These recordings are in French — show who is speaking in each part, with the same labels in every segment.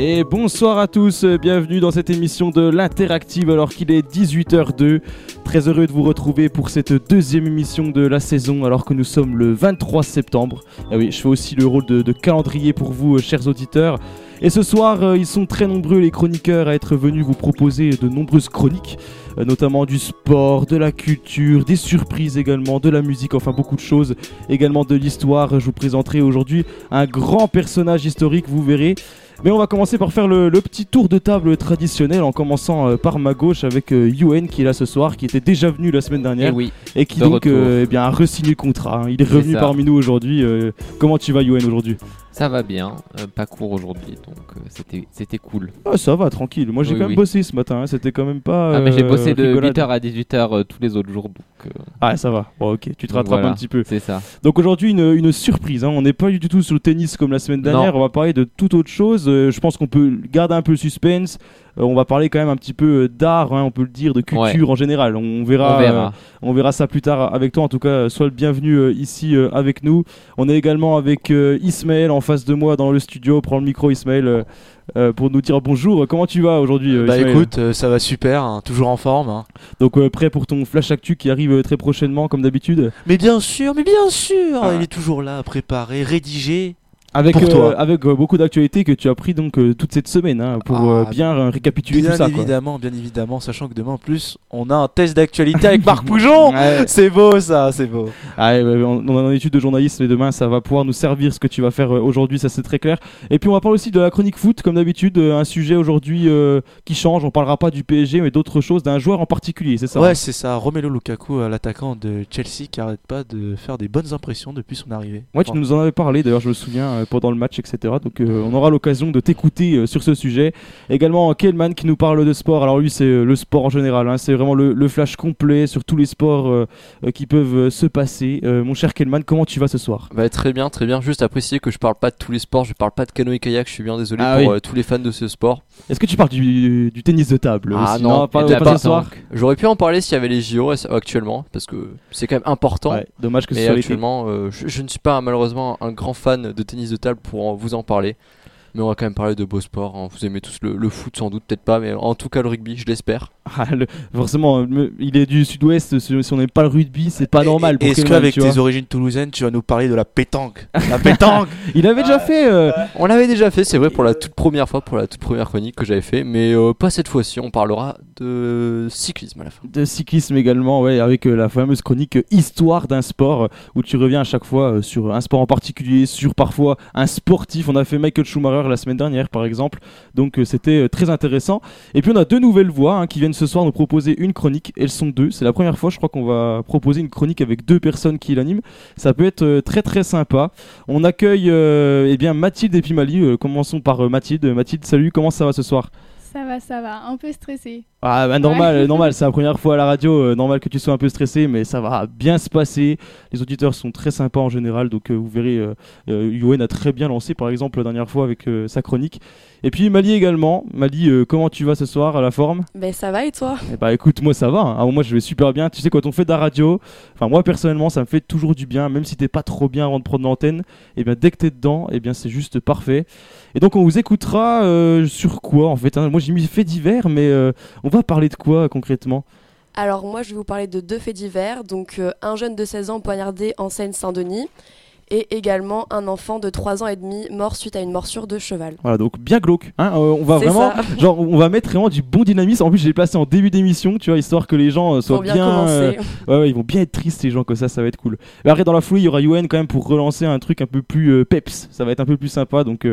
Speaker 1: Et bonsoir à tous, bienvenue dans cette émission de l'Interactive alors qu'il est 18h02. Très heureux de vous retrouver pour cette deuxième émission de la saison alors que nous sommes le 23 septembre. Et oui, je fais aussi le rôle de, calendrier pour vous, chers auditeurs. Et ce soir, euh, ils sont très nombreux les chroniqueurs à être venus vous proposer de nombreuses chroniques, euh, notamment du sport, de la culture, des surprises également, de la musique, enfin beaucoup de choses, également de l'histoire. Je vous présenterai aujourd'hui un grand personnage historique, vous verrez. Mais on va commencer par faire le, le petit tour de table traditionnel en commençant euh, par ma gauche avec euh, Yuen qui est là ce soir, qui était déjà venu la semaine dernière
Speaker 2: Eh oui,
Speaker 1: et qui donc euh, eh bien, a re-signé le contrat. hein. Il est revenu parmi nous aujourd'hui. Euh, comment tu vas Yuen aujourd'hui?
Speaker 2: Ça va bien, pas court aujourd'hui, donc c'était cool.
Speaker 1: Ah ça va, tranquille. Moi j'ai
Speaker 2: Oui,
Speaker 1: quand même
Speaker 2: oui.
Speaker 1: bossé ce matin, hein. c'était quand même pas...
Speaker 2: ah mais j'ai bossé de
Speaker 1: rigolade.
Speaker 2: 8h à 18h euh, tous les autres jours, donc euh,
Speaker 1: Ah ça va, bon ok, tu te rattrapes
Speaker 2: Voilà.
Speaker 1: un petit peu.
Speaker 2: c'est ça.
Speaker 1: Donc aujourd'hui une, une surprise, hein. on n'est pas du tout sur le tennis comme la semaine dernière, on va parler de toute autre chose, Euh, je pense qu'on peut garder un peu le suspense, Euh, on va parler quand même un petit peu euh, d'art, hein, on peut le dire, de culture en général, on verra,
Speaker 2: On verra.
Speaker 1: euh, on verra ça plus tard avec toi, en tout cas sois le bienvenu euh, ici euh, avec nous. On est également avec euh, Ismaël en face de moi dans le studio, prends le micro Ismaël euh, euh, pour nous dire bonjour, comment tu vas aujourd'hui euh,
Speaker 3: Bah
Speaker 1: Ismaël
Speaker 3: écoute, euh, ça va super, hein, toujours en forme. hein.
Speaker 1: Donc euh, prêt pour ton flash actu qui arrive très prochainement comme d'habitude?
Speaker 3: Mais bien sûr, mais bien sûr,
Speaker 1: Ah.
Speaker 3: il est toujours là, préparé, rédigé.
Speaker 1: Avec,
Speaker 3: Pour
Speaker 1: euh, avec euh, beaucoup d'actualités que tu as pris donc euh, toute cette semaine hein, pour
Speaker 3: Ah,
Speaker 1: bien récapituler
Speaker 3: Bien
Speaker 1: tout ça. quoi.
Speaker 3: évidemment, bien évidemment, sachant que demain en plus, on a un test d'actualité avec Marc Poujon.
Speaker 1: Ouais.
Speaker 3: C'est beau ça, c'est beau.
Speaker 1: Ah, ouais, ouais, on, on a une étude de journalisme et demain ça va pouvoir nous servir ce que tu vas faire aujourd'hui, ça c'est très clair. Et puis on va parler aussi de la chronique foot comme d'habitude, un sujet aujourd'hui qui change, on parlera pas du PSG mais d'autres choses, d'un joueur en particulier, c'est ça
Speaker 3: ouais,
Speaker 1: hein
Speaker 3: c'est ça. Romelu Lukaku, l'attaquant de Chelsea, qui arrête pas de faire des bonnes impressions depuis son arrivée.
Speaker 1: Ouais, tu nous en avais parlé, d'ailleurs, je me souviens, euh, pendant le match, etc. Donc, euh, on aura l'occasion de t'écouter euh, sur ce sujet. Également, Kelman qui nous parle de sport. Alors, lui, c'est le sport en général. hein. C'est vraiment le, le flash complet sur tous les sports qui peuvent se passer. Mon cher Kelman, comment tu vas ce soir?
Speaker 4: Bah, très bien, très bien. Juste à préciser que je parle pas de tous les sports, je parle pas de canoë-kayak, je suis bien désolé
Speaker 1: Ah
Speaker 4: pour
Speaker 1: oui.
Speaker 4: tous les fans de ce sport.
Speaker 1: Est-ce que tu parles du, du tennis de table
Speaker 4: Ah
Speaker 1: aussi
Speaker 4: non,
Speaker 1: pas, pas
Speaker 4: pas-
Speaker 1: ce soir.
Speaker 4: J'aurais pu en parler s'il y avait les JO actuellement, parce que c'est quand même important.
Speaker 1: Ouais, dommage que ce soit
Speaker 4: actuellement, euh, je, je ne suis pas malheureusement un grand fan de tennis de table pour en- vous en parler. Mais on va quand même parler de beaux sports. hein. Vous aimez tous le, le foot sans doute, peut-être pas, mais en tout cas le rugby, je l'espère.
Speaker 1: Ah, le- forcément, me- il est du sud-ouest. Si, on n'aime pas le rugby, c'est pas normal.
Speaker 3: Est-ce qu'avec tes origines toulousaines, tu vas nous parler de la pétanque? La pétanque
Speaker 1: Il avait déjà fait. euh,
Speaker 4: On l'avait déjà fait, c'est vrai, pour la toute première fois, pour la toute première chronique que j'avais fait, mais euh, pas cette fois-ci. On parlera de cyclisme à la fin.
Speaker 1: de cyclisme également, ouais, avec euh, la fameuse chronique Histoire d'un sport, où tu reviens à chaque fois sur un sport en particulier, sur parfois un sportif. On a fait Michael Schumacher la semaine dernière, par exemple, donc c'était très intéressant. Et puis on a deux nouvelles voix hein, qui viennent ce soir nous proposer une chronique. Elles sont deux. C'est la première fois, je crois, qu'on va proposer une chronique avec deux personnes qui l'animent. Ça peut être euh, très très sympa. On accueille euh, eh bien Mathilde et puis Mali. Euh, commençons par Mathilde. Mathilde, salut. Comment ça va ce soir?
Speaker 5: Ça va, ça va, un peu stressé.
Speaker 1: Ah bah normal,
Speaker 5: Ouais.
Speaker 1: normal, c'est la première fois à la radio, euh, normal que tu sois un peu stressé, mais ça va bien se passer. Les auditeurs sont très sympas en général, donc euh, vous verrez, euh, euh, a très bien lancé par exemple la dernière fois avec sa chronique. Et puis Mali également. Mali, comment tu vas ce soir à la forme?
Speaker 6: Ben ça va et toi?
Speaker 1: Eh bah écoute, moi ça va, hein. Moi je vais super bien. Tu sais, quand on fait de la radio, enfin moi personnellement ça me fait toujours du bien, même si t'es pas trop bien avant de prendre l'antenne, et bien dès que t'es dedans, et bien c'est juste parfait. Et donc on vous écoutera sur quoi en fait hein? Moi j'ai mis fait divers, mais euh, on va parler de quoi concrètement?
Speaker 6: Alors moi je vais vous parler de deux faits divers. Donc euh, un jeune de 16 ans poignardé en Seine-Saint-Denis et également un enfant de 3 ans et demi mort suite à une morsure de cheval.
Speaker 1: Voilà, donc bien glauque. Hein euh, on va vraiment,
Speaker 6: ça.
Speaker 1: genre, on va mettre vraiment du bon dynamisme. En plus, j'ai placé en début d'émission, tu vois, histoire que les gens euh, soient
Speaker 6: bien,
Speaker 1: bien. euh,
Speaker 6: commencer.
Speaker 1: ouais, ouais, ils vont bien être tristes, les gens, comme ça, ça va être cool. Mais après, dans la foulée, il y aura Yoann quand même pour relancer un truc un peu plus euh, peps. Ça va être un peu plus sympa, donc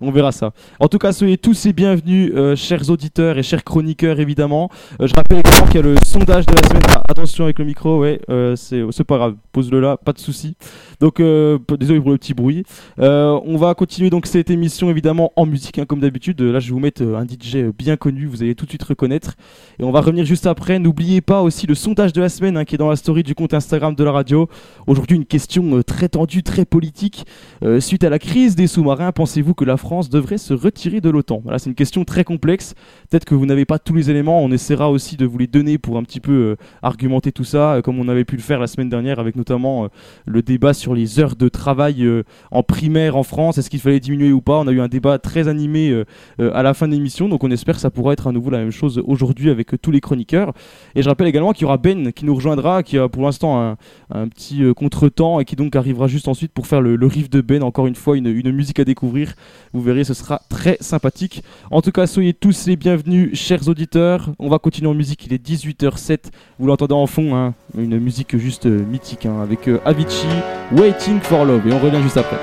Speaker 1: on verra ça. En tout cas, soyez tous et bienvenus, chers auditeurs et chers chroniqueurs, évidemment. Je rappelle également qu'il y a le sondage de la semaine. Ah, attention avec le micro, ouais, c'est c'est pas grave, pose-le là, pas de souci. Donc, euh, p- désolé pour le petit bruit. Euh, on va continuer donc cette émission évidemment en musique, hein, comme d'habitude. Euh, Là, je vais vous mettre euh, un DJ bien connu, vous allez tout de suite reconnaître. Et on va revenir juste après. N'oubliez pas aussi le sondage de la semaine hein, qui est dans la story du compte Instagram de la radio. Aujourd'hui, une question euh, très tendue, très politique. Euh, suite à la crise des sous-marins, pensez-vous que la France devrait se retirer de l'OTAN? Voilà, c'est une question très complexe. Peut-être que vous n'avez pas tous les éléments. On essaiera aussi de vous les donner pour un petit peu euh, argumenter tout ça, euh, comme on avait pu le faire la semaine dernière avec notamment euh, le débat sur les heures de travail euh, en primaire en France. Est-ce qu'il fallait diminuer ou pas? On a eu un débat très animé euh, euh, à la fin de l'émission, donc on espère que ça pourra être à nouveau la même chose aujourd'hui avec tous les chroniqueurs. Et je rappelle également qu'il y aura Ben qui nous rejoindra, qui a pour l'instant un, petit contretemps et qui donc arrivera juste ensuite pour faire le, riff de Ben. Encore une fois, une, musique à découvrir. Vous verrez, ce sera très sympathique. En tout cas, soyez tous les bienvenus, chers auditeurs. On va continuer en musique, il est 18h07. Vous l'entendez en fond, hein, une musique juste mythique, hein, avec Avicii, Waiting for Love. Et on revient juste après.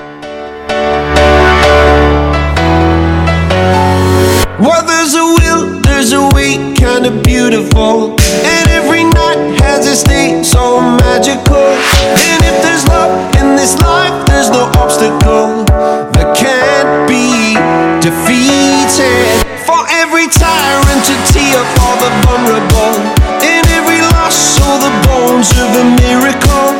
Speaker 7: Well, there's a will, there's a way, kinda beautiful. And every night has its day, so magical. And if there's love in this life, there's no obstacle that can't be defeated. For every tyrant to tear for the vulnerable. In every loss, so the bones of a miracle.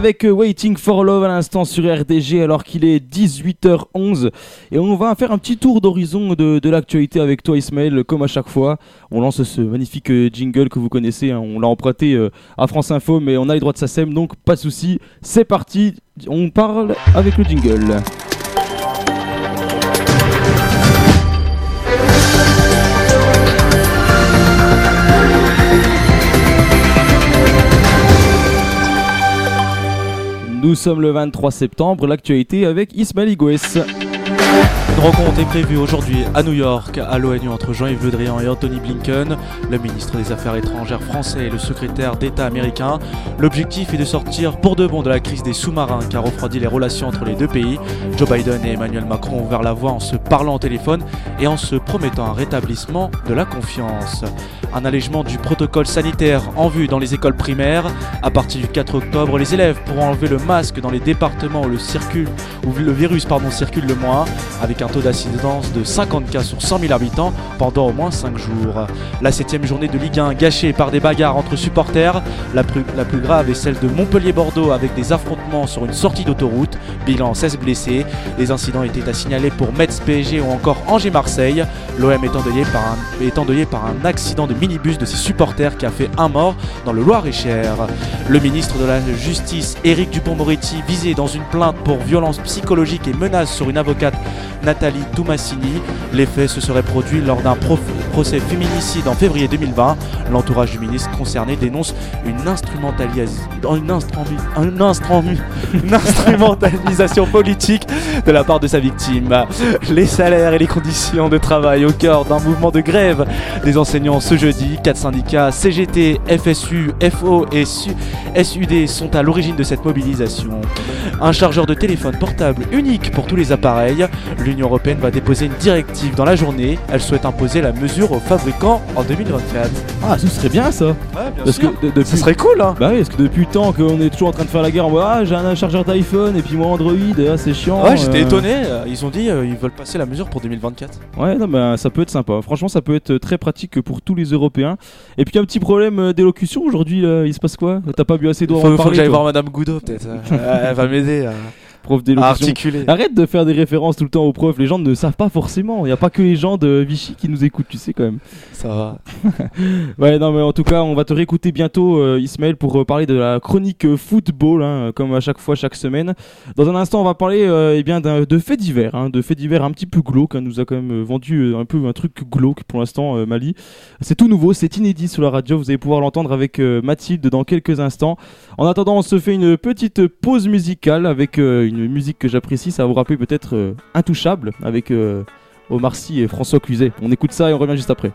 Speaker 1: avec euh, Waiting for Love à l'instant sur RDG alors qu'il est 18h11 et on va faire un petit tour d'horizon de, l'actualité avec toi Ismaël comme à chaque fois. On lance ce magnifique euh, jingle que vous connaissez hein. on l'a emprunté euh, à France Info mais on a les droits de SACEM donc pas de souci. C'est parti on parle avec le jingle Nous sommes le 23 septembre, l'actualité avec Ismaël Igoues.
Speaker 3: Une rencontre est prévue aujourd'hui à New York, à l'ONU, entre Jean-Yves Le Drian et Anthony Blinken, le ministre des Affaires étrangères français et le secrétaire d'État américain. L'objectif est de sortir pour de bon de la crise des sous-marins qui a refroidi les relations entre les deux pays. Joe Biden et Emmanuel Macron ont ouvert la voie en se parlant au téléphone et en se promettant un rétablissement de la confiance. Un allègement du protocole sanitaire en vue dans les écoles primaires. À partir du 4 octobre, les élèves pourront enlever le masque dans les départements où le, circule, où le virus pardon, circule le moins, un taux d'incidence de 50 cas sur 100 000 habitants pendant au moins 5 jours. La septième journée de Ligue 1 gâchée par des bagarres entre supporters. La plus, la plus grave est celle de Montpellier-Bordeaux avec des affrontements sur une sortie d'autoroute. Bilan 16 blessés. Les incidents étaient à signaler pour Metz PSG ou encore Angers-Marseille. L'OM est endeuillé par, un, par un accident de minibus de ses supporters qui a fait un mort dans le Loir-et-Cher. Le ministre de la Justice, Éric Dupont-Moretti, visé dans une plainte pour violence psychologique et menace sur une avocate, Nathalie Toumassini. Les faits se seraient produits lors d'un procès féminicide en février 2020. L'entourage du ministre concerné dénonce une, instrumentalis- une, instru- un instru- une instrumentalisation politique de la part de sa victime. Les salaires et les conditions de travail au cœur d'un mouvement de grève des enseignants ce jeudi. Quatre syndicats CGT, FSU, FO et SU- SUD sont à l'origine de cette mobilisation. Un chargeur de téléphone portable unique pour tous les appareils. Européenne va déposer une directive dans la journée. Elle souhaite imposer la mesure aux fabricants en 2024.
Speaker 1: Ah, ce serait bien ça. Parce que de- depuis.
Speaker 3: Ça serait cool hein
Speaker 1: Bah oui, parce que depuis le temps qu'on est toujours en train de faire la guerre, on voit ah j'ai un chargeur d'iPhone et puis moi Android, ah, c'est chiant.
Speaker 3: Ouais, j'étais
Speaker 1: euh.
Speaker 3: étonné. euh, Ils ont dit euh, ils veulent passer la mesure pour 2024.
Speaker 1: Ouais, non, bah, ça peut être sympa. Franchement, ça peut être très pratique pour tous les Européens. Et puis un petit problème euh, d'élocution aujourd'hui, il se passe quoi? T'as pas bu assez d'eau
Speaker 3: Faut,
Speaker 1: de
Speaker 3: faut
Speaker 1: parler,
Speaker 3: que j'aille voir Madame Goudot peut-être. Euh, Elle va m'aider
Speaker 1: prof d'élocution. Arrête de faire des références tout le temps aux profs, les gens ne savent pas forcément. Il n'y a pas que les gens de Vichy qui nous écoutent, tu sais quand même.
Speaker 3: Ça va.
Speaker 1: Ouais, non, mais en tout cas, on va te réécouter bientôt, euh, Ismaël, pour euh, parler de la chronique euh, football, hein, comme à chaque fois, chaque semaine. Dans un instant, on va parler euh, eh bien, de faits divers, hein, de faits divers un petit peu glauques. hein, nous a quand même euh, vendu euh, un peu un truc glauque pour l'instant, euh, Mali. C'est tout nouveau, c'est inédit sur la radio. Vous allez pouvoir l'entendre avec euh, Mathilde dans quelques instants. En attendant, on se fait une petite pause musicale avec euh, une musique que j'apprécie. Ça vous rappeler peut-être euh, Intouchable avec euh, Omar Sy et François Cluzet. On écoute ça et on revient juste après.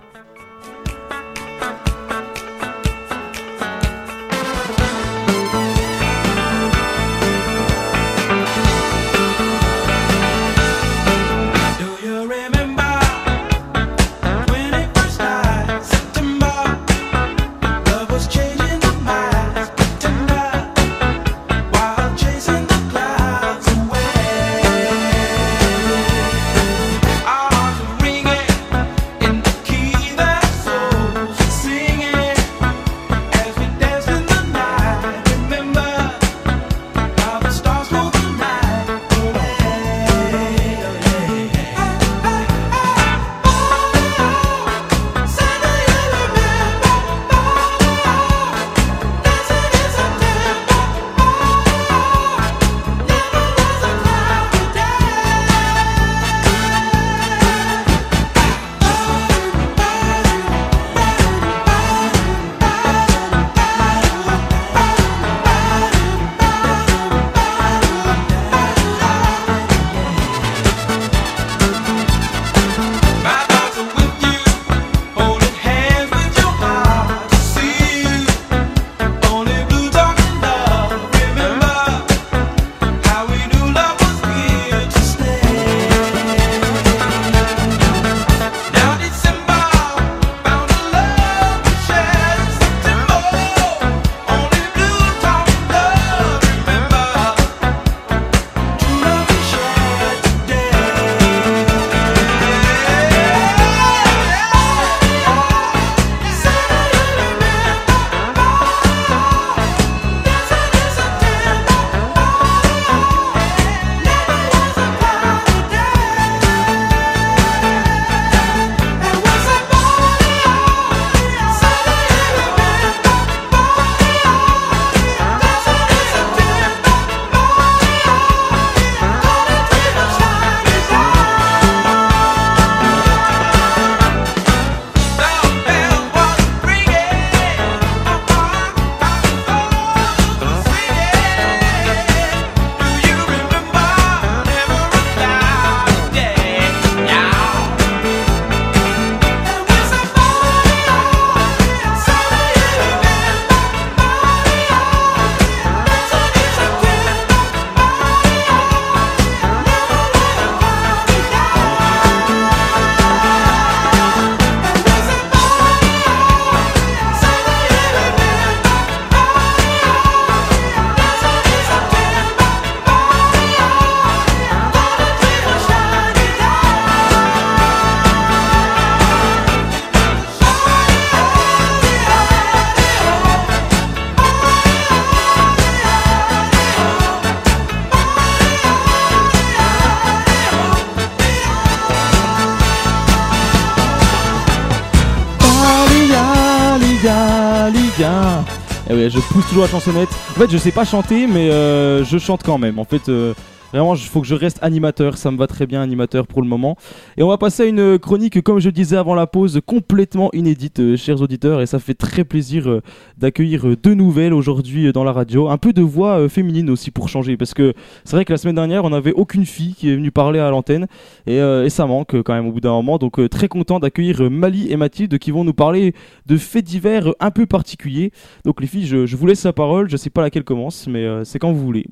Speaker 1: Toujours chansonnette. En fait, je sais pas chanter, mais euh, je chante quand même. En fait, euh, vraiment, il faut que je reste animateur. Ça me va très bien, animateur pour le moment. Et on va passer à une chronique, comme je disais avant la pause, complètement inédite, euh, chers auditeurs. Et ça fait très plaisir euh, d'accueillir euh, deux nouvelles aujourd'hui euh, dans la radio. Un peu de voix euh, féminine aussi pour changer. Parce que c'est vrai que la semaine dernière, on n'avait aucune fille qui est venue parler à l'antenne. Et, euh, ça manque euh, quand même au bout d'un moment. Donc euh, très content d'accueillir euh, Mali et Mathilde qui vont nous parler de faits divers euh, un peu particuliers. Donc les filles, je, je vous laisse la parole. Je sais pas laquelle commence, mais euh, c'est quand vous voulez.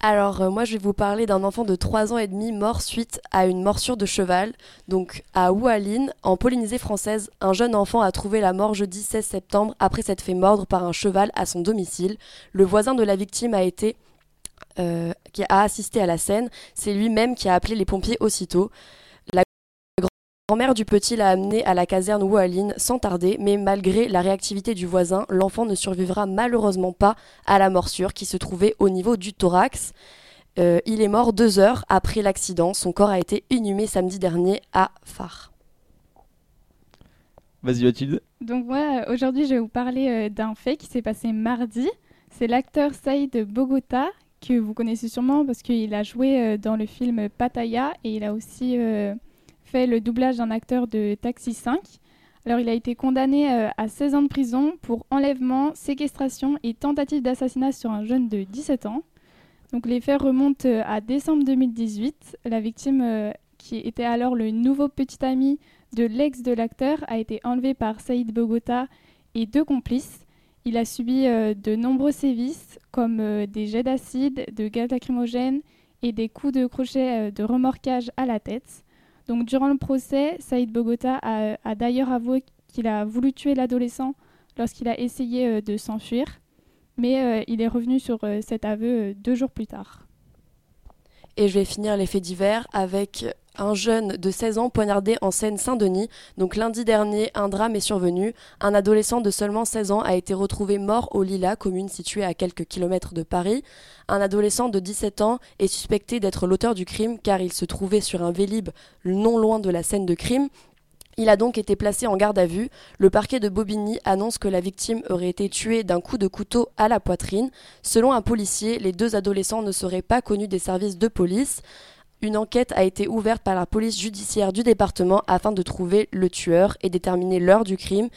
Speaker 6: Alors, euh, moi, je vais vous parler d'un enfant de 3 ans et demi mort suite à une morsure de cheval. Donc, à Oualine, en Polynésie française, un jeune enfant a trouvé la mort jeudi 16 septembre après s'être fait mordre par un cheval à son domicile. Le voisin de la victime a été. euh, qui a assisté à la scène. C'est lui-même qui a appelé les pompiers aussitôt. La grand-mère du petit l'a amené à la caserne Oualine sans tarder, mais malgré la réactivité du voisin, l'enfant ne survivra malheureusement pas à la morsure qui se trouvait au niveau du thorax. Euh, il est mort deux heures après l'accident. Son corps a été inhumé samedi dernier à Phare.
Speaker 1: Vas-y Mathilde.
Speaker 5: Donc moi, euh, aujourd'hui, je vais vous parler euh, d'un fait qui s'est passé mardi. C'est l'acteur Saïd Bogota, que vous connaissez sûrement parce qu'il a joué euh, dans le film Pattaya et il a aussi euh, fait le doublage d'un acteur de Taxi 5. Alors il a été condamné euh, à 16 ans de prison pour enlèvement, séquestration et tentative d'assassinat sur un jeune de 17 ans. Donc les faits remontent euh, à décembre 2018. La victime, euh, qui était alors le nouveau petit ami de l'ex de l'acteur, a été enlevée par Saïd Bogota et deux complices. Il a subi de nombreux sévices comme des jets d'acide, de gaz lacrymogène et des coups de crochet de remorquage à la tête. Donc durant le procès, Saïd Bogota a, a d'ailleurs avoué qu'il a voulu tuer l'adolescent lorsqu'il a essayé euh, de s'enfuir, mais euh, il est revenu sur euh, cet aveu deux jours plus tard.
Speaker 6: Et je vais finir les faits divers avec un jeune de 16 ans poignardé en Seine-Saint-Denis. Donc lundi dernier, un drame est survenu. Un adolescent de seulement 16 ans a été retrouvé mort au Lila, commune située à quelques kilomètres de Paris. Un adolescent de 17 ans est suspecté d'être l'auteur du crime car il se trouvait sur un vélib non loin de la scène de crime. Il a donc été placé en garde à vue. Le parquet de Bobigny annonce que la victime aurait été tuée d'un coup de couteau à la poitrine. Selon un policier, les deux adolescents ne seraient pas connus des services de police. Une enquête a été ouverte par la police judiciaire du département afin de trouver le tueur et déterminer l'heure du crime,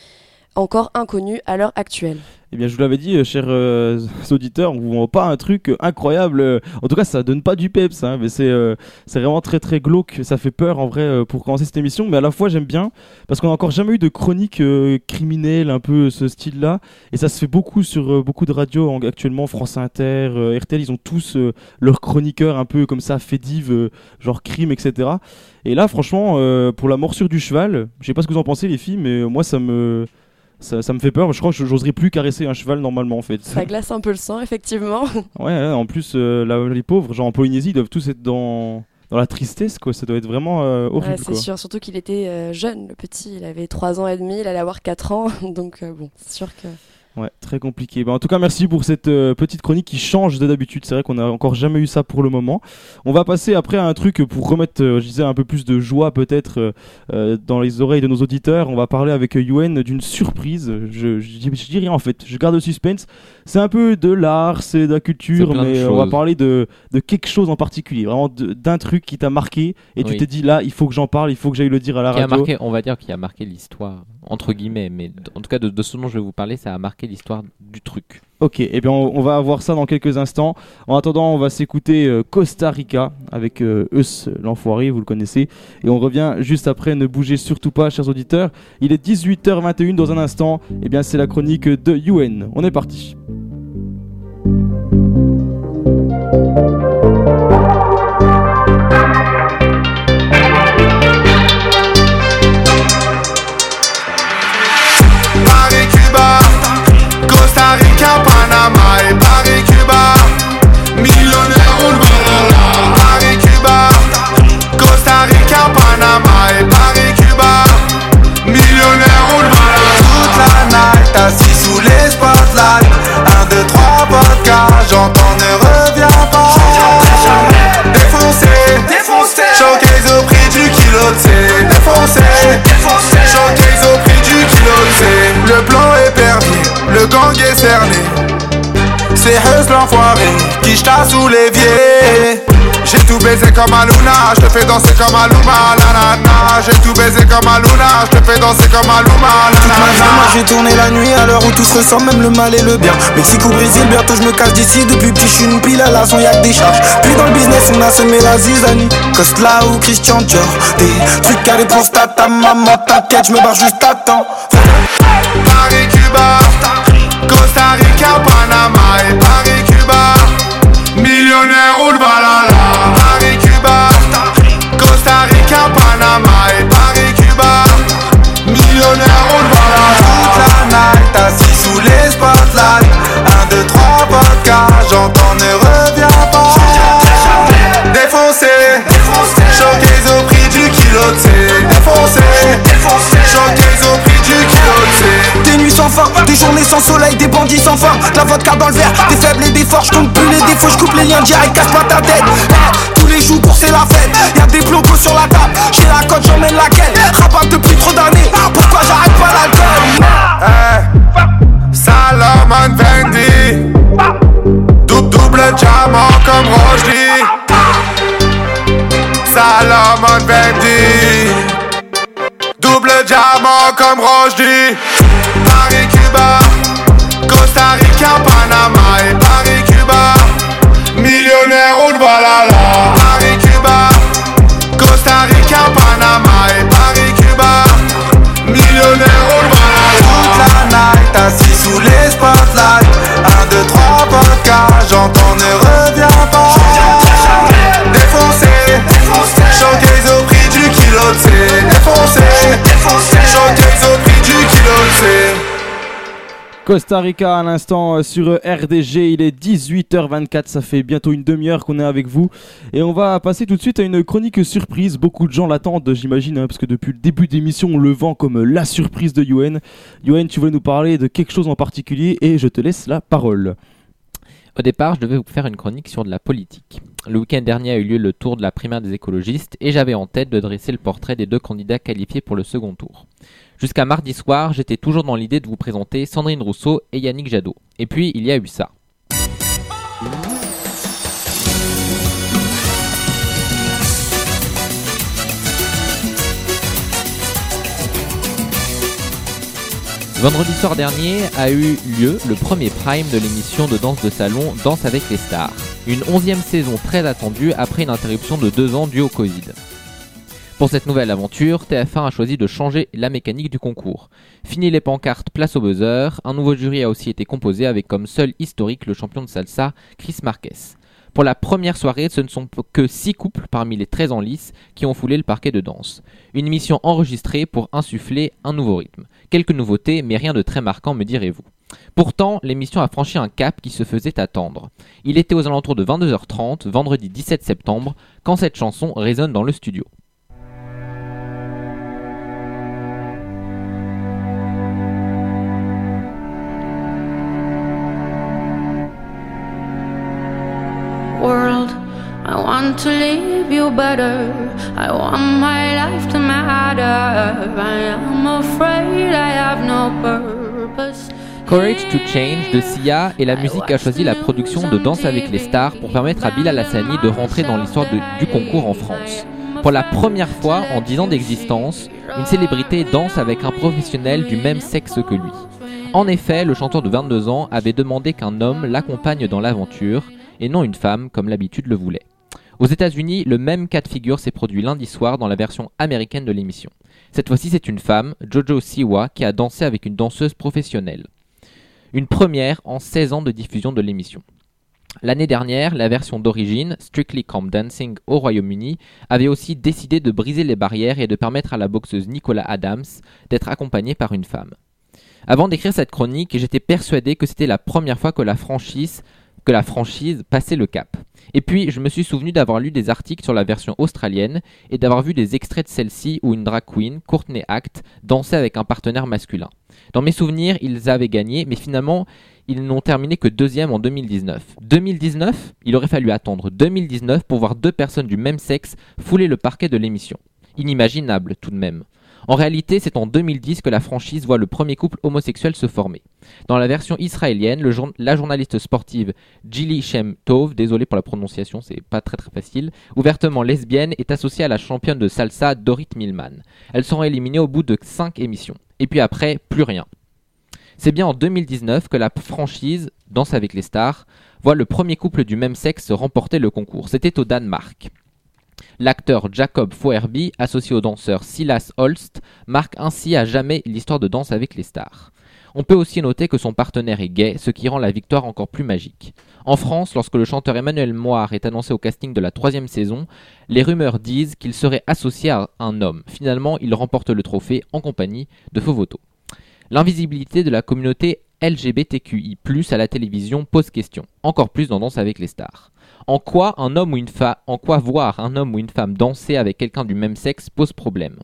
Speaker 6: encore inconnu à l'heure actuelle.
Speaker 1: Eh bien, je vous l'avais dit, euh, chers euh, auditeurs, on vous vend pas un truc euh, incroyable. En tout cas, ça donne pas du peps, hein, c'est vraiment très très glauque. Ça fait peur en vrai pour commencer cette émission, mais à la fois j'aime bien parce qu'on a encore jamais eu de chronique criminelle, un peu ce style-là, et ça se fait beaucoup sur beaucoup de radios en- actuellement. France Inter, RTL, ils ont tous leurs chroniqueurs un peu comme ça, fédives, euh, genre crime, etc. Et là, franchement, pour la morsure du cheval, je sais pas ce que vous en pensez les filles, mais moi ça me ça, ça me fait peur. Je crois que j'oserais plus caresser un cheval normalement en fait.
Speaker 6: Ça glace un peu le sang, effectivement.
Speaker 1: Ouais, en plus, euh, là, les pauvres, genre en Polynésie, ils doivent tous être dans, dans la tristesse, quoi. Ça doit être vraiment euh, horrible,
Speaker 6: Ouais, c'est sûr, surtout qu'il était euh, jeune, le petit. Il avait 3 ans et demi, il allait avoir 4 ans. Donc bon, c'est sûr que...
Speaker 1: Ouais, très compliqué. Bah, en tout cas, merci pour cette euh, petite chronique qui change de d'habitude. C'est vrai qu'on a encore jamais eu ça pour le moment. On va passer après à un truc pour remettre, euh, je disais, un peu plus de joie peut-être euh, dans les oreilles de nos auditeurs. On va parler avec Yuen d'une surprise. Je, je, dis- je dis rien en fait. Je garde le suspense. C'est un peu de l'art, c'est de la culture, mais on va parler de, de quelque chose en particulier. Vraiment d'un truc qui t'a marqué et tu t'es dit là, il faut que j'en parle, il faut que j'aille le dire à la
Speaker 2: qui a
Speaker 1: radio.
Speaker 2: marqué, on va dire, qui a marqué l'histoire, entre guillemets, mais en tout cas de, de ce dont je vais vous parler, ça a marqué l'histoire du truc.
Speaker 1: Ok, et bien on, va avoir ça dans quelques instants. En attendant, on va s'écouter euh, Costa Rica avec euh, Eus, l'enfoiré, vous le connaissez. Et on revient juste après, ne bougez surtout pas, chers auditeurs. Il est 18h21 dans un instant, et bien c'est la chronique de UN. On est parti.
Speaker 7: Showcase au prix du kilo de. Défoncé. Showcase au prix du kilo de. Le plan est perdu, le gang
Speaker 8: gangue cerné. C'est Heus l'enfoiré qui jeta sous l'évier. J'ai tout baisé comme Aluna, je te fais danser comme Aluma, la la la. J'ai tout baisé comme Aluna, je te fais danser comme Aluma, la la
Speaker 9: moi j'ai tourné la nuit à l'heure où tout se ressemble, même le mal et le bien. Mexique ou Brésil, bientôt je me cache d'ici. Depuis petit, je suis une pile à la son, y'a que des charges. Puis dans le business, on a semé la zizanie. Costla ou Christian Dior. Des trucs à des prostates, ta maman, t'inquiète, je me barre juste à temps.
Speaker 8: Paris, Cuba, Costa Rica, Panama et Paris,
Speaker 9: des journées sans soleil, des bandits sans fin. De la vodka dans le verre, des faibles et des forts. Je compte plus les défauts, je coupe les liens direct, casse pas ta tête. Eh, tous les jours pour c'est la fête. Y'a des blocos sur la table, j'ai la cote, j'emmène laquelle. Rabat depuis trop d'années, pourquoi j'arrête pas l'alcool?
Speaker 8: Eh, Salomon Fendi Dou- Double diamant comme Roger Double diamant comme Roger Paris Cuba Costa Rica Panama et Paris Cuba Millionnaire roule balala Paris Cuba Costa Rica Panama et Paris Cuba Millionnaire roule
Speaker 9: Toute
Speaker 8: balala
Speaker 9: la night, assis sous les spotlights. 1, 2, 3, vodka, j'entends ne reviens pas.
Speaker 8: Défoncé, de. Défoncé, showcase au prix du kilo de C.
Speaker 1: Costa Rica à l'instant euh, sur euh, RDG, il est 18h24, ça fait bientôt une demi-heure qu'on est avec vous. Et on va passer tout de suite à une chronique surprise, beaucoup de gens l'attendent j'imagine hein, parce que depuis le début d'émission on le vend comme euh, la surprise de Yoen. Yoen tu voulais nous parler de quelque chose en particulier et je te laisse la parole.
Speaker 2: Au départ, je devais vous faire une chronique sur de la politique. Le week-end dernier a eu lieu le tour de la primaire des écologistes et j'avais en tête de dresser le portrait des deux candidats qualifiés pour le second tour. Jusqu'à mardi soir, j'étais toujours dans l'idée de vous présenter Sandrine Rousseau et Yannick Jadot. Et puis, il y a eu ça. Vendredi soir dernier a eu lieu le premier prime de l'émission de danse de salon Danse avec les stars. Une onzième saison très attendue après une interruption de deux ans due au Covid. Pour cette nouvelle aventure, TF1 a choisi de changer la mécanique du concours. Fini les pancartes, place au buzzer, un nouveau jury a aussi été composé avec comme seul historique le champion de salsa, Chris Marquez. Pour la première soirée, ce ne sont que 6 couples parmi les 13 en lice qui ont foulé le parquet de danse. Une émission enregistrée pour insuffler un nouveau rythme. Quelques nouveautés, mais rien de très marquant, me direz-vous. Pourtant, l'émission a franchi un cap qui se faisait attendre. Il était aux alentours de 22h30, vendredi 17 septembre, quand cette chanson résonne dans le studio.
Speaker 10: To leave you better. I want my life to matter. I am afraid I have no purpose.
Speaker 2: Courage to Change de Sia et la musique a choisi la production de Danse avec les stars pour permettre à Bilal Hassani de rentrer dans l'histoire du concours en France. Pour la première fois en 10 ans d'existence, une célébrité danse avec un professionnel du même sexe que lui. En effet, le chanteur de 22 ans avait demandé qu'un homme l'accompagne dans l'aventure et non une femme comme l'habitude le voulait. Aux États-Unis, le même cas de figure s'est produit lundi soir dans la version américaine de l'émission. Cette fois-ci, c'est une femme, Jojo Siwa, qui a dansé avec une danseuse professionnelle. Une première en 16 ans de diffusion de l'émission. L'année dernière, la version d'origine, Strictly Come Dancing au Royaume-Uni, avait aussi décidé de briser les barrières et de permettre à la boxeuse Nicola Adams d'être accompagnée par une femme. Avant d'écrire cette chronique, j'étais persuadé que c'était la première fois que la franchise que la franchise passait le cap. Et puis, je me suis souvenu d'avoir lu des articles sur la version australienne et d'avoir vu des extraits de celle-ci où une drag queen, Courtney Act, dansait avec un partenaire masculin. Dans mes souvenirs, ils avaient gagné, mais finalement, ils n'ont terminé que deuxième en 2019. 2019 Il aurait fallu attendre 2019 pour voir deux personnes du même sexe fouler le parquet de l'émission. Inimaginable tout de même. En réalité, c'est en 2010 que la franchise voit le premier couple homosexuel se former. Dans la version israélienne, la journaliste sportive Gilly Shem Tov, désolé pour la prononciation, c'est pas très très facile, ouvertement lesbienne, est associée à la championne de salsa Dorit Millman. Elles seront éliminées au bout de 5 émissions. Et puis après, plus rien. C'est bien en 2019 que la franchise Danse avec les stars voit le premier couple du même sexe remporter le concours. C'était au Danemark. L'acteur Jacob Foerby, associé au danseur Silas Holst, marque ainsi à jamais l'histoire de Danse avec les stars. On peut aussi noter que son partenaire est gay, ce qui rend la victoire encore plus magique. En France, lorsque le chanteur Emmanuel Moir est annoncé au casting de la troisième saison, les rumeurs disent qu'il serait associé à un homme. Finalement, il remporte le trophée en compagnie de Fovoto. L'invisibilité de la communauté LGBTQI+, à la télévision pose question, encore plus dans Danse avec les stars. En quoi un homme ou une femme, en quoi voir un homme ou une femme danser avec quelqu'un du même sexe pose problème?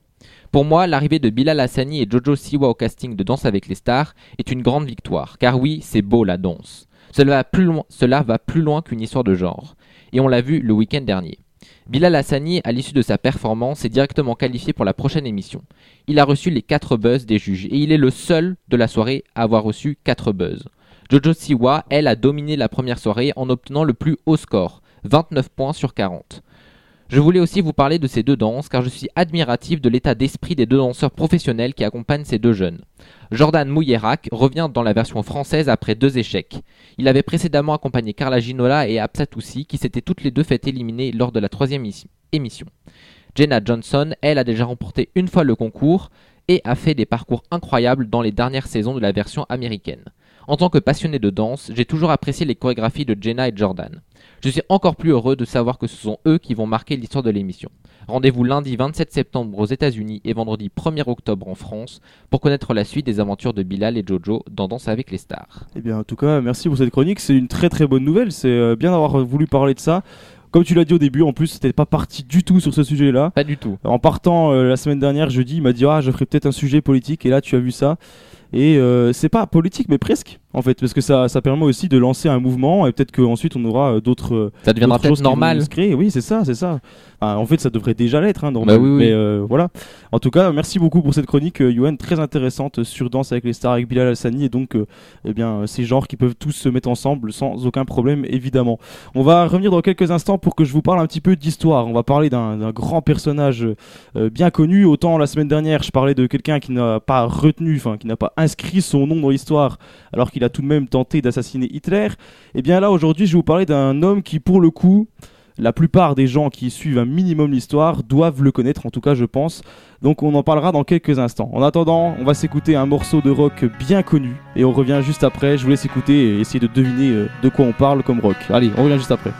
Speaker 2: Pour moi, l'arrivée de Bilal Hassani et Jojo Siwa au casting de Danse avec les stars est une grande victoire, car oui, c'est beau la danse. Cela va plus loin, cela va plus loin qu'une histoire de genre, et on l'a vu le week-end dernier. Bilal Hassani, à l'issue de sa performance, est directement qualifié pour la prochaine émission. Il a reçu les 4 buzz des juges, et il est le seul de la soirée à avoir reçu 4 buzz. Jojo Siwa, elle, a dominé la première soirée en obtenant le plus haut score, 29 points sur 40. Je voulais aussi vous parler de ces deux danses car je suis admiratif de l'état d'esprit des deux danseurs professionnels qui accompagnent ces deux jeunes. Jordan Mouillerak revient dans la version française après deux échecs. Il avait précédemment accompagné Carla Ginola et Absatoussi qui s'étaient toutes les deux fait éliminer lors de la troisième émi- émission. Jenna Johnson, elle, a déjà remporté une fois le concours et a fait des parcours incroyables dans les dernières saisons de la version américaine. En tant que passionné de danse, j'ai toujours apprécié les chorégraphies de Jenna et Jordan. Je suis encore plus heureux de savoir que ce sont eux qui vont marquer l'histoire de l'émission. Rendez-vous lundi 27 septembre aux États-Unis et vendredi 1er octobre en France pour connaître la suite des aventures de Bilal et Jojo dans Danse avec les stars.
Speaker 1: Eh bien, en tout cas, merci pour cette chronique. C'est une très très bonne nouvelle. C'est euh, bien d'avoir voulu parler de ça. Comme tu l'as dit au début, en plus, c'était pas parti du tout sur ce sujet-là.
Speaker 2: Pas du tout.
Speaker 1: En partant euh, la semaine dernière, jeudi, il m'a dit Ah, je ferai peut-être un sujet politique. Et là, tu as vu ça. Et euh, c'est pas politique, mais presque, en fait, parce que ça, ça permet aussi de lancer un mouvement. Et peut-être qu'ensuite, on aura euh, d'autres. euh,
Speaker 2: Ça deviendra peut-être normal.
Speaker 1: Oui, c'est ça, c'est ça. En fait, ça devrait déjà l'être, hein, normal.
Speaker 2: Bah oui, oui.
Speaker 1: Mais euh, voilà. En tout cas, merci beaucoup pour cette chronique, Yoann, très intéressante sur Danse avec les stars avec Bilal Hassani. Et donc, euh, eh bien, ces genres qui peuvent tous se mettre ensemble sans aucun problème, évidemment. On va revenir dans quelques instants pour que je vous parle un petit peu d'histoire. On va parler d'un d'un grand personnage euh, bien connu. Autant la semaine dernière, je parlais de quelqu'un qui n'a pas retenu, enfin, qui n'a pas inscrit son nom dans l'histoire, alors qu'il a tout de même tenté d'assassiner Hitler. Et bien là, aujourd'hui, je vais vous parler d'un homme qui, pour le coup, la plupart des gens qui suivent un minimum l'histoire doivent le connaître, en tout cas je pense. Donc on en parlera dans quelques instants. En attendant, on va s'écouter un morceau de rock bien connu et on revient juste après. Je vous laisse écouter et essayer de deviner euh, de quoi on parle comme rock. Allez, on revient juste après.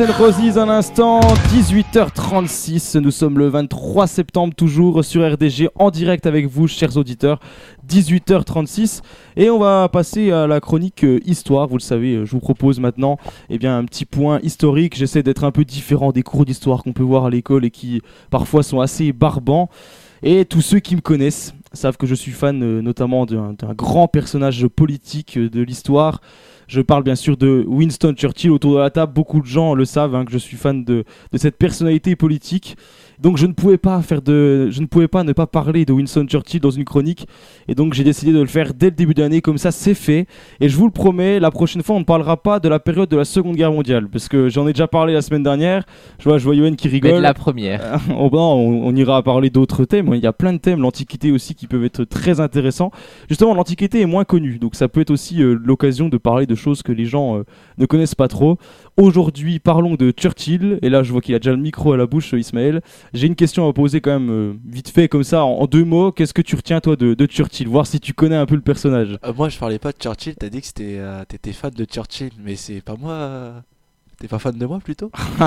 Speaker 1: N' Roses un instant, 18h36, nous sommes le 23 septembre toujours sur RDG en direct avec vous chers auditeurs, 18h36 et on va passer à la chronique euh, histoire, vous le savez, euh, je vous propose maintenant eh bien, un petit point historique, j'essaie d'être un peu différent des cours d'histoire qu'on peut voir à l'école et qui parfois sont assez barbants. Et tous ceux qui me connaissent savent que je suis fan euh, notamment d'un grand personnage politique de l'histoire. Je parle bien sûr de Winston Churchill autour de la table. Beaucoup de gens le savent hein, que je suis fan de, de cette personnalité politique. Donc je ne pouvais pas faire de, je ne pouvais pas ne pas parler de Winston Churchill dans une chronique. Et donc j'ai décidé de le faire dès le début d'année. Comme ça, c'est fait. Et je vous le promets, la prochaine fois, on ne parlera pas de la période de la Seconde Guerre mondiale, parce que j'en ai déjà parlé la semaine dernière. Je vois, je vois Yoann qui
Speaker 2: Mais
Speaker 1: rigole.
Speaker 2: de la première.
Speaker 1: Oh ben, on, on ira parler d'autres thèmes. Il y a plein de thèmes, l'Antiquité aussi, qui peuvent être très intéressants. Justement, l'Antiquité est moins connue, donc ça peut être aussi euh, l'occasion de parler de choses que les gens euh, ne connaissent pas trop. Aujourd'hui, parlons de Churchill. Et là, je vois qu'il a déjà le micro à la bouche, euh, Ismaël. J'ai une question à poser quand même, euh, vite fait, comme ça, en, deux mots. Qu'est-ce que tu retiens, toi, de, Churchill Voir si tu connais un peu le personnage.
Speaker 3: Euh, moi, je parlais pas de Churchill, t'as dit que t'étais fan de Churchill, mais c'est pas moi. T'es pas fan de moi plutôt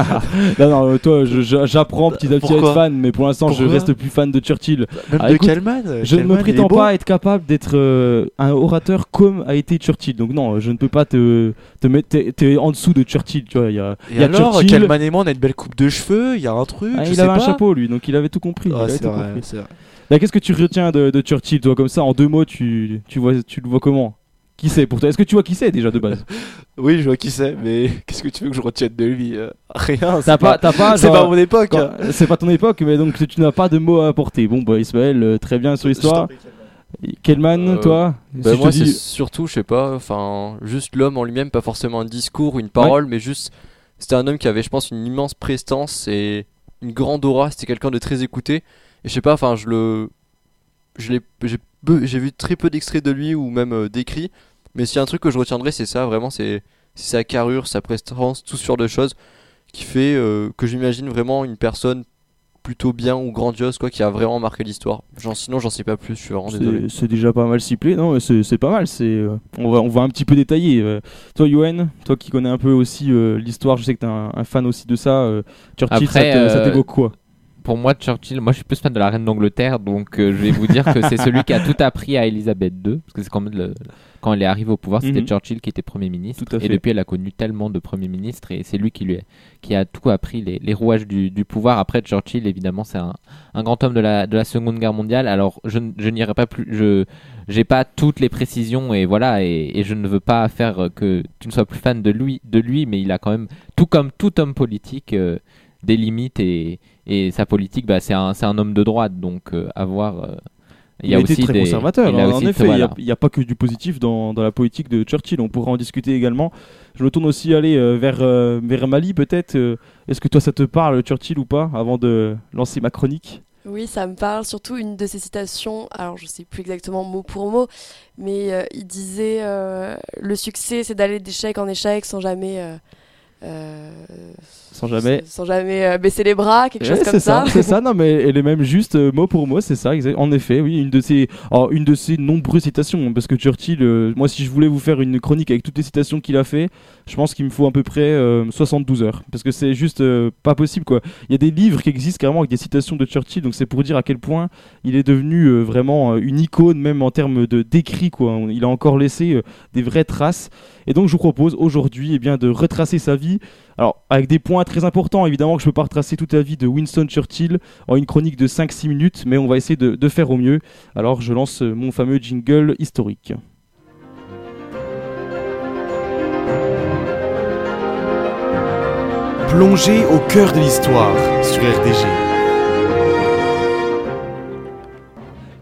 Speaker 1: non, non, euh, toi, j'apprends petit à petit à être fan, mais pour l'instant, je reste plus fan de Churchill.
Speaker 3: Même
Speaker 1: Ah,
Speaker 3: de
Speaker 1: écoute,
Speaker 3: Kellman euh,
Speaker 1: Je ne me prétends pas être capable d'être euh, un orateur comme a été Churchill. Donc non, je ne peux pas te, te mettre t'es- en dessous de Churchill. Tu vois, il y a,
Speaker 3: Et
Speaker 1: y a
Speaker 3: alors,
Speaker 1: Churchill.
Speaker 3: Kellman et moi, on a une belle coupe de cheveux, il y a un truc.
Speaker 1: Ah,
Speaker 3: je
Speaker 1: il
Speaker 3: sais
Speaker 1: avait un chapeau lui, donc il avait tout compris.
Speaker 3: Ah.
Speaker 1: Là, Qu'est-ce que tu retiens de, de Churchill, toi, comme ça, en deux mots, tu, tu, vois, tu le vois comment? Qui c'est pour toi? Est-ce que tu vois qui c'est déjà de base?
Speaker 3: Oui, je vois qui c'est, mais qu'est-ce que tu veux que je retienne de lui Euh, Rien.
Speaker 1: T'as
Speaker 3: c'est
Speaker 1: pas, t'as pas,
Speaker 3: C'est
Speaker 1: genre,
Speaker 3: pas mon époque.
Speaker 1: quand-
Speaker 3: hein.
Speaker 1: C'est pas ton époque, mais donc tu n'as pas de mots à apporter. Bon, bah Ismaël, euh, très bien sur l'histoire. Kelman,
Speaker 4: Euh,
Speaker 1: toi?
Speaker 4: Bah,
Speaker 1: Si
Speaker 4: moi, c'est
Speaker 1: dis-
Speaker 4: surtout, je sais pas, enfin, juste l'homme en lui-même, pas forcément un discours ou une parole, mais juste, c'était un homme qui avait, je pense, une immense prestance et une grande aura. C'était quelqu'un de très écouté. Et je sais pas, enfin, je le, je l'ai, j'ai peu- j'ai vu très peu d'extraits de lui ou même euh, d'écrits. Mais s'il y a un truc que je retiendrai, c'est ça, vraiment, c'est, sa carrure, sa prestance, tout ce genre de choses qui fait euh, que j'imagine vraiment une personne plutôt bien ou grandiose, quoi, qui a vraiment marqué l'histoire. Genre, sinon, j'en sais pas plus. Je suis vraiment désolé.
Speaker 1: C'est c'est déjà pas mal ciblé, non mais C'est c'est pas mal. C'est euh, on va on va un petit peu détailler. euh. toi, Yoann, toi qui connais un peu aussi euh, l'histoire, je sais que t'es un, un fan aussi de ça. euh, Churchill, ça
Speaker 2: Après,
Speaker 1: ça
Speaker 2: euh,
Speaker 1: t'évoque quoi?
Speaker 2: Pour moi, Churchill, moi je suis plus fan de la reine d'Angleterre, donc euh, je vais vous dire que c'est celui qui a tout appris à Elisabeth II, parce que c'est quand même le- quand elle est arrivée au pouvoir, c'était
Speaker 1: Mhm.
Speaker 2: Churchill qui était Premier ministre,
Speaker 1: Tout à
Speaker 2: et depuis elle a connu tellement de Premiers ministres, et c'est lui qui lui a, qui a tout appris les, les rouages du, du pouvoir. Après, Churchill, évidemment, c'est un, un grand homme de la, de la Seconde Guerre mondiale, alors je, n'irai pas plus, je j'ai pas toutes les précisions, et voilà, et, et je ne veux pas faire que tu ne sois plus fan de lui, de lui mais il a quand même, tout comme tout homme politique, euh, des limites et, et sa politique, bah, c'est un, c'est un homme de droite, donc euh, à voir. euh, il y a,
Speaker 1: été
Speaker 2: aussi
Speaker 1: très
Speaker 2: des-
Speaker 1: conservateur.
Speaker 2: il a
Speaker 1: En
Speaker 2: aussi-
Speaker 1: effet, il
Speaker 2: voilà.
Speaker 1: n'y a, pas que du positif dans, dans la politique de Churchill. On pourra en discuter également. Je me tourne aussi aller euh, vers, euh, vers Mali peut-être. euh, Est-ce que toi ça te parle Churchill ou pas avant de lancer ma chronique?
Speaker 6: Oui, ça me parle. Surtout une de ses citations, alors je sais plus exactement mot pour mot, mais euh, il disait euh, Le succès, c'est d'aller d'échec en échec sans jamais. Euh,
Speaker 1: Sans jamais.
Speaker 6: Sans jamais euh, baisser les bras, quelque
Speaker 1: Ouais,
Speaker 6: chose comme
Speaker 1: ça,
Speaker 6: ça.
Speaker 1: c'est ça. Non, mais elle est même juste euh, mot pour mot, c'est ça. En effet, oui, une de ces, alors, une de ces nombreuses citations. Parce que Churchill, moi, si je voulais vous faire une chronique avec toutes les citations qu'il a fait, je pense qu'il me faut à peu près euh, 72 heures. Parce que c'est juste euh, pas possible, quoi. Il y a des livres qui existent carrément avec des citations de Churchill, donc c'est pour dire à quel point il est devenu euh, vraiment euh, une icône, même en termes de d'écrit, quoi. Il a encore laissé euh, des vraies traces. Et donc, je vous propose aujourd'hui, eh bien, de retracer sa vie. Alors, avec des points très importants, évidemment, que je peux pas retracer toute la vie de Winston Churchill en une chronique de 5-6 minutes, mais on va essayer de, de faire au mieux. Alors, je lance euh, mon fameux jingle historique.
Speaker 11: Plongée au cœur de l'histoire sur RDG.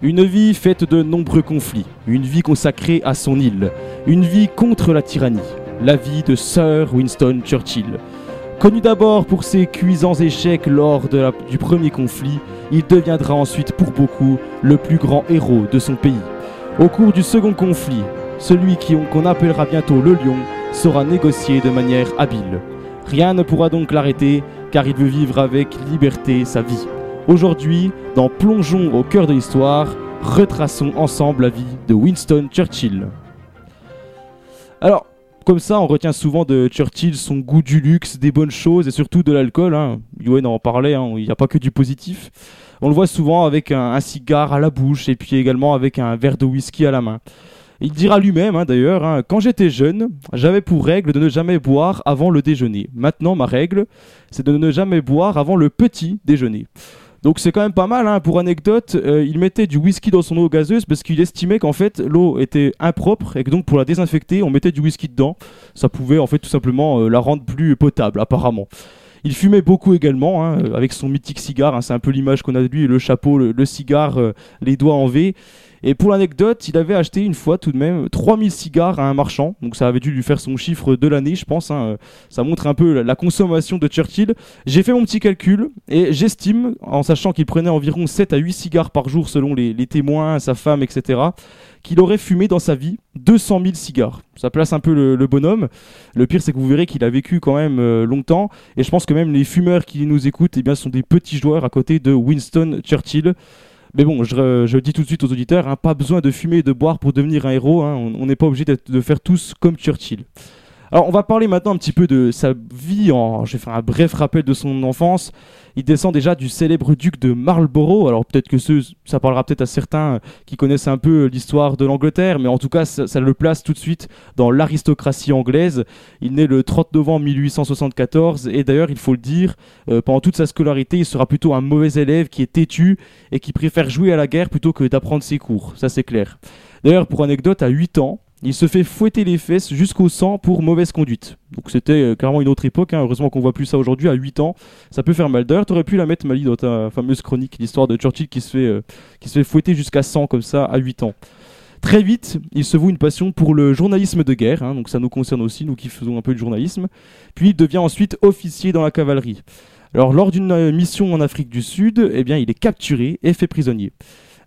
Speaker 1: Une vie faite de nombreux conflits, une vie consacrée à son île, une vie contre la tyrannie, la vie de Sir Winston Churchill. Connu d'abord pour ses cuisants échecs lors du premier conflit, il deviendra ensuite pour beaucoup le plus grand héros de son pays. Au cours du second conflit, celui qu'on appellera bientôt le lion sera négocié de manière habile. Rien ne pourra donc l'arrêter car il veut vivre avec liberté sa vie. Aujourd'hui, dans Plongeons au cœur de l'histoire, retraçons ensemble la vie de Winston Churchill. Alors, comme ça, on retient souvent de Churchill son goût du luxe, des bonnes choses et surtout de l'alcool. Hein. En parlait, hein, il n'y a pas que du positif. On le voit souvent avec un cigare à la bouche et puis également avec un verre de whisky à la main. Il dira lui-même, hein, d'ailleurs, hein, quand j'étais jeune, j'avais pour règle de ne jamais boire avant le déjeuner. Maintenant, ma règle, c'est de ne jamais boire avant le petit déjeuner. Donc c'est quand même pas mal. hein. Pour anecdote, euh, il mettait du whisky dans son eau gazeuse parce qu'il estimait qu'en fait l'eau était impropre et que donc pour la désinfecter, on mettait du whisky dedans. Ça pouvait en fait tout simplement euh, la rendre plus potable, apparemment. Il fumait beaucoup également, euh, avec son mythique cigare. c'est un peu l'image qu'on a de lui, le chapeau, le, cigare, les doigts en V. Et pour l'anecdote, il avait acheté une fois tout de même 3000 cigares à un marchand. Donc ça avait dû lui faire son chiffre de l'année, je pense. hein. Ça montre un peu la- consommation de Churchill. J'ai fait mon petit calcul et j'estime, en sachant qu'il prenait environ 7 à 8 cigares par jour selon les, témoins, sa femme, etc., qu'il aurait fumé dans sa vie 200 000 cigares. Ça place un peu le, le bonhomme. Le pire, c'est que vous verrez qu'il a vécu quand même euh, longtemps. Et je pense que même les fumeurs qui nous écoutent eh bien, sont des petits joueurs à côté de Winston Churchill. Mais bon, je, je dis tout de suite aux auditeurs, hein, pas besoin de fumer et de boire pour devenir un héros. hein. On n'est pas obligé de faire tous comme Churchill. Alors, on va parler maintenant un petit peu de sa vie. En... Je vais faire un bref rappel de son enfance. Il descend déjà du célèbre duc de Marlborough. Alors, peut-être que ce, ça parlera peut-être à certains euh, qui connaissent un peu l'histoire de l'Angleterre, mais en tout cas, ça, ça le place tout de suite dans l'aristocratie anglaise. Il naît le 30 novembre 1874, et d'ailleurs, il faut le dire, euh, pendant toute sa scolarité, il sera plutôt un mauvais élève qui est têtu et qui préfère jouer à la guerre plutôt que d'apprendre ses cours. Ça, c'est clair. D'ailleurs, pour anecdote, à 8 ans, il se fait fouetter les fesses jusqu'au sang pour mauvaise conduite. Donc c'était euh, clairement une autre époque, hein. heureusement qu'on voit plus ça aujourd'hui, à 8 ans, ça peut faire mal. D'ailleurs, t'aurais pu la mettre, Mali, dans ta fameuse chronique, l'histoire de Churchill qui se fait, euh, qui se fait fouetter jusqu'à 100 comme ça à 8 ans. Très vite, il se voue une passion pour le journalisme de guerre, hein, donc ça nous concerne aussi, nous qui faisons un peu de journalisme. Puis il devient ensuite officier dans la cavalerie. Alors lors d'une euh, mission en Afrique du Sud, eh bien, il est capturé et fait prisonnier.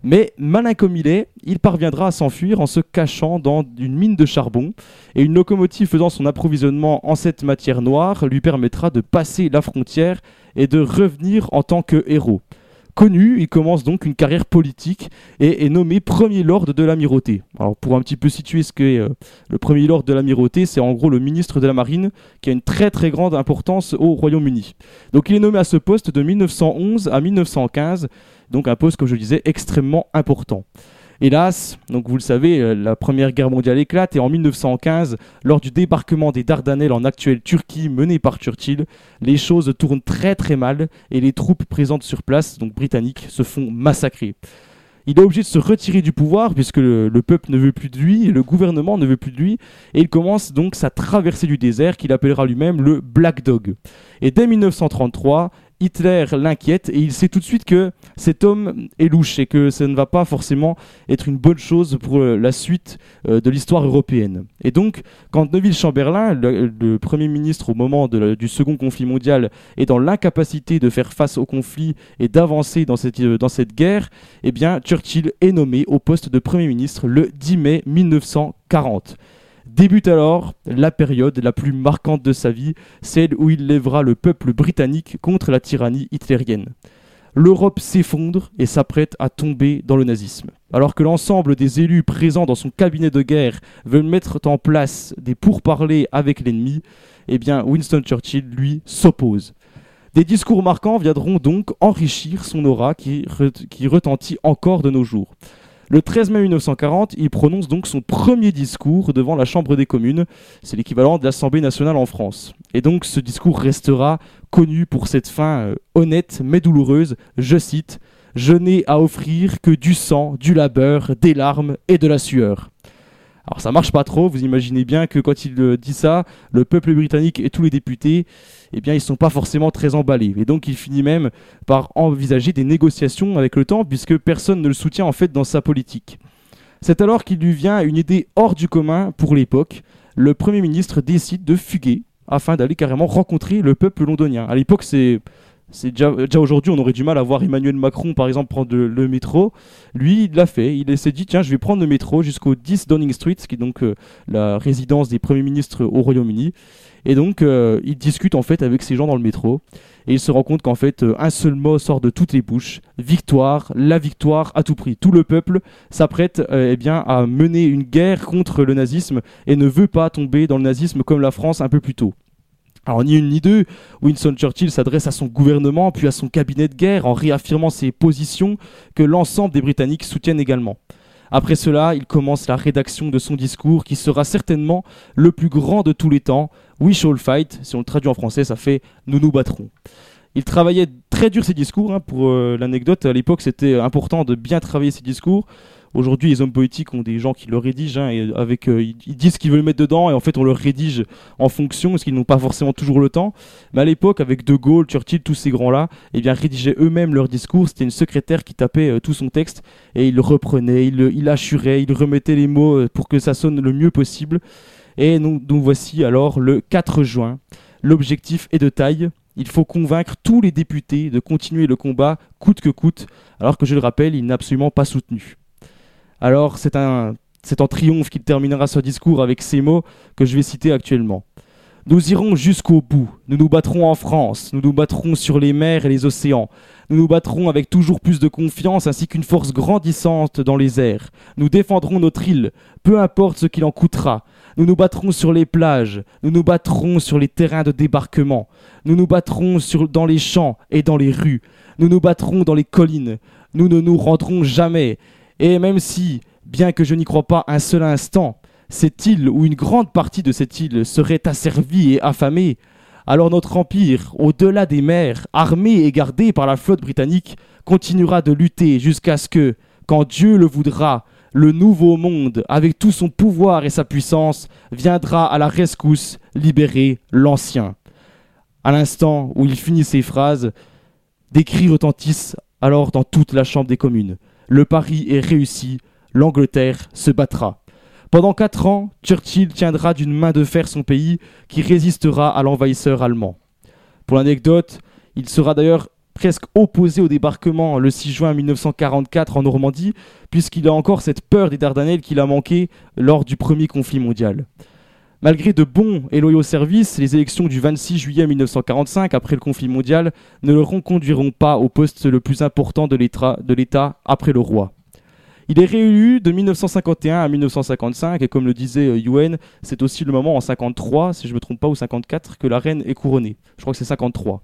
Speaker 1: Mais malin comme il est, il parviendra à s'enfuir en se cachant dans une mine de charbon, et une locomotive faisant son approvisionnement en cette matière noire lui permettra de passer la frontière et de revenir en tant que héros. Connu, il commence donc une carrière politique et est nommé premier lord de l'amirauté. Alors pour un petit peu situer ce qu'est euh, le premier lord de l'amirauté, c'est en gros le ministre de la marine qui a une très très grande importance au Royaume-Uni. Donc il est nommé à ce poste de 1911 à 1915, donc un poste comme je le disais extrêmement important. Hélas, donc vous le savez, euh, la Première Guerre mondiale éclate et en 1915, lors du débarquement des Dardanelles en actuelle Turquie mené par Churchill, les choses tournent très très mal et les troupes présentes sur place, donc britanniques, se font massacrer. Il est obligé de se retirer du pouvoir puisque le, le peuple ne veut plus de lui, le gouvernement ne veut plus de lui, et il commence donc sa traversée du désert qu'il appellera lui-même le Black Dog. Et dès 1933, Hitler l'inquiète et il sait tout de suite que cet homme est louche et que ça ne va pas forcément être une bonne chose pour euh, la suite euh, de l'histoire européenne. Et donc, quand Neville Chamberlain, le, Premier ministre au moment du Second conflit mondial, est dans l'incapacité de faire face au conflit et d'avancer dans cette, euh, guerre, eh bien, Churchill est nommé au poste de Premier ministre le 10 mai 1940. Débute alors la période la plus marquante de sa vie, celle où il lèvera le peuple britannique contre la tyrannie hitlérienne. L'Europe s'effondre et s'apprête à tomber dans le nazisme. Alors que l'ensemble des élus présents dans son cabinet de guerre veulent mettre en place des pourparlers avec l'ennemi, eh bien Winston Churchill, lui, s'oppose. Des discours marquants viendront donc enrichir son aura qui, re- qui retentit encore de nos jours. Le 13 mai 1940, il prononce donc son premier discours devant la Chambre des communes. C'est l'équivalent de l'Assemblée nationale en France. Et donc ce discours restera connu pour cette fin euh, honnête mais douloureuse. Je cite Je n'ai à offrir que du sang, du labeur, des larmes et de la sueur. Alors ça marche pas trop, vous imaginez bien que quand il euh, dit ça, le peuple britannique et tous les députés, eh bien ils sont pas forcément très emballés. Et donc il finit même par envisager des négociations avec le temps puisque personne ne le soutient en fait dans sa politique. C'est alors qu'il lui vient une idée hors du commun pour l'époque. Le Premier ministre décide de fuguer afin d'aller carrément rencontrer le peuple londonien. À l'époque, c'est C'est déjà, aujourd'hui, on aurait du mal à voir Emmanuel Macron, par exemple, prendre le, métro. Lui, il l'a fait. Il s'est dit, tiens, je vais prendre le métro jusqu'au 10 Downing Street, qui est donc euh, la résidence des premiers ministres au Royaume-Uni. Et donc, euh, il discute en fait avec ces gens dans le métro. Et il se rend compte qu'en fait, euh, un seul mot sort de toutes les bouches victoire, la victoire à tout prix. Tout le peuple s'apprête eh à mener une guerre contre le nazisme et ne veut pas tomber dans le nazisme comme la France un peu plus tôt. Alors ni une ni deux, Winston Churchill s'adresse à son gouvernement puis à son cabinet de guerre en réaffirmant ses positions que l'ensemble des Britanniques soutiennent également. Après cela, il commence la rédaction de son discours qui sera certainement le plus grand de tous les temps. We shall fight, si on le traduit en français, ça fait nous nous battrons. Il travaillait très dur ses discours, hein, pour euh, l'anecdote, à l'époque c'était important de bien travailler ses discours. Aujourd'hui, les hommes politiques ont des gens qui le rédigent, hein, et avec, euh, ils, disent ce qu'ils veulent mettre dedans, et en fait on le rédige en fonction, parce qu'ils n'ont pas forcément toujours le temps. Mais à l'époque, avec De Gaulle, Churchill, tous ces grands-là, eh bien, rédigeaient eux-mêmes leurs discours. C'était une secrétaire qui tapait euh, tout son texte, et il le reprenait, il, il assurait, il remettait les mots euh, pour que ça sonne le mieux possible. Et nous, nous voici alors le 4 juin. L'objectif est de taille. Il faut convaincre tous les députés de continuer le combat coûte que coûte, alors que je le rappelle, il n'a absolument pas soutenu. Alors c'est en triomphe qu'il terminera ce discours avec ces mots que je vais citer actuellement. Nous irons jusqu'au bout, nous nous battrons en France, nous nous battrons sur les mers et les océans, nous nous battrons avec toujours plus de confiance ainsi qu'une force grandissante dans les airs. Nous défendrons notre île, peu importe ce qu'il en coûtera. Nous nous battrons sur les plages, nous nous battrons sur les terrains de débarquement, nous nous battrons dans les champs et dans les rues, nous nous battrons dans les collines, nous ne nous rendrons jamais. Et même si, bien que je n'y crois pas un seul instant, cette île ou une grande partie de cette île serait asservie et affamée, alors notre empire, au-delà des mers, armé et gardé par la flotte britannique, continuera de lutter jusqu'à ce que, quand Dieu le voudra, le nouveau monde, avec tout son pouvoir et sa puissance, viendra à la rescousse libérer l'ancien. À l'instant où il finit ces phrases, des cris retentissent alors dans toute la Chambre des communes. Le pari est réussi, l'Angleterre se battra. Pendant quatre ans, Churchill tiendra d'une main de fer son pays qui résistera à l'envahisseur allemand. Pour l'anecdote, il sera d'ailleurs presque opposé au débarquement le 6 juin 1944 en Normandie, puisqu'il a encore cette peur des Dardanelles qu'il a manqué lors du premier conflit mondial. Malgré de bons et loyaux services, les élections du 26 juillet 1945, après le conflit mondial, ne le reconduiront pas au poste le plus important de l'État après le roi. Il est réélu de 1951 à 1955 et comme le disait euh, Yuen, c'est aussi le moment en 53, si je me trompe pas, ou 54, que la reine est couronnée. Je crois que c'est 53.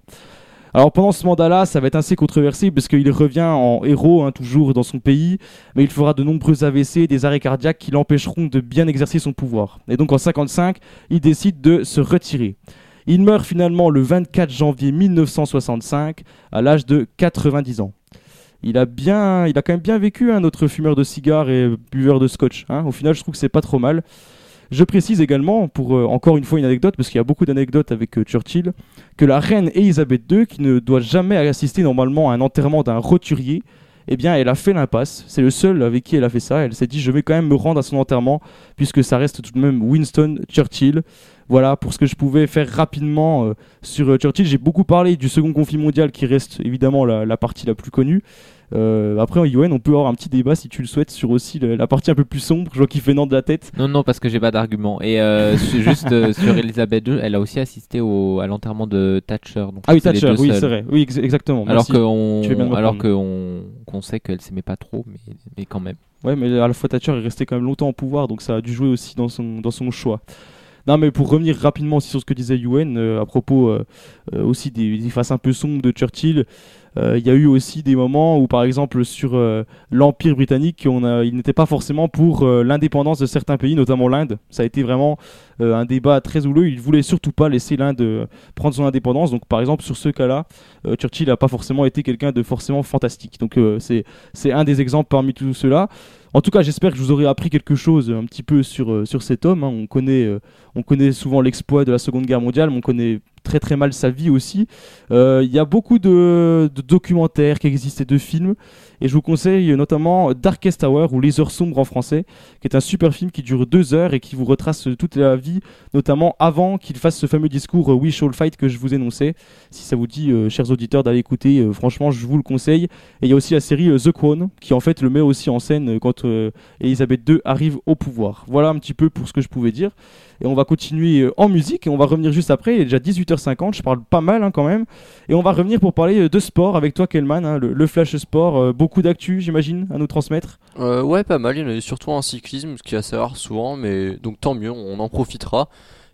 Speaker 1: Alors pendant ce mandat-là, ça va être assez controversé parce qu'il revient en héros, hein, toujours dans son pays, mais il fera de nombreux AVC, des arrêts cardiaques qui l'empêcheront de bien exercer son pouvoir. Et donc en 55, il décide de se retirer. Il meurt finalement le 24 janvier 1965 à l'âge de 90 ans. Il a bien, il a quand même bien vécu, hein, notre fumeur de cigares et buveur de scotch. hein. Au final, je trouve que c'est pas trop mal. Je précise également, pour euh, encore une fois une anecdote, parce qu'il y a beaucoup d'anecdotes avec euh, Churchill, que la reine Elisabeth II, qui ne doit jamais assister normalement à un enterrement d'un roturier, eh bien, elle a fait l'impasse. C'est le seul avec qui elle a fait ça. Elle s'est dit, je vais quand même me rendre à son enterrement, puisque ça reste tout de même Winston Churchill. Voilà pour ce que je pouvais faire rapidement euh, sur Churchill. J'ai beaucoup parlé du second conflit mondial, qui reste évidemment la partie la plus connue. Euh, après, en Yoann, on peut avoir un petit débat si tu le souhaites sur aussi le- la partie un peu plus sombre. Je vois qu'il fait non de la tête.
Speaker 2: Non, non, parce que j'ai pas d'argument. Et euh, juste euh, sur Elisabeth II, elle a aussi assisté au, à l'enterrement de Thatcher. Donc
Speaker 1: Ah oui, Thatcher, oui, c'est vrai. Oui, ex- exactement.
Speaker 2: Alors qu'on, qu'on, qu'on sait qu'elle s'aimait pas trop, mais, mais quand même.
Speaker 1: Ouais, mais à la fois Thatcher est resté quand même longtemps au pouvoir, donc ça a dû jouer aussi dans son, dans son choix. Non, mais pour revenir rapidement aussi sur ce que disait Yuen, euh, à propos euh, euh, aussi des, des faces un peu sombres de Churchill, il y a eu aussi des moments où, par exemple, sur euh, l'Empire britannique, on a, il n'était pas forcément pour euh, l'indépendance de certains pays, notamment l'Inde. Ça a été vraiment euh, un débat très houleux. Il voulait surtout pas laisser l'Inde euh, prendre son indépendance. Donc, par exemple, sur ce cas-là, euh, Churchill n'a pas forcément été quelqu'un de forcément fantastique. Donc, euh, c'est un des exemples parmi tous ceux-là. En tout cas, j'espère que je vous aurai appris quelque chose un petit peu sur, euh, sur cet homme. hein. On, connaît, euh, on connaît souvent l'exploit de la Seconde Guerre mondiale, mais on connaît très très mal sa vie aussi. Euh, Il y a beaucoup de, de documentaires qui existent et de films. Et je vous conseille notamment Darkest Hour ou Les Heures Sombres en français, qui est un super film qui dure deux heures et qui vous retrace toute la vie, notamment avant qu'il fasse ce fameux discours euh, We Shall Fight que je vous énonçais. Si ça vous dit, euh, chers auditeurs, d'aller écouter, euh, franchement, je vous le conseille. Et il y a aussi la série The Crown, qui en fait le met aussi en scène quand euh, Elisabeth II arrive au pouvoir. Voilà un petit peu pour ce que je pouvais dire. Et on va continuer en musique et on va revenir juste après. Il est déjà 18h50, je parle pas mal hein, quand même. Et on va revenir pour parler de sport avec toi, Kelman, hein, le, Flash Sport. Beaucoup d'actu, j'imagine, à nous transmettre.
Speaker 4: Euh, ouais, pas mal. Il y en a surtout en cyclisme, ce qui est assez rare souvent, mais donc tant mieux, on en profitera.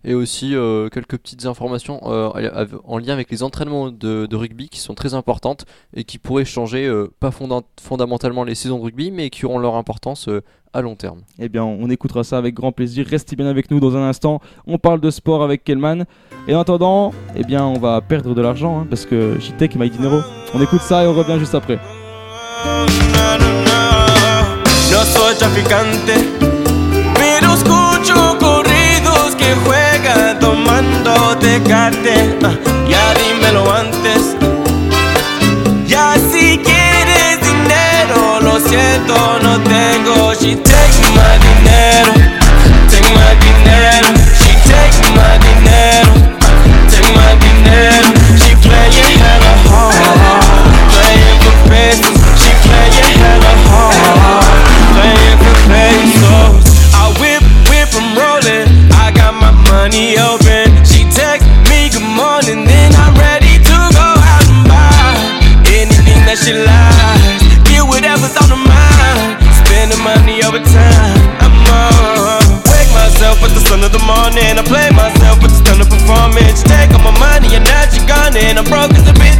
Speaker 4: Et aussi euh, quelques petites informations euh, en lien avec les entraînements de, de rugby qui sont très importantes et qui pourraient changer, pas fonda- fondamentalement les saisons de rugby, mais qui auront leur importance à long terme.
Speaker 1: Eh bien, on écoutera ça avec grand plaisir. Restez bien avec nous dans un instant. On parle de sport avec Kelman. Et en attendant, eh bien, on va perdre de l'argent hein, parce que JTech et My Dinero. On écoute ça et on revient juste après.
Speaker 7: No soy traficante, pero escucho corridos que juegan tomando tecate. Ah, ya dímelo antes. Ya si quieres dinero, lo siento, no tengo. She take my dinero, the morning. I play myself but with the stunning performance. Take all my money and now she gone and I'm broke as a bitch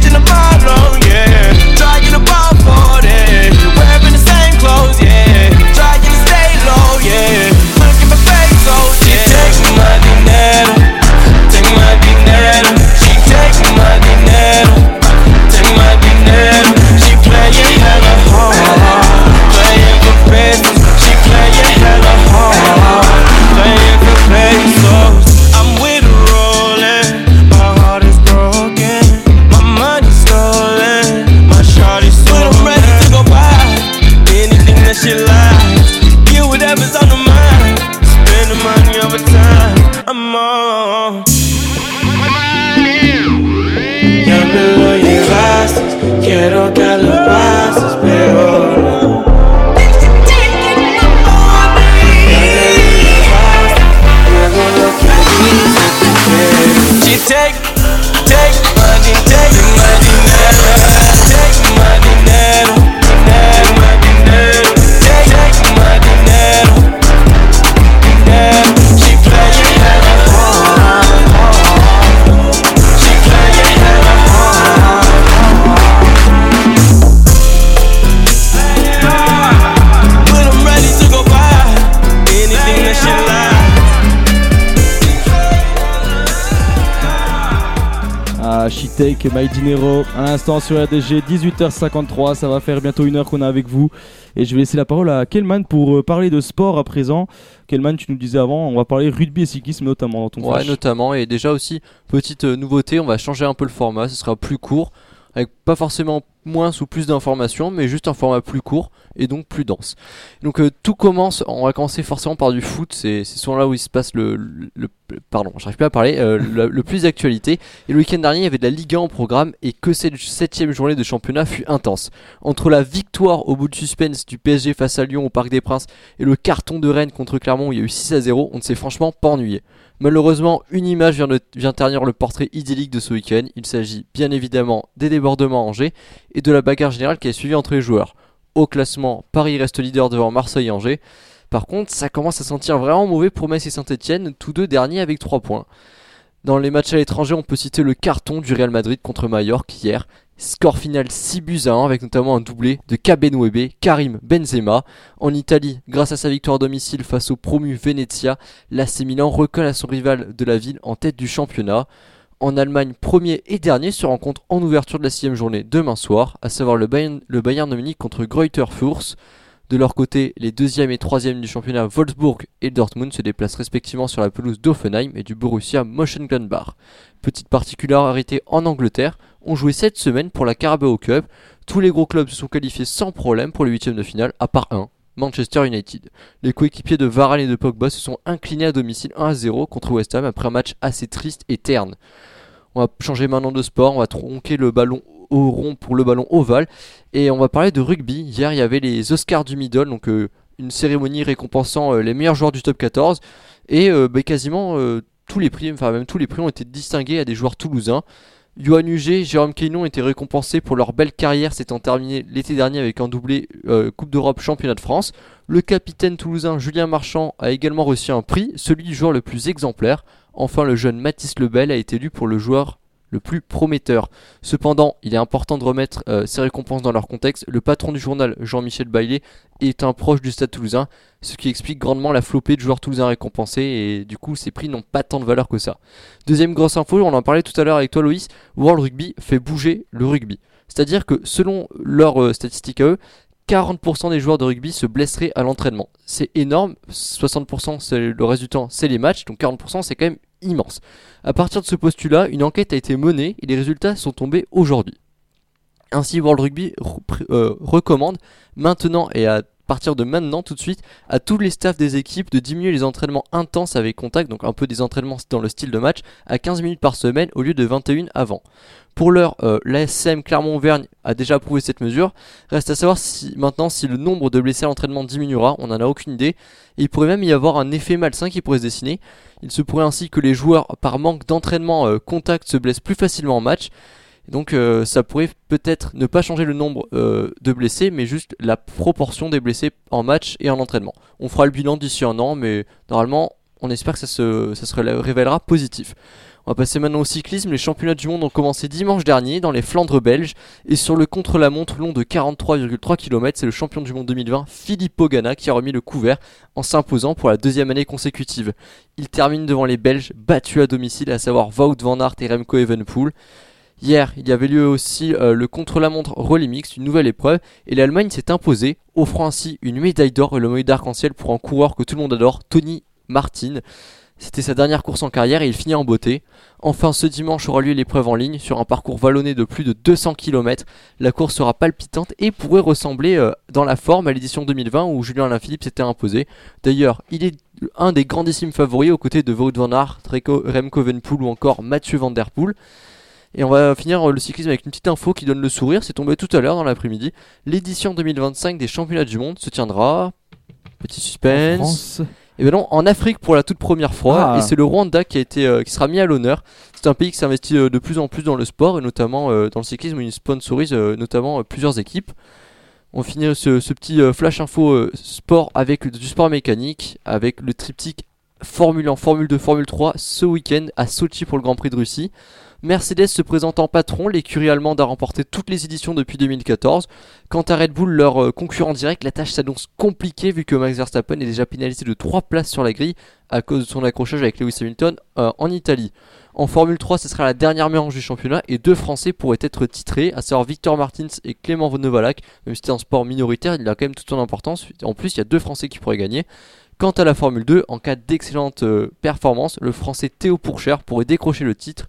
Speaker 7: Take My Dinero.
Speaker 1: À l'instant sur RDG, 18h53. Ça va faire bientôt une heure qu'on est avec vous. Et je vais laisser la parole à Kelman pour euh, parler de sport à présent. Kelman, tu nous disais avant, on va parler rugby et cyclisme notamment dans ton
Speaker 4: Ouais,
Speaker 1: flash.
Speaker 4: notamment. Et déjà aussi, petite euh, nouveauté, on va changer un peu le format. Ce sera plus court, avec pas forcément moins ou plus d'informations, mais juste un format plus court et donc plus dense. Donc euh, tout commence, on va commencer forcément par du foot. C'est souvent là où il se passe le, plus à parler, euh, le, plus d'actualité. Et le week-end dernier, il y avait de la Ligue 1 au programme et que cette septième journée de championnat fut intense. Entre la victoire au bout de suspense du PSG face à Lyon au Parc des Princes et le carton de Rennes contre Clermont, où il y a eu 6 à 0, on ne s'est franchement pas ennuyé. Malheureusement, une image vient, ternir le portrait idyllique de ce week-end. Il s'agit bien évidemment des débordements à Angers et de la bagarre générale qui a suivi entre les joueurs. Au classement, Paris reste leader devant Marseille et Angers. Par contre, ça commence à sentir vraiment mauvais pour Metz et Saint-Etienne, tous deux derniers avec 3 points. Dans les matchs à l'étranger, on peut citer le carton du Real Madrid contre Mallorca hier. Score final 6 buts à 1 avec notamment un doublé de Kabenwebe, Karim Benzema. En Italie, grâce à sa victoire domicile face au promu Venezia, l'AC Milan recolle à son rival de la ville en tête du championnat. En Allemagne, premier et dernier se rencontrent en ouverture de la sixième journée demain soir, à savoir le Bayern, le de Munich contre Greuther Fürth. De leur côté, les deuxième et troisième du championnat Wolfsburg et Dortmund se déplacent respectivement sur la pelouse d'Offenheim et du Borussia Mönchengladbach. Petite particularité en Angleterre, on jouait cette semaine pour la Carabao Cup. Tous les gros clubs se sont qualifiés sans problème pour les huitièmes de finale, à part un, Manchester United. Les coéquipiers de Varane et de Pogba se sont inclinés à domicile 1 à 0 contre West Ham après un match assez triste et terne. On va changer maintenant de sport, on va tronquer le ballon au rond pour le ballon ovale et on va parler de rugby. Hier, il y avait les Oscars du Middle, donc euh, une cérémonie récompensant euh, les meilleurs joueurs du top 14 et euh, bah, quasiment tous les prix, enfin même tous les prix ont été distingués à des joueurs toulousains. Johan Huget, Jérôme Quénon étaient récompensés pour leur belle carrière s'étant terminé l'été dernier avec un doublé euh, Coupe d'Europe Championnat de France. Le capitaine toulousain Julien Marchand a également reçu un prix, celui du joueur le plus exemplaire. Enfin, le jeune Mathis Lebel a été élu pour le joueur le plus prometteur. Cependant, il est important de remettre euh, ces récompenses dans leur contexte. Le patron du journal, Jean-Michel Baillet, est un proche du stade toulousain, ce qui explique grandement la flopée de joueurs toulousains récompensés et du coup ces prix n'ont pas tant de valeur que ça. Deuxième grosse info, on en parlait tout à l'heure avec toi Loïs, World Rugby fait bouger le rugby. C'est-à-dire que selon leurs euh, statistiques à eux, 40% des joueurs de rugby se blesseraient à l'entraînement. C'est énorme, 60% c'est le reste du temps c'est les matchs, donc 40% c'est quand même immense. À partir de ce postulat, une enquête a été menée et les résultats sont tombés aujourd'hui. Ainsi, World Rugby euh, recommande maintenant et à partir de maintenant tout de suite à tous les staffs des équipes de diminuer les entraînements intenses avec contact, donc un peu des entraînements dans le style de match, à 15 minutes par semaine au lieu de 21 avant. Pour l'heure, euh, l'ASM Clermont-Auvergne a déjà approuvé cette mesure. Reste à savoir si maintenant si le nombre de blessés à l'entraînement diminuera, on n'en a aucune idée. Il pourrait même y avoir un effet malsain qui pourrait se dessiner. Il se pourrait ainsi que les joueurs, par manque d'entraînement euh, contact, se blessent plus facilement en match. Donc euh, ça pourrait peut-être ne pas changer le nombre euh, de blessés, mais juste la proportion des blessés en match et en entraînement. On fera le bilan d'ici un an, mais normalement, on espère que ça se, révélera positif. On va passer maintenant au cyclisme. Les championnats du monde ont commencé dimanche dernier dans les Flandres belges. Et sur le contre-la-montre long de 43,3 km, c'est le champion du monde 2020, Philippe Pogana, qui a remis le couvert en s'imposant pour la deuxième année consécutive. Il termine devant les Belges, battus à domicile, à savoir Wout van Aert et Remco Evenepoel. Hier, il y avait lieu aussi euh, le contre-la-montre relais mixte, une nouvelle épreuve, et l'Allemagne s'est imposée, offrant ainsi une médaille d'or et le maillot d'arc-en-ciel pour un coureur que tout le monde adore, Tony Martin. C'était sa dernière course en carrière et il finit en beauté. Enfin, ce dimanche aura lieu l'épreuve en ligne sur un parcours vallonné de plus de 200 km. La course sera palpitante et pourrait ressembler euh, dans la forme à l'édition 2020 où Julien Alain Philippe s'était imposé. D'ailleurs, il est un des grandissimes favoris aux côtés de Wout van Aert, Remco ou encore Mathieu Van Der Poel. Et on va finir le cyclisme avec une petite info qui donne le sourire. C'est tombé tout à l'heure dans l'après-midi. L'édition 2025 des championnats du monde se tiendra. Petit suspense.
Speaker 1: France.
Speaker 4: Et ben non, en Afrique pour la toute première fois.
Speaker 1: Ah.
Speaker 4: Et c'est le Rwanda qui, a été, euh, qui sera mis à l'honneur. C'est un pays qui s'investit euh, de plus en plus dans le sport et notamment euh, dans le cyclisme où il sponsorise euh, notamment plusieurs équipes. On finit ce, ce petit flash info sport avec du sport mécanique, avec le triptyque Formule 1, Formule 2, Formule 3 ce week-end à Sochi pour le Grand Prix de Russie. Mercedes se présente en patron, l'écurie allemande a remporté toutes les éditions depuis 2014. Quant à Red Bull, leur euh, concurrent direct, la tâche s'annonce compliquée vu que Max Verstappen est déjà pénalisé de 3 places sur la grille à cause de son accrochage avec Lewis Hamilton euh, en Italie. En Formule 3, ce sera la dernière manche du championnat et deux Français pourraient être titrés, à savoir Victor Martins et Clément Novalak. Même si c'était un sport minoritaire, il a quand même toute son importance. En plus, il y a deux Français qui pourraient gagner. Quant à la Formule 2, en cas d'excellente euh, performance, le Français Théo Pourchère pourrait décrocher le titre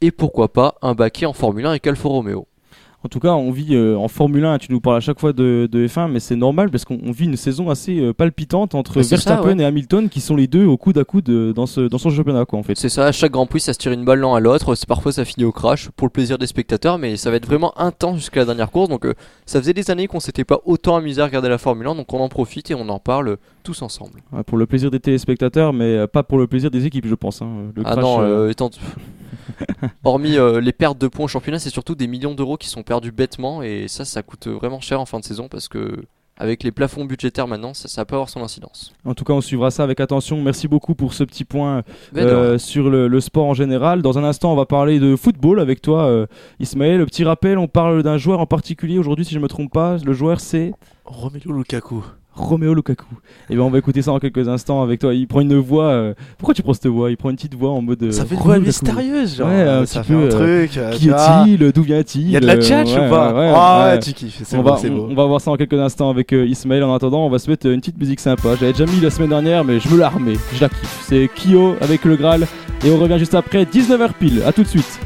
Speaker 4: et pourquoi pas un baquet en Formule 1 avec Alfa Romeo.
Speaker 1: En tout cas, on vit euh, en Formule 1, tu nous parles à chaque fois de, de F1, mais c'est normal parce qu'on on vit une saison assez euh, palpitante entre
Speaker 4: Bah, ça,
Speaker 1: Verstappen
Speaker 4: ouais.
Speaker 1: et Hamilton qui sont les deux au coude à coude euh, dans ce, dans ce championnat, quoi, en fait.
Speaker 4: C'est ça, à chaque Grand Prix, ça se tire une balle l'un à l'autre. C'est parfois ça finit au crash pour le plaisir des spectateurs, mais ça va être vraiment intense jusqu'à la dernière course. Donc, ça faisait des années qu'on s'était pas autant amusé à regarder la Formule 1, donc on en profite et on en parle tous ensemble.
Speaker 1: Ouais, pour le plaisir des téléspectateurs, mais pas pour le plaisir des équipes, je pense. hein. Le
Speaker 4: ah
Speaker 1: crash,
Speaker 4: non, étant... hormis euh, les pertes de points au championnat, c'est surtout des millions d'euros qui sont perdus bêtement et ça, ça coûte vraiment cher en fin de saison parce que avec les plafonds budgétaires maintenant, ça, ça peut avoir son incidence.
Speaker 1: En tout cas, on suivra ça avec attention. Merci beaucoup pour ce petit point
Speaker 4: de
Speaker 1: euh, sur le, le sport en général. Dans un instant, on va parler de football avec toi, euh, Ismaël. Le petit rappel, on parle d'un joueur en particulier aujourd'hui, si je me trompe pas. Le joueur, c'est
Speaker 3: Romelu Lukaku.
Speaker 1: Romeo Lukaku. Et bien, on va écouter ça en quelques instants avec toi. Il prend une voix. euh, Pourquoi tu prends cette voix? Il prend une petite voix en mode. euh,
Speaker 3: Ça fait une voix mystérieuse, genre.
Speaker 1: Ouais, un
Speaker 3: ça
Speaker 1: petit
Speaker 3: fait
Speaker 1: peu,
Speaker 3: un
Speaker 1: euh,
Speaker 3: truc. euh,
Speaker 1: Qui est-il? D'où vient-il?
Speaker 3: Il y a de la
Speaker 1: Euh,
Speaker 3: tchatch
Speaker 1: ouais,
Speaker 3: ou pas?
Speaker 1: ouais,
Speaker 3: Ah,
Speaker 1: ouais.
Speaker 3: tu kiffes, c'est beau, beau.
Speaker 1: on va voir ça en quelques instants avec euh, Ismaël. En attendant, on va se mettre euh, une petite musique sympa. J'avais déjà mis la semaine dernière, mais je me la remets. Je la kiffe. C'est Kyo avec le Graal. Et on revient juste après, 19h pile. A tout de suite.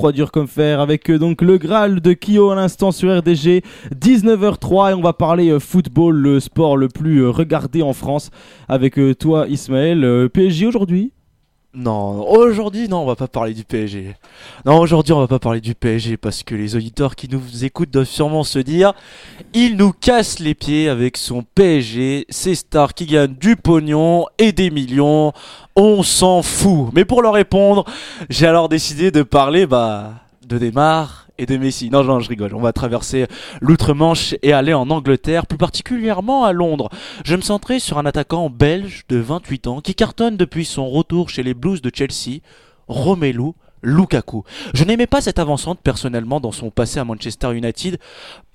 Speaker 1: Eh oui, j'y crois dur comme fer avec euh, donc le Graal de Kyo à l'instant sur RDG 19h03 et on va parler euh, football, le sport le plus euh, regardé en France avec toi Ismaël. PSG aujourd'hui?
Speaker 3: Non, aujourd'hui, non, on va pas parler du PSG. Non, aujourd'hui, on va pas parler du PSG parce que les auditeurs qui nous écoutent doivent sûrement se dire il nous casse les pieds avec son PSG, ses stars qui gagnent du pognon et des millions. On s'en fout. Mais pour leur répondre, j'ai alors décidé de parler, bah, de Neymar et de Messi. Non, non, je rigole. On va traverser l'outre-Manche et aller en Angleterre, plus particulièrement à Londres. Je me centrais sur un attaquant belge de 28 ans qui cartonne depuis son retour chez les Blues de Chelsea, Romelu Lukaku. Je n'aimais pas cette avancante personnellement dans son passé à Manchester United,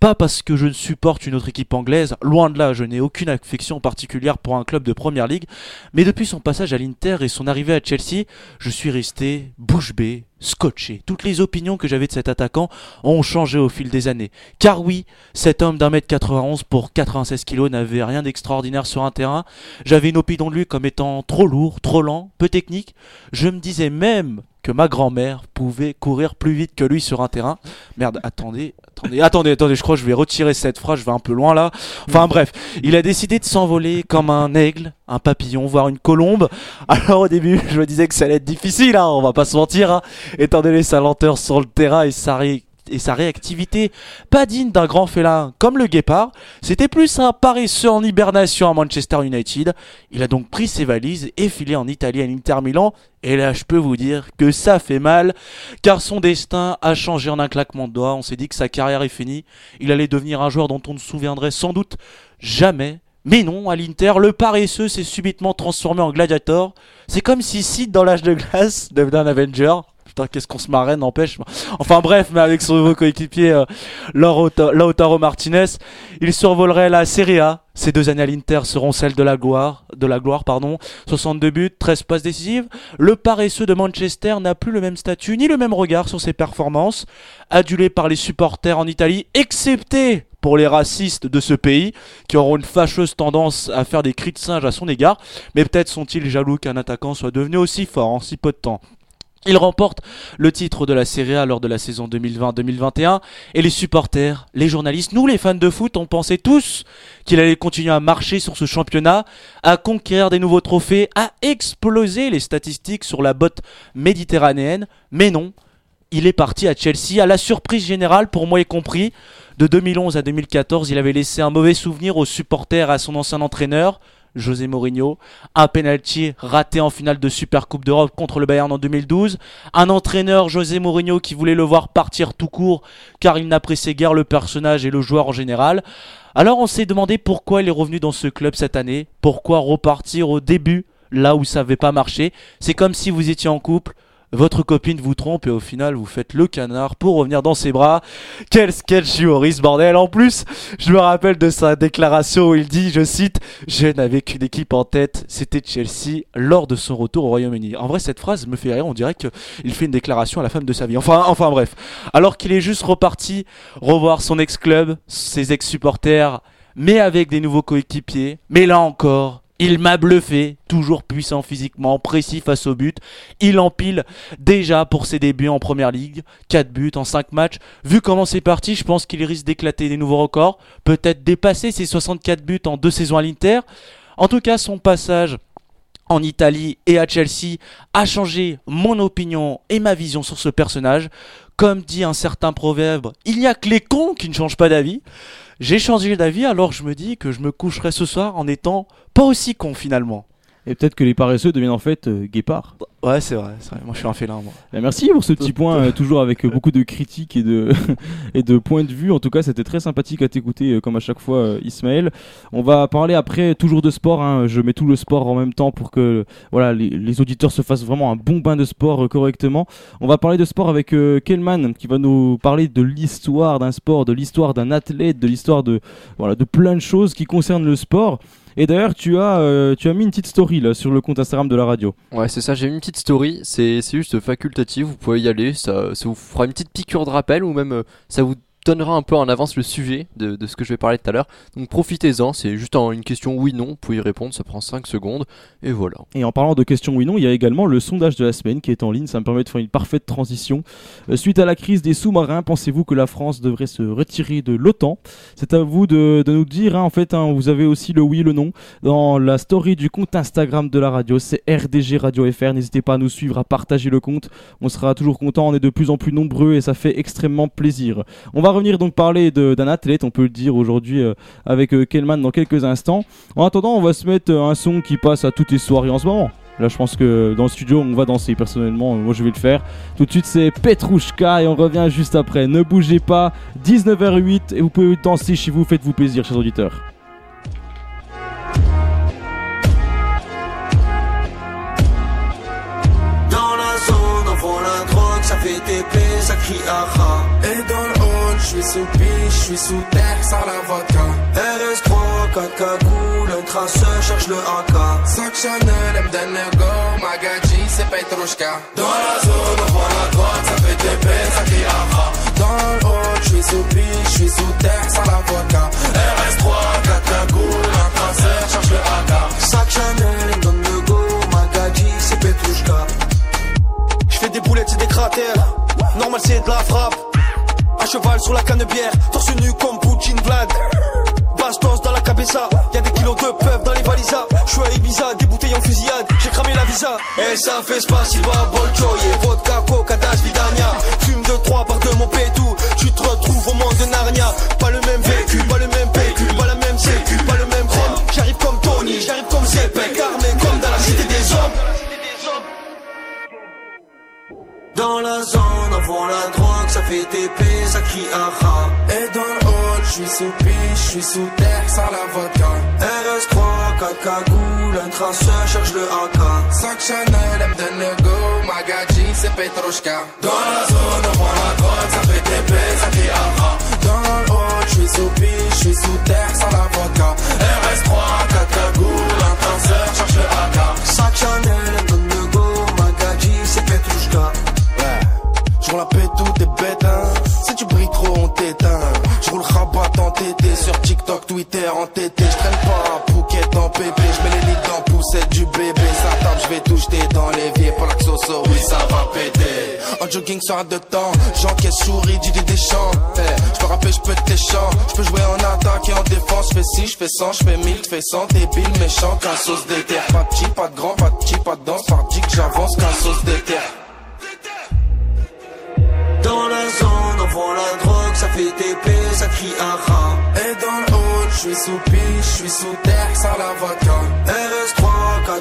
Speaker 3: pas parce que je ne supporte une autre équipe anglaise, loin de là, je n'ai aucune affection particulière pour un club de Première Ligue, mais depuis son passage à l'Inter et son arrivée à Chelsea, je suis resté bouche bée, scotché. Toutes les opinions que j'avais de cet attaquant ont changé au fil des années. Car oui, cet homme d'un mètre 91 pour 96 kilos n'avait rien d'extraordinaire sur un terrain. J'avais une opinion de lui comme étant trop lourd, trop lent, peu technique. Je me disais même que ma grand-mère pouvait courir plus vite que lui sur un terrain. Merde, attendez, attendez, attendez, attendez, je crois que je vais retirer cette phrase, je vais un peu loin là. Enfin bref, il a décidé de s'envoler comme un aigle, un papillon, voire une colombe. Alors au début, je me disais que ça allait être difficile, hein, on va pas se mentir, hein, étant donné sa lenteur sur le terrain et sa ré- et sa réactivité pas digne d'un grand félin comme le guépard, c'était plus un paresseux en hibernation à Manchester United. Il a donc pris ses valises et filé en Italie à l'Inter Milan. Et là, je peux vous dire que ça fait mal, car son destin a changé en un claquement de doigts. On s'est dit que sa carrière est finie. Il allait devenir un joueur dont on ne se souviendrait sans doute jamais. Mais non, à l'Inter, le paresseux s'est subitement transformé en gladiator. C'est comme si Sid dans l'âge de glace devenait un Avenger. Putain, qu'est-ce qu'on se marrait, n'empêche. Enfin bref, mais avec son nouveau coéquipier, euh, Lautaro Martinez, il survolerait la Serie A. Ces deux années à l'Inter seront celles de la gloire, de la gloire, pardon. 62 buts, 13 passes décisives. Le paresseux de Manchester n'a plus le même statut ni le même regard sur ses performances. Adulé par les supporters en Italie, excepté pour les racistes de ce pays, qui auront une fâcheuse tendance à faire des cris de singe à son égard. Mais peut-être sont-ils jaloux qu'un attaquant soit devenu aussi fort en si peu de temps. Il remporte le titre de la Serie A lors de la saison 2020-2021 et les supporters, les journalistes, nous les fans de foot, on pensait tous qu'il allait continuer à marcher sur ce championnat, à conquérir des nouveaux trophées, à exploser les statistiques sur la botte méditerranéenne, mais non. Il est parti à Chelsea à la surprise générale pour moi y compris. De 2011 à 2014, il avait laissé un mauvais souvenir aux supporters à son ancien entraîneur. José Mourinho, un penalty raté en finale de Super Coupe d'Europe contre le Bayern en 2012, un entraîneur José Mourinho qui voulait le voir partir tout court car il n'appréciait guère le personnage et le joueur en général. Alors on s'est demandé pourquoi il est revenu dans ce club cette année, pourquoi repartir au début là où ça n'avait pas marché? C'est comme si vous étiez en couple, votre copine vous trompe et au final vous faites le canard pour revenir dans ses bras. Quel sketch humoriste bordel En plus, je me rappelle de sa déclaration où il dit, je cite, Je n'avais qu'une équipe en tête, c'était Chelsea lors de son retour au Royaume-Uni. En vrai cette phrase me fait rire, on dirait qu'il fait une déclaration à la femme de sa vie. Enfin, enfin bref. Alors qu'il est juste reparti revoir son ex-club, ses ex-supporters, mais avec des nouveaux coéquipiers. Mais là encore, il m'a bluffé, toujours puissant physiquement, précis face au but. Il empile déjà pour ses débuts en première ligue, 4 buts en 5 matchs. Vu comment c'est parti, je pense qu'il risque d'éclater des nouveaux records, peut-être dépasser ses 64 buts en deux saisons à l'Inter. En tout cas, son passage en Italie et à Chelsea a changé mon opinion et ma vision sur ce personnage. Comme dit un certain proverbe, il n'y a que les cons qui ne changent pas d'avis. J'ai changé d'avis alors je me dis que je me coucherai ce soir en étant pas aussi con finalement.
Speaker 1: Et peut-être que les paresseux deviennent en fait euh, guépards.
Speaker 3: Ouais, c'est vrai, c'est vrai. Moi je suis un félin moi.
Speaker 1: Eh, Merci pour ce petit point, euh, toujours avec euh, beaucoup de critiques et de, et de points de vue. En tout cas, c'était très sympathique à t'écouter, comme à chaque fois, Ismaël. On va parler après toujours de sport. hein. Je mets tout le sport en même temps pour que voilà, les, les auditeurs se fassent vraiment un bon bain de sport correctement. On va parler de sport avec Kelman qui va nous parler de l'histoire d'un sport, de l'histoire d'un athlète, de l'histoire de, voilà, de plein de choses qui concernent le sport. Et d'ailleurs, tu as, euh, tu as mis une petite story là sur le compte Instagram de la radio.
Speaker 4: Ouais, c'est ça, j'ai mis une petite story, c'est juste facultatif, vous pouvez y aller, ça, ça vous fera une petite piqûre de rappel ou même euh, ça vous donnera un peu en avance le sujet de, ce que je vais parler tout à l'heure. Donc profitez-en, c'est juste une question oui-non, vous pouvez y répondre, ça prend 5 secondes, et voilà.
Speaker 1: Et en parlant de questions oui non, il y a également le sondage de la semaine qui est en ligne. Ça me permet de faire une parfaite transition. Euh, suite à la crise des sous-marins, pensez-vous que la France devrait se retirer de l'OTAN? C'est à vous de, nous dire. hein. En fait, hein, vous avez aussi le oui le non dans la story du compte Instagram de la radio. C'est RDG Radio FR. N'hésitez pas à nous suivre, à partager le compte. On sera toujours content. On est de plus en plus nombreux et ça fait extrêmement plaisir. On va revenir donc parler d'un athlète, on peut le dire aujourd'hui euh, avec euh, Kelman dans quelques instants. En attendant, on va se mettre euh, un son qui passe à toutes les soirées en ce moment. Là, je pense que dans le studio, on va danser. Personnellement, moi, je vais le faire. Tout de suite, c'est Petrouchka et on revient juste après. Ne bougez pas. 19h08 et vous pouvez danser chez vous. Faites-vous plaisir, chers auditeurs.
Speaker 8: Suis sous piche, je suis sous terre, sans la vodka.
Speaker 7: RS3, 4 cagoules, un traceur cherche le AK.
Speaker 8: Sac Chanel, M. go, Magadji, c'est Petrushka.
Speaker 7: Dans la zone, on vend la drogue, ça fait aha.
Speaker 8: Dans le hall, je suis sous piche, je suis sous terre, sans la vodka.
Speaker 7: RS3, 4 cagoules, un traceur cherche le AK. Sac Chanel, donne le go, Magadji, c'est Petrushka.
Speaker 12: Je fais des boulettes, c'est des cratères. Normal, c'est de la frappe. À cheval sur la canne de bière, torse nu comme Poutine Vlad. Bastos dans la cabeza, y'a des kilos de peuple dans les valisas. J'suis à Ibiza, des bouteilles en fusillade, j'ai cramé la visa.
Speaker 7: Et ça fait spasiba, bolchoye, vodka, coca, das, vidania.
Speaker 12: Fume de trois par de mon pétou, tu te retrouves au monde de Narnia. Pas le même vécu, pas le même PQ, pas la même sécu, pas le même chrome. J'arrive comme Tony, j'arrive comme Zepek, armé comme dans la cité des hommes.
Speaker 7: Dans la zone, on vend la drogue, ça fait TP, ça crie aha.
Speaker 8: Et dans le hall, je suis sous piche, je suis sous terre, sans la vodka.
Speaker 7: RS3, 4 cagoules, un traceur cherche le AK.
Speaker 8: Sac Chanel, M. go, Magadji, c'est Petrushka.
Speaker 7: Dans la zone, on vend la drogue, ça fait TP, ça crie aha.
Speaker 8: Dans le hall, je suis sous piche, je suis sous terre, sans la vodka.
Speaker 7: RS3, 4 cagoules, un traceur cherche le AK. Sac Chanel, donne le go, Magadji, c'est Petrushka.
Speaker 8: Ouais, je roule la paix, tout est bête, hein. Si tu brilles trop, on t'éteint. Je roule rabat en TT, sur TikTok, Twitter, en TT. Je traîne pas un Phuket en pépé, je mets les lits dans poussette du bébé. Ça tape, je vais tout jeter dans l'évier pour la xoso, oui, ça va péter. En jogging sur un de temps, j'encaisse souris, Didier Deschamps. Eh, je peux rapper, je peux tes chants. Je peux jouer en attaque et en défense. Je fais 6, je fais 100, je fais 1000, je fais 100. Débile, méchant, qu'un sauce d'éther. Pas de pas de grand, pas de chi, pas de danse. Pardi que j'avance, qu'un sauce d'éther.
Speaker 7: Dans la zone, on vend la drogue, ça fait TP, ça crie aha.
Speaker 8: Et dans le je suis sous piche, je suis sous terre, sans la vodka.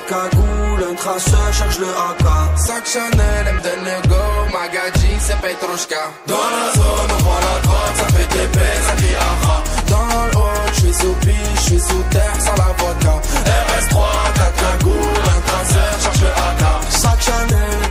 Speaker 9: cagoule, un traceur, charge le AK.
Speaker 13: Sac Chanel, elle me donne le go. Magadji, c'est Petrushka.
Speaker 9: Dans la zone, on voit la drogue, ça fait des baisses, ça dit aha. Dans le haut, je suis sous piche, je suis sous terre, sans la vodka. RS3, 4 cagoules, un traceur, charge le AK. Sac Chanel,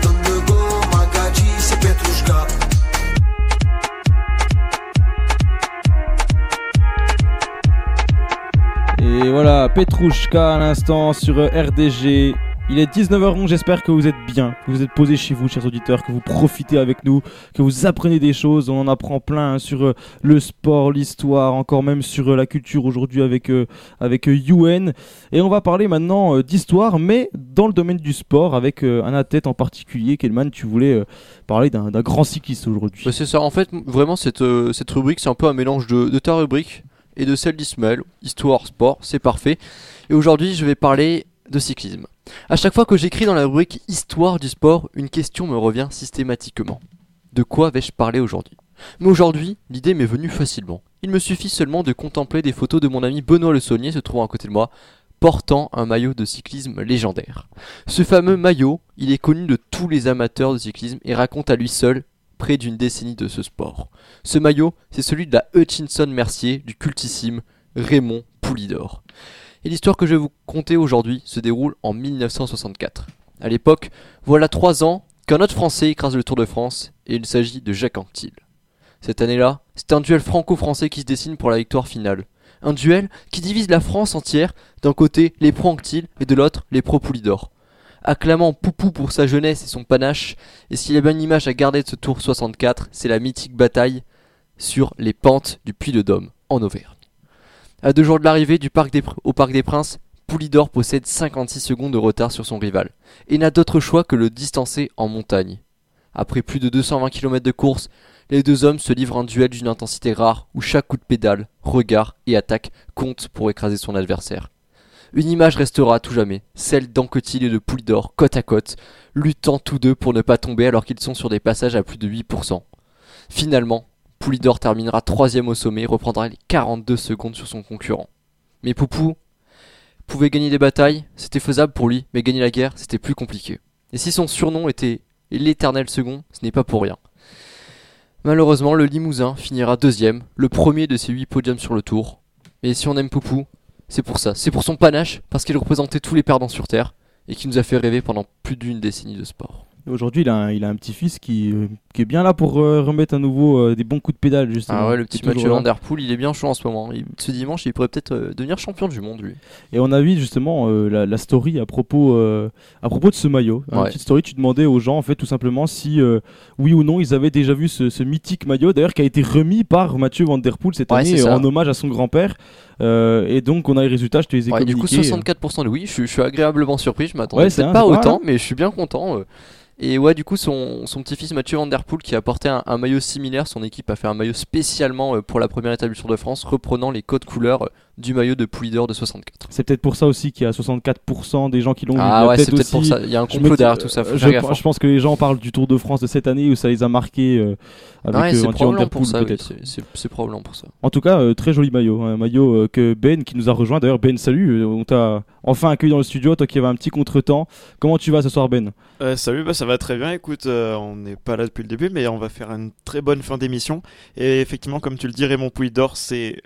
Speaker 1: Et voilà, Petrouchka à l'instant sur euh, RDG. Il est 19h11, j'espère que vous êtes bien, que vous êtes posés chez vous, chers auditeurs, que vous profitez avec nous, que vous apprenez des choses. On en apprend plein hein, sur euh, le sport, l'histoire, encore même sur euh, la culture aujourd'hui avec, avec UN. Et on va parler maintenant d'histoire, mais dans le domaine du sport, avec un athlète en particulier. Kelman, tu voulais parler d'un grand cycliste aujourd'hui.
Speaker 4: Bah, c'est ça, en fait, vraiment, cette, cette rubrique, c'est un peu un mélange de, de ta rubrique et de celle d'Ismaël. Histoire, sport, c'est parfait. Et aujourd'hui, je vais parler de cyclisme. À chaque fois que j'écris dans la rubrique Histoire du sport, une question me revient systématiquement. De quoi vais-je parler aujourd'hui? Mais aujourd'hui, l'idée m'est venue facilement. Il me suffit seulement de contempler des photos de mon ami Benoît Le Saunier se trouvant à côté de moi, portant un maillot de cyclisme légendaire. Ce fameux maillot, il est connu de tous les amateurs de cyclisme et raconte à lui seul près d'une décennie de ce sport. Ce maillot, c'est celui de la Hutchinson Mercier du cultissime Raymond Poulidor. Et l'histoire que je vais vous conter aujourd'hui se déroule en 1964. À l'époque, voilà trois ans qu'un autre Français écrase le Tour de France et il s'agit de Jacques Anquetil. Cette année-là, c'est un duel franco-français qui se dessine pour la victoire finale. Un duel qui divise la France entière, d'un côté les pro-Anquetil et de l'autre les pro-Poulidor. Acclamant Poupou pour sa jeunesse et son panache, et s'il y a bien une image à garder de ce Tour 64, c'est la mythique bataille sur les pentes du Puy de Dôme, en Auvergne. À deux jours de l'arrivée du parc des au Parc des Princes, Poulidor possède 56 secondes de retard sur son rival, et n'a d'autre choix que le distancer en montagne. Après plus de 220 km de course, les deux hommes se livrent un duel d'une intensité rare où chaque coup de pédale, regard et attaque compte pour écraser son adversaire. Une image restera à tout jamais, celle d'Anquetil et de Poulidor, côte à côte, luttant tous deux pour ne pas tomber alors qu'ils sont sur des passages à plus de 8%. Finalement, Poulidor terminera troisième au sommet et reprendra les 42 secondes sur son concurrent. Mais Poupou pouvait gagner des batailles, c'était faisable pour lui, mais gagner la guerre, c'était plus compliqué. Et si son surnom était l'éternel second, ce n'est pas pour rien. Malheureusement, le Limousin finira deuxième, le premier de ses huit podiums sur le tour. Et si on aime Poupou, c'est pour ça, c'est pour son panache, parce qu'il représentait tous les perdants sur Terre, et qui nous a fait rêver pendant plus d'une décennie de sport.
Speaker 1: Aujourd'hui, il a un, il a un petit-fils qui, euh, qui est bien là pour euh, remettre à nouveau euh, des bons coups de pédale, justement.
Speaker 4: Ah ouais, le petit Mathieu
Speaker 1: toujours là.
Speaker 4: Van Der Poel, il est bien chaud en ce moment. Il- ce dimanche, il pourrait peut-être euh, devenir champion du monde, lui.
Speaker 1: Et on a vu justement la, la story à propos, à propos de ce maillot. Une
Speaker 4: Ouais.
Speaker 1: petite story, tu demandais aux gens en fait tout simplement si oui ou non ils avaient déjà vu ce, ce mythique maillot, d'ailleurs qui a été remis par Mathieu Van Der Poel cette
Speaker 4: Ouais,
Speaker 1: année en hommage à son grand-père. Euh, et donc on a les résultats, je te les ai
Speaker 4: Ouais, du coup,
Speaker 1: communiqués.
Speaker 4: 64% de oui, je, suis- je suis agréablement surpris, je m'attendais
Speaker 1: Ouais,
Speaker 4: peut-être pas autant, mais je suis bien content. euh. Et ouais, du coup, son, son petit-fils Mathieu Van Der Poel qui a porté un, un maillot similaire, son équipe a fait un maillot spécialement euh, pour la première étape du Tour de France, reprenant les codes couleurs euh, du maillot de Poulidor de 64.
Speaker 1: C'est peut-être pour ça aussi qu'il y a 64% des gens qui l'ont vu.
Speaker 4: Ah ouais, c'est peut-être pour ça. Il y a un
Speaker 1: je
Speaker 4: complot derrière tout ça, faut
Speaker 1: je,
Speaker 4: faire hein.
Speaker 1: je pense que les gens parlent du Tour de France de cette année où ça les a marqués euh, avec
Speaker 4: Ouais,
Speaker 1: euh,
Speaker 4: c'est probablement pour ça, oui,
Speaker 1: peut-être.
Speaker 4: c'est- c'est c'est probablement pour ça.
Speaker 1: En tout cas, euh, très joli maillot. Un maillot euh, que Ben qui nous a rejoint. D'ailleurs, Ben, salut. euh, on t'a enfin accueilli dans le studio. Toi qui avais un petit contretemps. Comment tu vas ce soir, Ben?
Speaker 11: Euh, salut, bah ça va très bien. Écoute, euh, on n'est pas là depuis le début, mais on va faire une très bonne fin d'émission. Et effectivement, comme tu le dis, Raymond Pouille-d'Or, c'est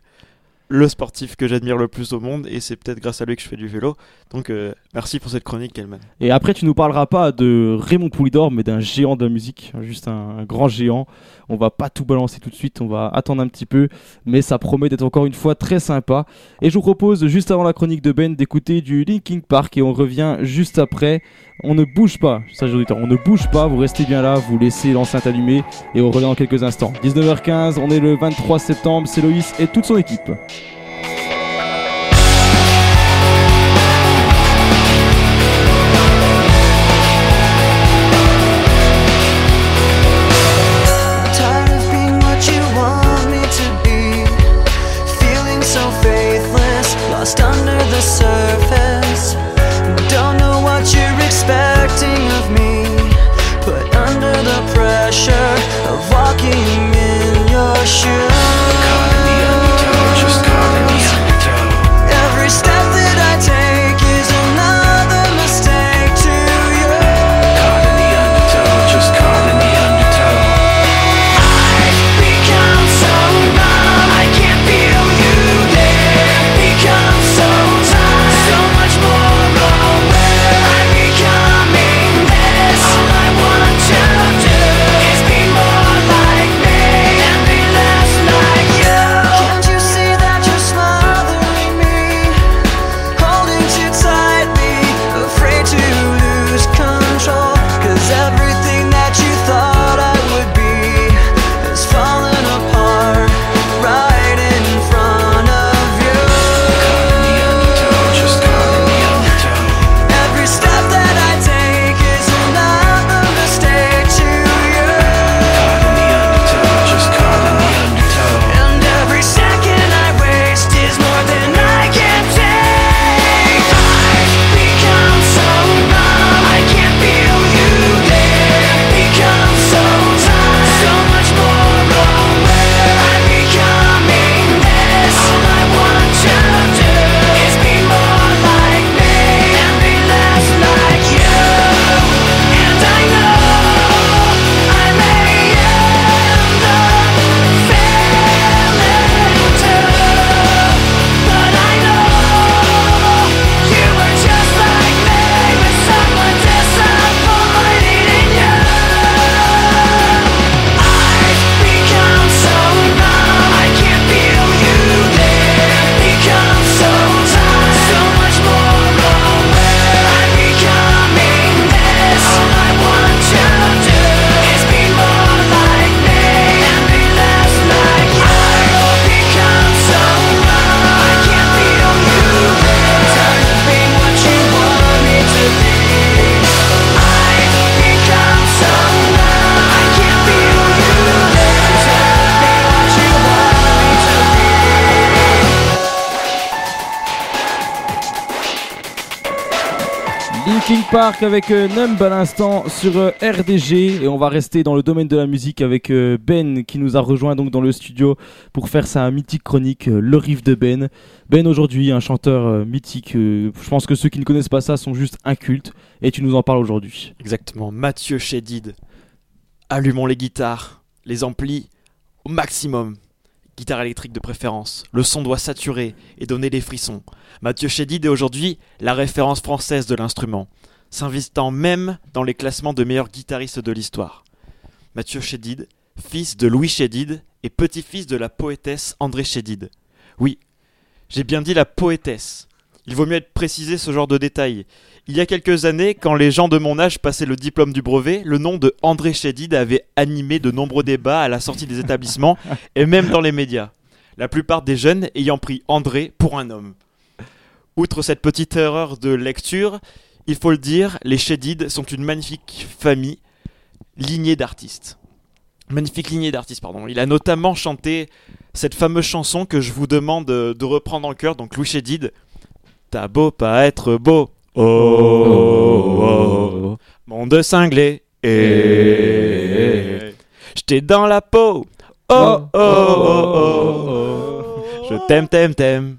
Speaker 11: le sportif que j'admire le plus au monde, et c'est peut-être grâce à lui que je fais du vélo. Donc, euh, merci pour cette chronique, Kelman.
Speaker 1: Et après, tu nous parleras pas de Raymond Poulidor, mais d'un géant de la musique. Juste un, un grand géant. On va pas tout balancer tout de suite. On va attendre un petit peu. Mais ça promet d'être encore une fois très sympa. Et je vous propose, juste avant la chronique de Ben, d'écouter du Linkin Park. Et on revient juste après. On ne bouge pas, sage auditeur, on ne bouge pas, vous restez bien là, vous laissez l'enceinte allumée et on revient dans quelques instants. 19h15, on est le 23 septembre, c'est Loïs et toute son équipe. Park avec euh, Numb à l'instant sur euh, RDG et on va rester dans le domaine de la musique avec euh, Ben qui nous a rejoint donc dans le studio pour faire sa mythique chronique Le Riff de Ben. Ben aujourd'hui un chanteur mythique, je pense que ceux qui ne connaissent pas ça sont juste incultes et tu nous en parles aujourd'hui.
Speaker 11: Exactement, Mathieu Chédid. Allumons les guitares, les amplis au maximum. Guitare électrique de préférence. Le son doit saturer et donner des frissons. Mathieu Chédid est aujourd'hui la référence française de l'instrument, s'investant même dans les classements de meilleurs guitaristes de l'histoire. Mathieu Chédid, fils de Louis Chédid et petit-fils de la poétesse André Chédid. Oui, j'ai bien dit la poétesse. Il vaut mieux être précisé ce genre de détails. Il y a quelques années, quand les gens de mon âge passaient le diplôme du brevet, le nom de André Chédid avait animé de nombreux débats à la sortie des établissements et même dans les médias. La plupart des jeunes ayant pris André pour un homme. Outre cette petite erreur de lecture, il faut le dire, les Chédid sont une magnifique famille, lignée d'artistes. Magnifique lignée d'artistes, pardon. Il a notamment chanté cette fameuse chanson que je vous demande de, de reprendre en chœur, donc Louis Chédid. T'as beau pas être beau, oh, oh, oh, monde cinglé, et j'étais dans la peau, oh, oh, oh, oh, oh, je t'aime, t'aime, t'aime.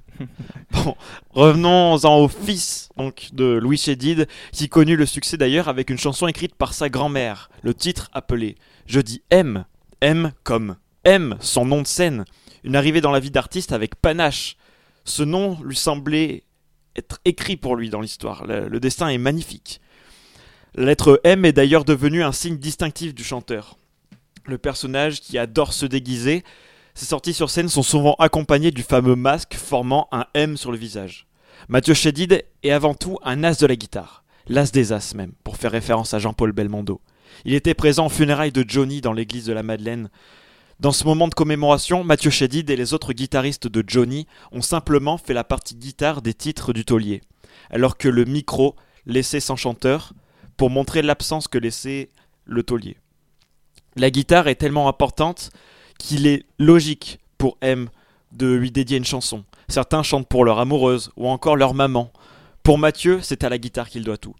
Speaker 11: Bon, revenons-en au fils donc de Louis Chédid, qui connut le succès d'ailleurs avec une chanson écrite par sa grand-mère, le titre appelé Je dis M, M comme M, son nom de scène, une arrivée dans la vie d'artiste avec panache. Ce nom lui semblait être écrit pour lui dans l'histoire. Le, le destin est magnifique. La lettre M est d'ailleurs devenue un signe distinctif du chanteur. Le personnage qui adore se déguiser, ses sorties sur scène sont souvent accompagnées du fameux masque formant un M sur le visage. Mathieu Chédid est avant tout un as de la guitare, l'as des as même, pour faire référence à Jean-Paul Belmondo. Il était présent aux funérailles de Johnny dans l'église de la Madeleine. Dans ce moment de commémoration, Mathieu Chédid et les autres guitaristes de Johnny ont simplement fait la partie guitare des titres du taulier, alors que le micro laissait sans chanteur pour montrer l'absence que laissait le taulier. La guitare est tellement importante qu'il est logique pour M de lui dédier une chanson. Certains chantent pour leur amoureuse ou encore leur maman. Pour Mathieu, c'est à la guitare qu'il doit tout.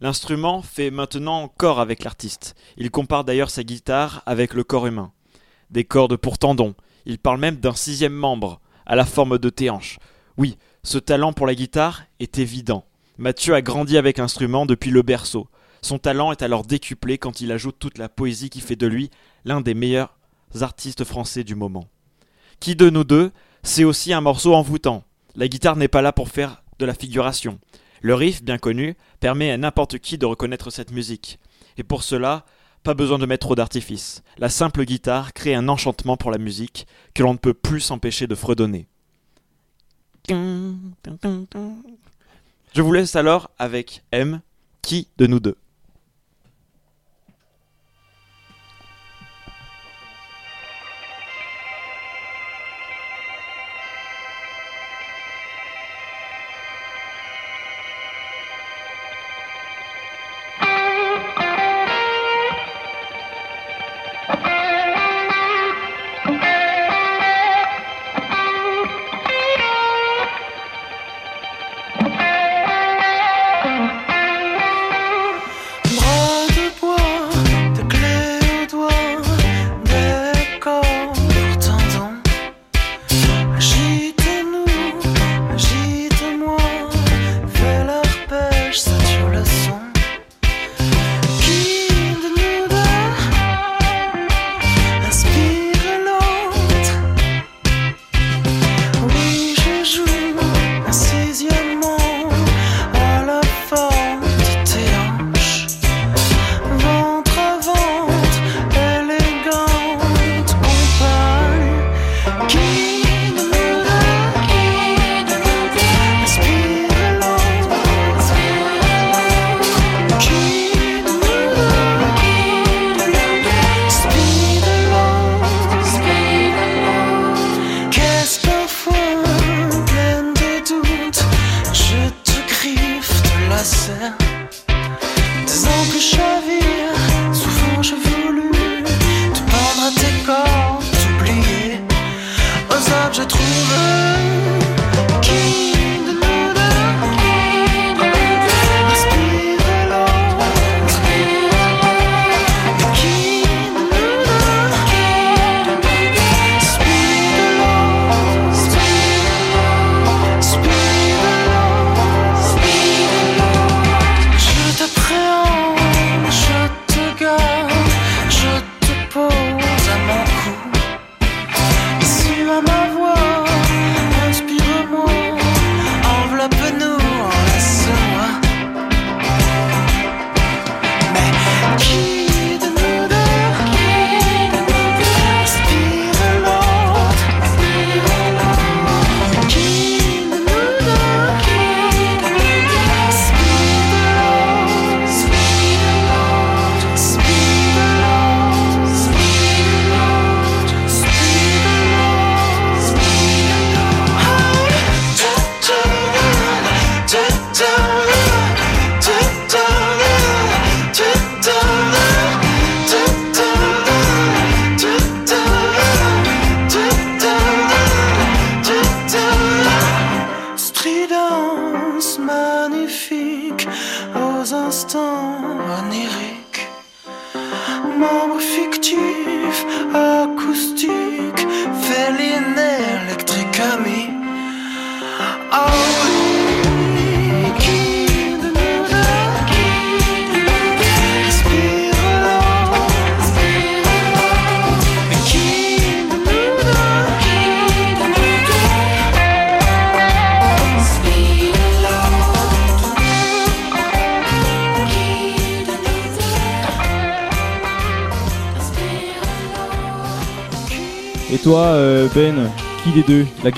Speaker 11: L'instrument fait maintenant corps avec l'artiste. Il compare d'ailleurs sa guitare avec le corps humain. Des cordes pour tendons. Il parle même d'un sixième membre, à la forme de tes-hanches. Oui, ce talent pour la guitare est évident. Mathieu a grandi avec l'instrument depuis le berceau. Son talent est alors décuplé quand il ajoute toute la poésie qui fait de lui l'un des meilleurs artistes français du moment. Qui de nous deux, c'est aussi un morceau envoûtant. La guitare n'est pas là pour faire de la figuration. Le riff, bien connu, permet à n'importe qui de reconnaître cette musique. Et pour cela, pas besoin de mettre trop d'artifice. La simple guitare crée un enchantement pour la musique que l'on ne peut plus s'empêcher de fredonner. Je vous laisse alors avec M. Qui de nous deux?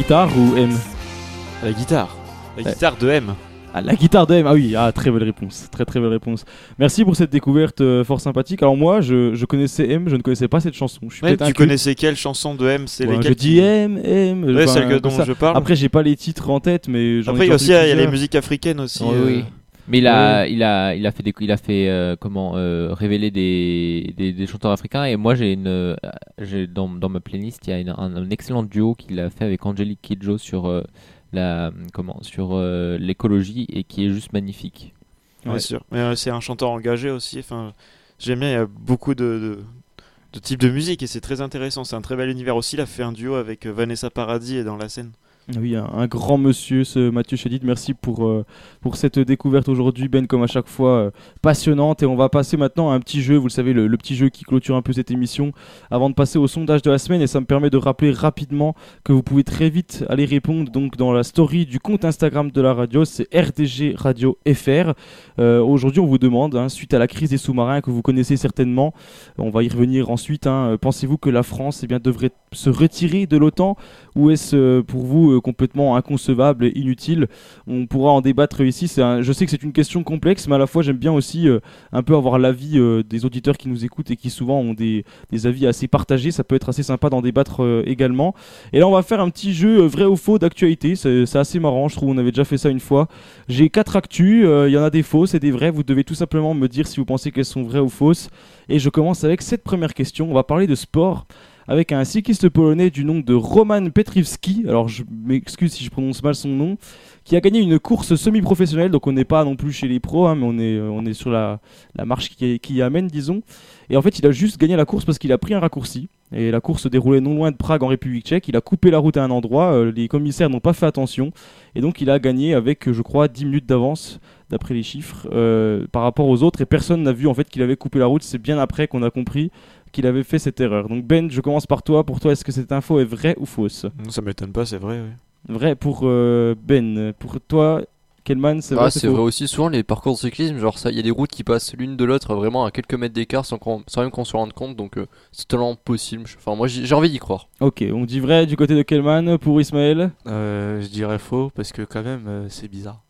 Speaker 1: Guitare ou M
Speaker 11: La guitare. La
Speaker 1: Ouais.
Speaker 11: guitare de M.
Speaker 1: Ah, la guitare de M, ah oui, ah, très belle réponse, très très belle réponse. Merci pour cette découverte euh, fort sympathique. Alors moi, je, je connaissais M, je ne connaissais pas cette chanson. Je suis
Speaker 11: Ouais,
Speaker 1: peut-être
Speaker 11: tu connaissais quelle chanson de M? C'est
Speaker 1: Ouais,
Speaker 11: lesquelles
Speaker 1: Je dis M, M.
Speaker 11: Ouais,
Speaker 1: enfin,
Speaker 11: celle que- dont
Speaker 1: ça.
Speaker 11: je parle.
Speaker 1: Après, j'ai pas les titres en tête, mais
Speaker 11: Après, il y
Speaker 1: entendu
Speaker 11: a aussi il y a les musiques africaines aussi. Euh,
Speaker 2: oui. Mais il a, il a, il a fait des, il a fait euh, comment euh, révéler des, des, des chanteurs africains et moi j'ai une, euh, j'ai dans, dans ma playlist il y a une- un, un excellent duo qu'il a fait avec Angelique Kidjo sur euh, la comment sur euh, l'écologie et qui est juste magnifique.
Speaker 11: Bien sûr. Mais euh, c'est un chanteur engagé aussi. Enfin, j'aime bien. Il y a beaucoup de, de, de types de musique et c'est très intéressant. C'est un très bel univers aussi. Il a fait un duo avec Vanessa Paradis et dans la scène.
Speaker 1: Oui, un, grand monsieur, ce Mathieu Chédid. Merci pour, euh, pour cette découverte aujourd'hui, Ben, comme à chaque fois, euh, passionnante. Et on va passer maintenant à un petit jeu, vous le savez, le, petit jeu qui clôture un peu cette émission, avant de passer au sondage de la semaine. Et ça me permet de rappeler rapidement que vous pouvez très vite aller répondre donc dans la story du compte Instagram de la radio, c'est RDG Radio FR. Euh, aujourd'hui, on vous demande, hein, suite à la crise des sous-marins que vous connaissez certainement, on va y revenir ensuite, hein, pensez-vous que la France eh bien, devrait se retirer de l'OTAN? Ou est-ce pour vous euh, complètement inconcevable et inutile On pourra en débattre ici. Un- je sais que c'est une question complexe, mais à la fois j'aime bien aussi euh, un peu avoir l'avis euh, des auditeurs qui nous écoutent et qui souvent ont des, avis assez partagés. Ça peut être assez sympa d'en débattre également. Et là, on va faire un petit jeu vrai ou faux d'actualité. C'est assez marrant, je trouve. On avait déjà fait ça une fois. J'ai quatre actus. Il y en a des fausses et des vraies. Vous devez tout simplement me dire si vous pensez qu'elles sont vraies ou fausses. Et je commence avec cette première question. On va parler de sport avec un cycliste polonais du nom de Roman Petrivski. Alors je m'excuse si je prononce mal son nom, qui a gagné une course semi-professionnelle. Donc on n'est pas non plus chez les pros, hein, mais on est, on est sur la, la marche qui, qui y amène, disons. Et en fait, il a juste gagné la course parce qu'il a pris un raccourci. Et la course se déroulait non loin de Prague en République tchèque. Il a coupé la route à un endroit. euh, les commissaires n'ont pas fait attention. Et donc il a gagné avec, je crois, 10 minutes d'avance, d'après les chiffres, euh, par rapport aux autres. Et personne n'a vu en fait qu'il avait coupé la route. C'est bien après qu'on a compris qu'il avait fait cette erreur. Donc Ben, je commence par toi. Pour toi, est-ce que cette info est vraie ou fausse?
Speaker 11: Ça m'étonne pas, c'est vrai. oui.
Speaker 1: Vrai pour euh, Ben. Pour toi, Kelman, c'est vrai
Speaker 4: Ah, c'est vrai aussi, souvent les parcours de cyclisme, genre ça, il y a des routes qui passent l'une de l'autre vraiment à quelques mètres d'écart sans, qu'on- sans même qu'on se rende compte, donc euh, c'est totalement possible. Je- Enfin, moi j'ai envie d'y croire.
Speaker 1: Ok, on dit vrai du côté de Kelman. Pour Ismaël?
Speaker 3: Euh, je dirais faux parce que quand même euh, c'est bizarre.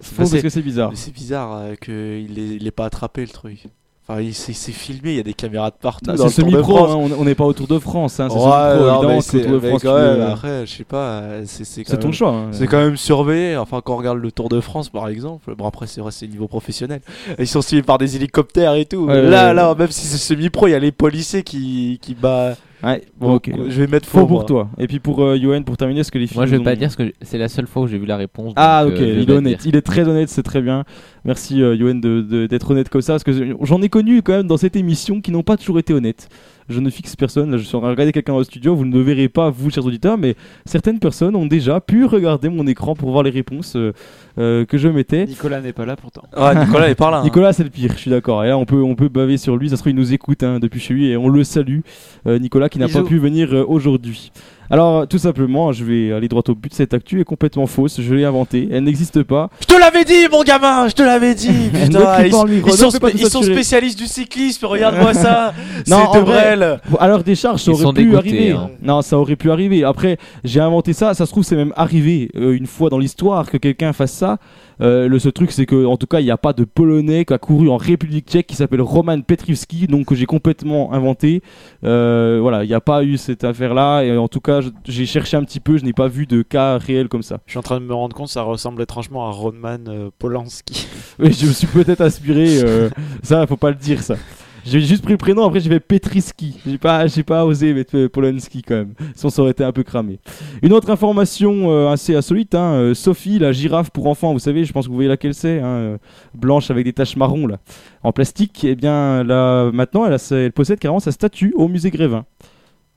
Speaker 1: Faux parce que c'est bizarre.
Speaker 3: mais C'est bizarre euh, qu'il ait, il ait pas attrapé le truc. Enfin, il s'est c'est filmé, il y a des caméras de partout. Dans
Speaker 1: c'est semi-pro, hein, on n'est pas au Tour de France. Hein, c'est
Speaker 3: Ouais,
Speaker 1: semi-pro, évidemment.
Speaker 3: quand même,
Speaker 1: le-
Speaker 3: après, je sais pas, euh, c'est
Speaker 1: ton
Speaker 3: même-
Speaker 1: choix, hein.
Speaker 3: C'est quand même surveillé. Enfin, quand on regarde le Tour de France, par exemple, bon après c'est vrai, c'est niveau professionnel. Ils sont suivis par des hélicoptères et tout.
Speaker 1: Ouais,
Speaker 3: là,
Speaker 1: ouais,
Speaker 3: là, même si c'est semi-pro, il y a les policiers qui qui bat.
Speaker 1: Ouais, bon.
Speaker 3: Je vais mettre
Speaker 1: faux
Speaker 3: faux,
Speaker 1: pour
Speaker 3: moi.
Speaker 1: toi. Et puis pour euh, Yoann, pour terminer, est-ce que les filles
Speaker 2: Moi je vais pas
Speaker 1: ont-
Speaker 2: dire parce que c'est la seule fois où j'ai vu la réponse.
Speaker 1: Ah ok,
Speaker 2: euh,
Speaker 1: il est honnête,
Speaker 2: dire.
Speaker 1: il est très honnête, c'est très bien. Merci euh, Yoann de- de- d'être honnête comme ça, parce que j'en ai connu quand même dans cette émission qui n'ont pas toujours été honnêtes. Je ne fixe personne, là je suis en train de regarder quelqu'un dans le studio, vous ne le verrez pas vous chers auditeurs, mais certaines personnes ont déjà pu regarder mon écran pour voir les réponses euh, euh, que je mettais.
Speaker 11: Nicolas n'est pas là pourtant.
Speaker 3: Ouais, Nicolas est par là. hein.
Speaker 1: Nicolas c'est le pire, je suis d'accord. Et là on peut, on peut baver sur lui, ça se trouve il nous écoute hein, depuis chez lui et on le salue. Euh, Nicolas qui n'a pas pu venir euh, aujourd'hui. Alors tout simplement, je vais aller droit au but, cette actu est complètement fausse, je l'ai inventée, elle n'existe pas.
Speaker 3: Je te l'avais dit, mon gamin, je te l'avais dit. Putain, ils, sont, spé- ils spécialistes du cyclisme. Regarde-moi ça.
Speaker 1: Non,
Speaker 3: c'est
Speaker 1: en
Speaker 3: de
Speaker 1: vrai,
Speaker 3: Brel.
Speaker 1: à leur décharge, ça aurait pu
Speaker 2: dégoûtés,
Speaker 1: arriver.
Speaker 2: hein.
Speaker 1: Non, ça aurait pu arriver. Après, j'ai inventé ça. Ça se trouve, c'est même arrivé euh, une fois dans l'histoire que quelqu'un fasse ça. Euh, le seul truc, c'est que, en tout cas, il n'y a pas de Polonais qui a couru en République Tchèque qui s'appelle Roman Petrivski, donc que j'ai complètement inventé. Euh, voilà, il n'y a pas eu cette affaire-là. Et en tout cas, j'ai cherché un petit peu. Je n'ai pas vu de cas réel comme ça.
Speaker 11: Je suis en train de me rendre compte, ça ressemble étrangement à Rodman euh, Polanski.
Speaker 1: Oui, je me suis peut-être inspiré. euh, ça, faut pas le dire, ça. J'ai juste pris le prénom, après j'ai fait Petriski. J'ai pas, j'ai pas osé mettre euh, Polanski quand même. Sinon ça aurait été un peu cramé. Une autre information euh, assez insolite, hein, euh, Sophie, la girafe pour enfants, vous savez, je pense que vous voyez laquelle c'est, hein, blanche avec des taches marron là, en plastique. Et bien là, maintenant, elle, a elle possède carrément sa statue au musée Grévin.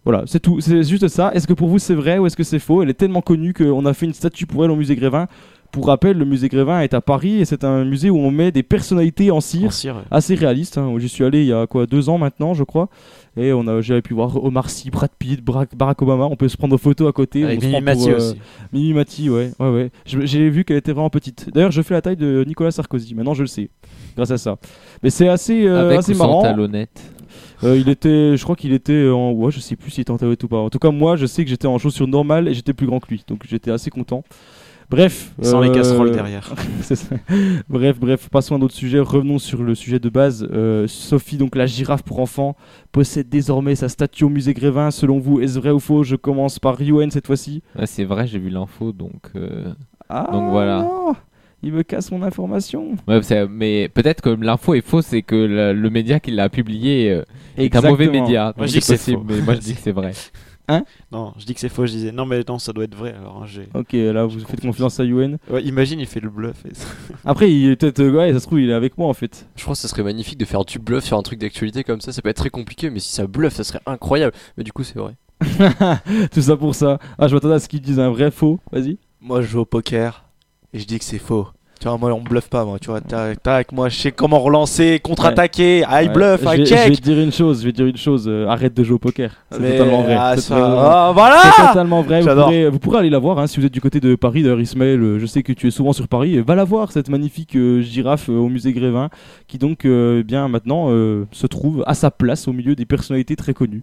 Speaker 1: Voilà, c'est tout, c'est juste ça. Est-ce que pour vous c'est vrai ou est-ce que c'est faux? Elle est tellement connue qu'on a fait une statue pour elle au musée Grévin. Pour rappel, le musée Grévin est à Paris et c'est un musée où on met des personnalités en cire,
Speaker 11: En cire, ouais.
Speaker 1: assez réalistes. hein. J'y suis allé il y a quoi deux ans maintenant, je crois, et on a, j'avais pu voir Omar Sy, Brad Pitt, Barack, Obama. On peut se prendre en photo à côté.
Speaker 11: Avec Mimi Mati
Speaker 1: euh,
Speaker 11: aussi.
Speaker 1: Mimi Mati, ouais, ouais, ouais. J'ai vu qu'elle était vraiment petite. D'ailleurs, je fais la taille de Nicolas Sarkozy. Maintenant, je le sais, grâce à ça. Mais c'est assez, euh,
Speaker 2: Avec
Speaker 1: assez
Speaker 2: ou
Speaker 1: marrant.
Speaker 2: talonnette
Speaker 1: Euh, il était, je crois qu'il était en, ouais, je sais plus s'il était en talonnette ou pas. En tout cas, moi, je sais que j'étais en chaussures normales et j'étais plus grand que lui, donc j'étais assez content. Bref.
Speaker 11: Sans les
Speaker 1: euh,
Speaker 11: casseroles derrière.
Speaker 1: bref, bref, passons à un autre sujet. Revenons sur le sujet de base. Euh, Sophie, donc la girafe pour enfants, possède désormais sa statue au musée Grévin. Selon vous, est-ce vrai ou faux? Je commence par Yuen cette fois-ci.
Speaker 2: Ouais, C'est vrai, j'ai vu l'info, donc. euh,
Speaker 1: Ah,
Speaker 2: donc voilà.
Speaker 1: non Il me casse mon information.
Speaker 2: Ouais, mais peut-être que l'info est fausse et que le, le média qui l'a publié euh, est un mauvais média.
Speaker 11: Moi,
Speaker 2: Donc
Speaker 11: je dis que c'est
Speaker 2: possible,
Speaker 11: faux.
Speaker 2: mais moi je dis que c'est vrai.
Speaker 1: Hein
Speaker 11: Non, je dis que c'est faux, je disais non, mais non, ça doit être vrai. Alors, hein, j'ai.
Speaker 1: Ok, là vous faites confiance à Yuen.
Speaker 11: Ouais, imagine, il fait le bluff. Et...
Speaker 1: Après, il est peut-être, euh, ouais, ça se trouve, il est avec moi en fait.
Speaker 4: Je crois que ça serait magnifique de faire du bluff sur un truc d'actualité comme ça. Ça peut être très compliqué, mais si ça bluffe, ça serait incroyable. Mais du coup, c'est vrai.
Speaker 1: Tout ça pour ça. Ah, je m'attendais à ce qu'ils disent un vrai faux. Vas-y.
Speaker 3: Moi, je joue au poker et je dis que c'est faux. Tu vois, moi, on bluffe pas, moi. Tu vois, tac, tac, moi, je sais comment relancer, contre-attaquer. I
Speaker 1: Ouais.
Speaker 3: bluff, I
Speaker 1: vais, je vais
Speaker 3: check.
Speaker 1: te dire une chose, je vais te dire une chose, euh, arrête de jouer au poker. C'est totalement vrai.
Speaker 3: ah,
Speaker 1: C'est
Speaker 3: ça-
Speaker 1: totalement-
Speaker 3: ah, voilà
Speaker 1: C'est totalement vrai. Vous pourrez, vous pourrez aller la voir hein, si vous êtes du côté de Paris. D'ailleurs, Ismaël, euh, je sais que tu es souvent sur Paris. Va la voir, cette magnifique euh, girafe euh, au musée Grévin, qui donc, eh bien maintenant, se trouve à sa place au milieu des personnalités très connues.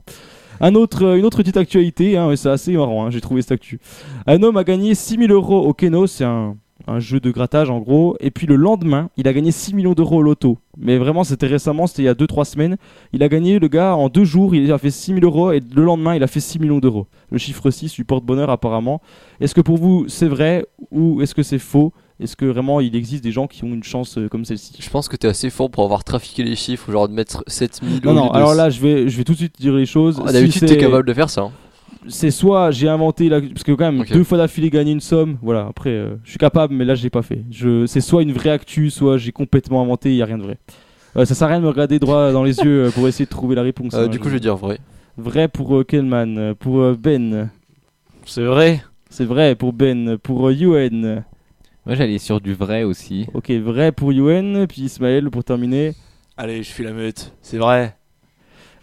Speaker 1: Un autre, une autre petite actualité, hein, et c'est assez marrant, hein, j'ai trouvé cette actu. Un homme a gagné 6000 euros au Keno, c'est un, un jeu de grattage en gros, et puis le lendemain, il a gagné 6 millions d'euros au loto. Mais vraiment, c'était récemment, c'était il y a 2-3 semaines. Il a gagné, le gars, en deux jours, il a fait 6 000 euros, et le lendemain, il a fait 6 millions d'euros. Le chiffre 6 lui porte bonheur apparemment. Est-ce que pour vous, c'est vrai, ou est-ce que c'est faux? Est-ce que vraiment, il existe des gens qui ont une chance euh, comme celle-ci?
Speaker 4: Je pense que t'es assez fort pour avoir trafiqué les chiffres, genre de mettre 7000
Speaker 1: Non, non, alors là, je vais, je vais tout de suite dire les choses.
Speaker 4: Ah,
Speaker 1: Si
Speaker 4: D'habitude,
Speaker 1: c'est-
Speaker 4: t'es capable de faire ça. hein.
Speaker 1: C'est soit j'ai inventé la... parce que quand même deux fois d'affilée gagner une somme voilà après euh, je suis capable mais là je l'ai pas fait je c'est soit une vraie actu soit j'ai complètement inventé il y a rien de vrai Euh, ça sert à rien de me regarder droit dans les yeux euh, pour essayer de trouver la réponse
Speaker 4: Euh,
Speaker 1: hein.
Speaker 4: du coup, je vais dire vrai.
Speaker 1: vrai pour euh, Kelman pour euh, Ben
Speaker 3: C'est vrai.
Speaker 1: c'est vrai pour Ben pour euh, Yuen
Speaker 2: Moi j'allais sur du vrai aussi.
Speaker 1: ok vrai pour Yuen puis Ismaël pour terminer
Speaker 3: Allez, je suis la meute. C'est vrai.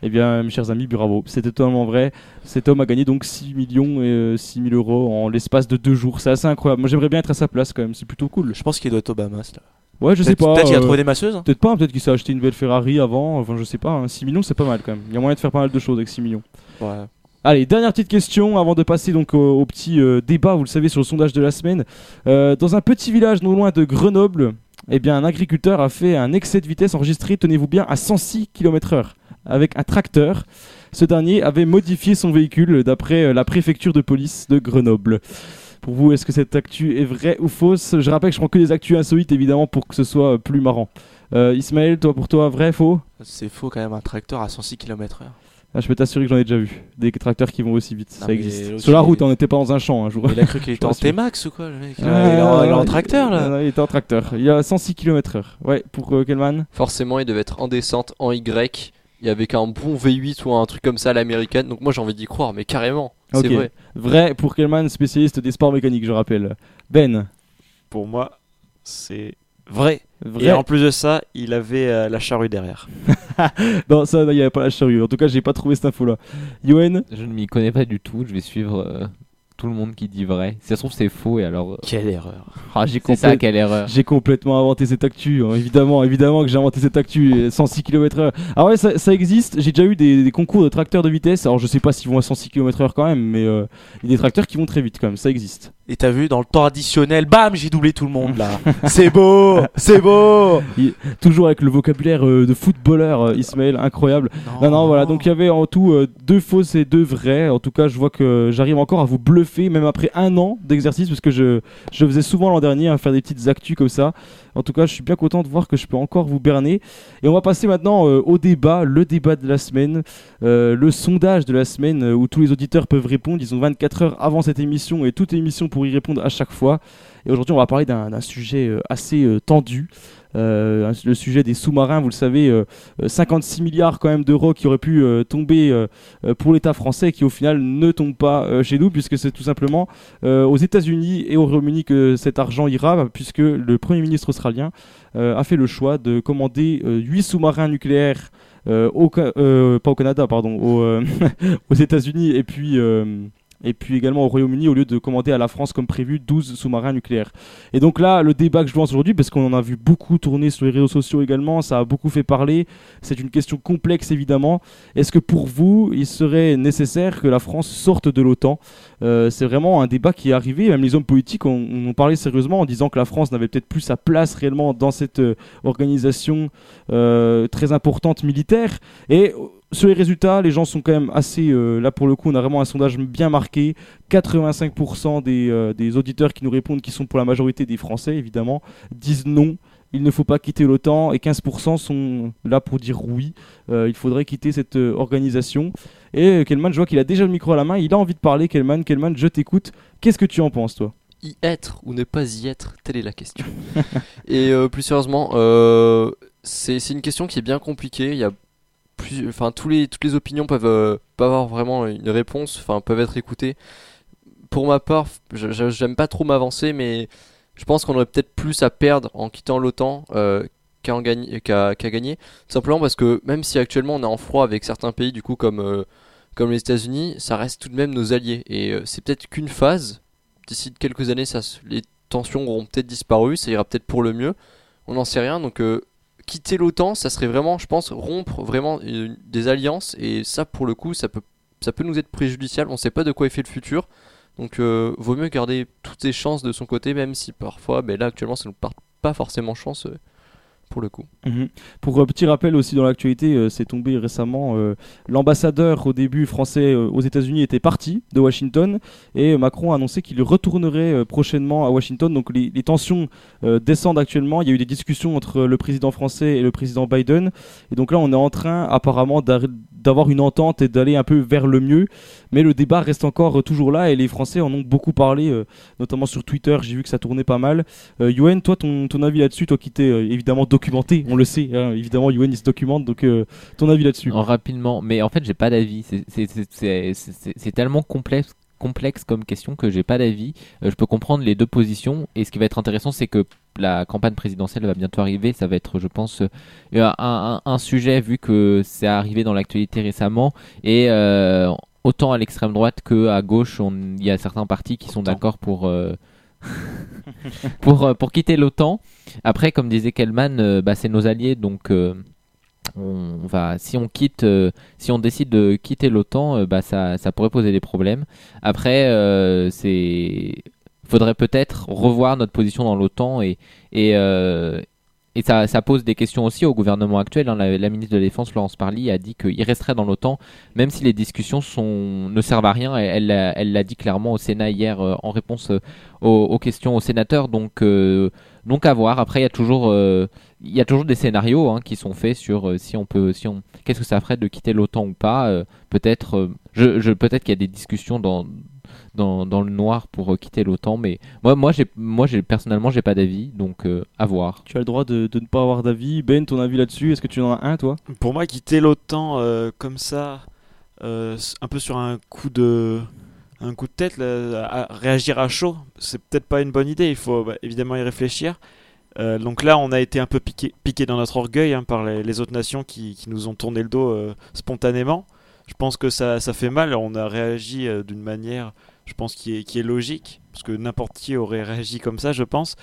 Speaker 1: Eh bien, mes chers amis, bravo. C'était totalement vrai. Cet homme a gagné donc 6 millions et euh, 6 000 euros en l'espace de deux jours. C'est assez incroyable. Moi, j'aimerais bien être à sa place quand même. C'est plutôt cool.
Speaker 3: Je pense qu'il doit être Obama, là.
Speaker 1: Ouais, je sais pas.
Speaker 3: peut-être qu'il a
Speaker 1: euh,
Speaker 3: trouvé des masseuses, hein.
Speaker 1: Peut-être pas. Peut-être qu'il s'est acheté une belle Ferrari avant. Enfin, je sais pas. hein. 6 millions, c'est pas mal quand même. Il y a moyen de faire pas mal de choses avec 6 millions.
Speaker 3: Ouais.
Speaker 1: Allez, dernière petite question avant de passer donc au, au petit euh, débat, vous le savez, sur le sondage de la semaine. Euh, dans un petit village non loin de Grenoble, eh bien, un agriculteur a fait un excès de vitesse enregistré, tenez-vous bien, à 106 km/h avec un tracteur. Ce dernier avait modifié son véhicule d'après euh, la préfecture de police de Grenoble. Pour vous, est-ce que cette actu est vraie ou fausse? Je rappelle que je prends que des actus insolites, évidemment, pour que ce soit euh, plus marrant. Euh, Ismaël, toi, pour toi, vrai, faux?
Speaker 3: C'est faux quand même, un tracteur à 106 km/h.
Speaker 1: Ah, je peux t'assurer que j'en ai déjà vu. Des tracteurs qui vont aussi vite.
Speaker 3: Non,
Speaker 1: ça existe. Sur la
Speaker 3: il
Speaker 1: route,
Speaker 3: est-
Speaker 1: on n'était pas dans un champ un jour.
Speaker 3: Il a cru qu'il était en. T-Max ou quoi, le mec? Il
Speaker 1: Ah,
Speaker 3: a- il est en- il est en
Speaker 1: non,
Speaker 3: tracteur, là.
Speaker 1: Il était en tracteur. Il y a 106 km/h. Ouais, pour euh, Kelman
Speaker 4: Forcément, il devait être en descente, en Y, et avec un bon V8 ou un truc comme ça à l'américaine. Donc moi, j'ai envie d'y croire, mais carrément. C'est vrai.
Speaker 1: Vrai pour Kelman, spécialiste des sports mécaniques, je rappelle. Ben
Speaker 11: Pour moi, c'est vrai.
Speaker 1: Vrai.
Speaker 11: Et en plus de ça, il avait euh, la charrue derrière.
Speaker 1: Non, ça, il n'y avait pas la charrue. En tout cas, j'ai pas trouvé cette info-là. Yoann
Speaker 2: Je ne m'y connais pas du tout. Je vais suivre euh, tout le monde qui dit vrai. Si ça se trouve, c'est faux et alors. euh,
Speaker 3: Quelle erreur.
Speaker 1: Ah, j'ai
Speaker 2: C'est ça, quelle erreur.
Speaker 1: J'ai complètement inventé cette actu. hein. Évidemment, évidemment que j'ai inventé cette actu. 106 km/h. Ah ouais, ça, ça existe. J'ai déjà eu des, des concours de tracteurs de vitesse. Alors, je sais pas s'ils vont à 106 km/h quand même, mais euh, il y a des tracteurs qui vont très vite quand même. Ça existe.
Speaker 3: Et t'as vu, dans le temps additionnel, bam, j'ai doublé tout le monde là. c'est beau, c'est beau.
Speaker 1: Il- toujours avec le vocabulaire euh, de footballeur, euh, Ismaël, incroyable. Non, non, voilà. Donc il y avait en tout euh, deux fausses et deux vraies. En tout cas, je vois que j'arrive encore à vous bluffer, même après un an d'exercice, parce que je, je faisais souvent l'an dernier à faire des petites actus comme ça. En tout cas, je suis bien content de voir que je peux encore vous berner. Et on va passer maintenant euh, au débat, le débat de la semaine, euh, le sondage de la semaine euh, où tous les auditeurs peuvent répondre. Ils ont 24 heures avant cette émission et toute émission pour y répondre à chaque fois. Et aujourd'hui, on va parler d'un sujet assez tendu. Euh, le sujet des sous-marins, vous le savez, euh, euh, 56 milliards quand même d'euros qui auraient pu euh, tomber euh, euh, pour l'État français qui au final ne tombent pas euh, chez nous puisque c'est tout simplement euh, aux États-Unis et au Royaume-Uni que cet argent ira puisque le Premier ministre australien euh, a fait le choix de commander 8 sous-marins nucléaires euh, au, euh, pas au Canada, pardon, au, euh, aux États-Unis et puis euh, et puis également au Royaume-Uni au lieu de commander à la France comme prévu 12 sous-marins nucléaires. Et donc là, le débat que je lance aujourd'hui, parce qu'on en a vu beaucoup tourner sur les réseaux sociaux également, ça a beaucoup fait parler, c'est une question complexe évidemment. Est-ce que pour vous, il serait nécessaire que la France sorte de l'OTAN? Euh, C'est vraiment un débat qui est arrivé, même les hommes politiques en ont parlé sérieusement en disant que la France n'avait peut-être plus sa place réellement dans cette euh, organisation euh, très importante militaire. Et sur les résultats, les gens sont quand même assez. euh, là, pour le coup, on a vraiment un sondage bien marqué. 85% des, euh, des auditeurs qui nous répondent, qui sont pour la majorité des Français, évidemment, disent non. Il ne faut pas quitter l'OTAN et 15% sont là pour dire oui. euh, il faudrait quitter cette organisation. Et Kelman, je vois qu'il a déjà le micro à la main. Il a envie de parler. Kelman, Kelman, je t'écoute. Qu'est-ce que tu en penses, toi?
Speaker 4: Y être ou ne pas y être Telle est la question. Et plus sérieusement, c'est c'est une question qui est bien compliquée. Il y a enfin toutes les opinions peuvent euh, pas avoir vraiment une réponse, enfin peuvent être écoutées. Pour ma part, j'aime pas trop m'avancer, mais je pense qu'on aurait peut-être plus à perdre en quittant l'OTAN euh, qu'à gagner, gagner. Simplement parce que même si actuellement on est en froid avec certains pays, du coup comme euh, les États-Unis, ça reste tout de même nos alliés. Et c'est peut-être qu'une phase. D'ici quelques années, les tensions auront peut-être disparu, ça ira peut-être pour le mieux. On n'en sait rien. Donc quitter l'OTAN, ça serait vraiment, je pense, rompre vraiment euh, des alliances. Et ça, pour le coup, ça peut, ça peut nous être préjudiciable. On sait pas de quoi est fait le futur. Donc euh, vaut mieux garder toutes ses chances de son côté, même si parfois, ben là actuellement, ça nous porte pas forcément chance euh, pour le coup.
Speaker 1: Mhm. Pour un petit rappel aussi dans l'actualité, euh, c'est tombé récemment. euh, L'ambassadeur au début français euh, aux États-Unis était parti de Washington et Macron a annoncé qu'il retournerait euh, prochainement à Washington. Donc les, les tensions euh, descendent actuellement. Il y a eu des discussions entre le président français et le président Biden. Et donc là, on est en train apparemment d'avoir une entente et d'aller un peu vers le mieux. Mais le débat reste encore euh, toujours là et les Français en ont beaucoup parlé, euh, notamment sur Twitter. J'ai vu que ça tournait pas mal. Euh, Yoann, toi, ton, avis là-dessus, toi qui t'es évidemment documenté, on le sait, hein, évidemment, Yoann il se documente, donc ton avis là-dessus.
Speaker 2: En rapidement, mais en fait j'ai pas d'avis. C'est tellement complexe complexe comme question que j'ai pas d'avis. Euh, je peux comprendre les deux positions et ce qui va être intéressant c'est que la campagne présidentielle va bientôt arriver. Ça va être, je pense, euh, un, un- un sujet vu que c'est arrivé dans l'actualité récemment et euh, autant à l'extrême droite que à gauche, il y a certains partis qui sont d'accord pour pour pour quitter l'OTAN. Après, comme disait Kellman, bah, c'est nos alliés donc. On va, si on quitte, euh, si on décide de quitter l'OTAN, euh, bah ça, ça pourrait poser des problèmes. Après, euh, c'est, faudrait peut-être revoir notre position dans l'OTAN et et, euh, et ça, ça pose des questions aussi au gouvernement actuel. hein. La, ministre de la Défense, Laurence Parly, a dit qu'il resterait dans l'OTAN, même si les discussions sont, ne servent à rien. Elle, elle l'a- elle l'a dit clairement au Sénat hier en réponse aux, aux questions aux sénateurs. Donc, donc à voir. Après, il y a toujours, euh, il y a toujours des scénarios hein, qui sont faits sur euh, si on peut, si on, qu'est-ce que ça ferait de quitter l'OTAN ou pas. euh, peut-être, euh, je, je, peut-être qu'il y a des discussions dans dans, dans le noir pour euh, quitter l'OTAN, mais moi, moi, j'ai, moi, j'ai personnellement, j'ai pas d'avis, donc euh, à voir.
Speaker 1: Tu as le droit de, de ne pas avoir d'avis. Ben, ton avis là-dessus, est-ce que tu en as un, toi?
Speaker 11: Pour moi, quitter l'OTAN euh, comme ça, euh, un peu sur un coup de, un coup de tête, à- réagir à chaud, c'est peut-être pas une bonne idée. Il faut bah, évidemment y réfléchir. Euh, donc là, on a été un peu piqué, dans notre orgueil hein, par les, autres nations qui, nous ont tourné le dos euh, spontanément. Je pense que ça, fait mal. On a réagi euh, d'une manière, je pense, qui est, logique, parce que n'importe qui aurait réagi comme ça, je pense.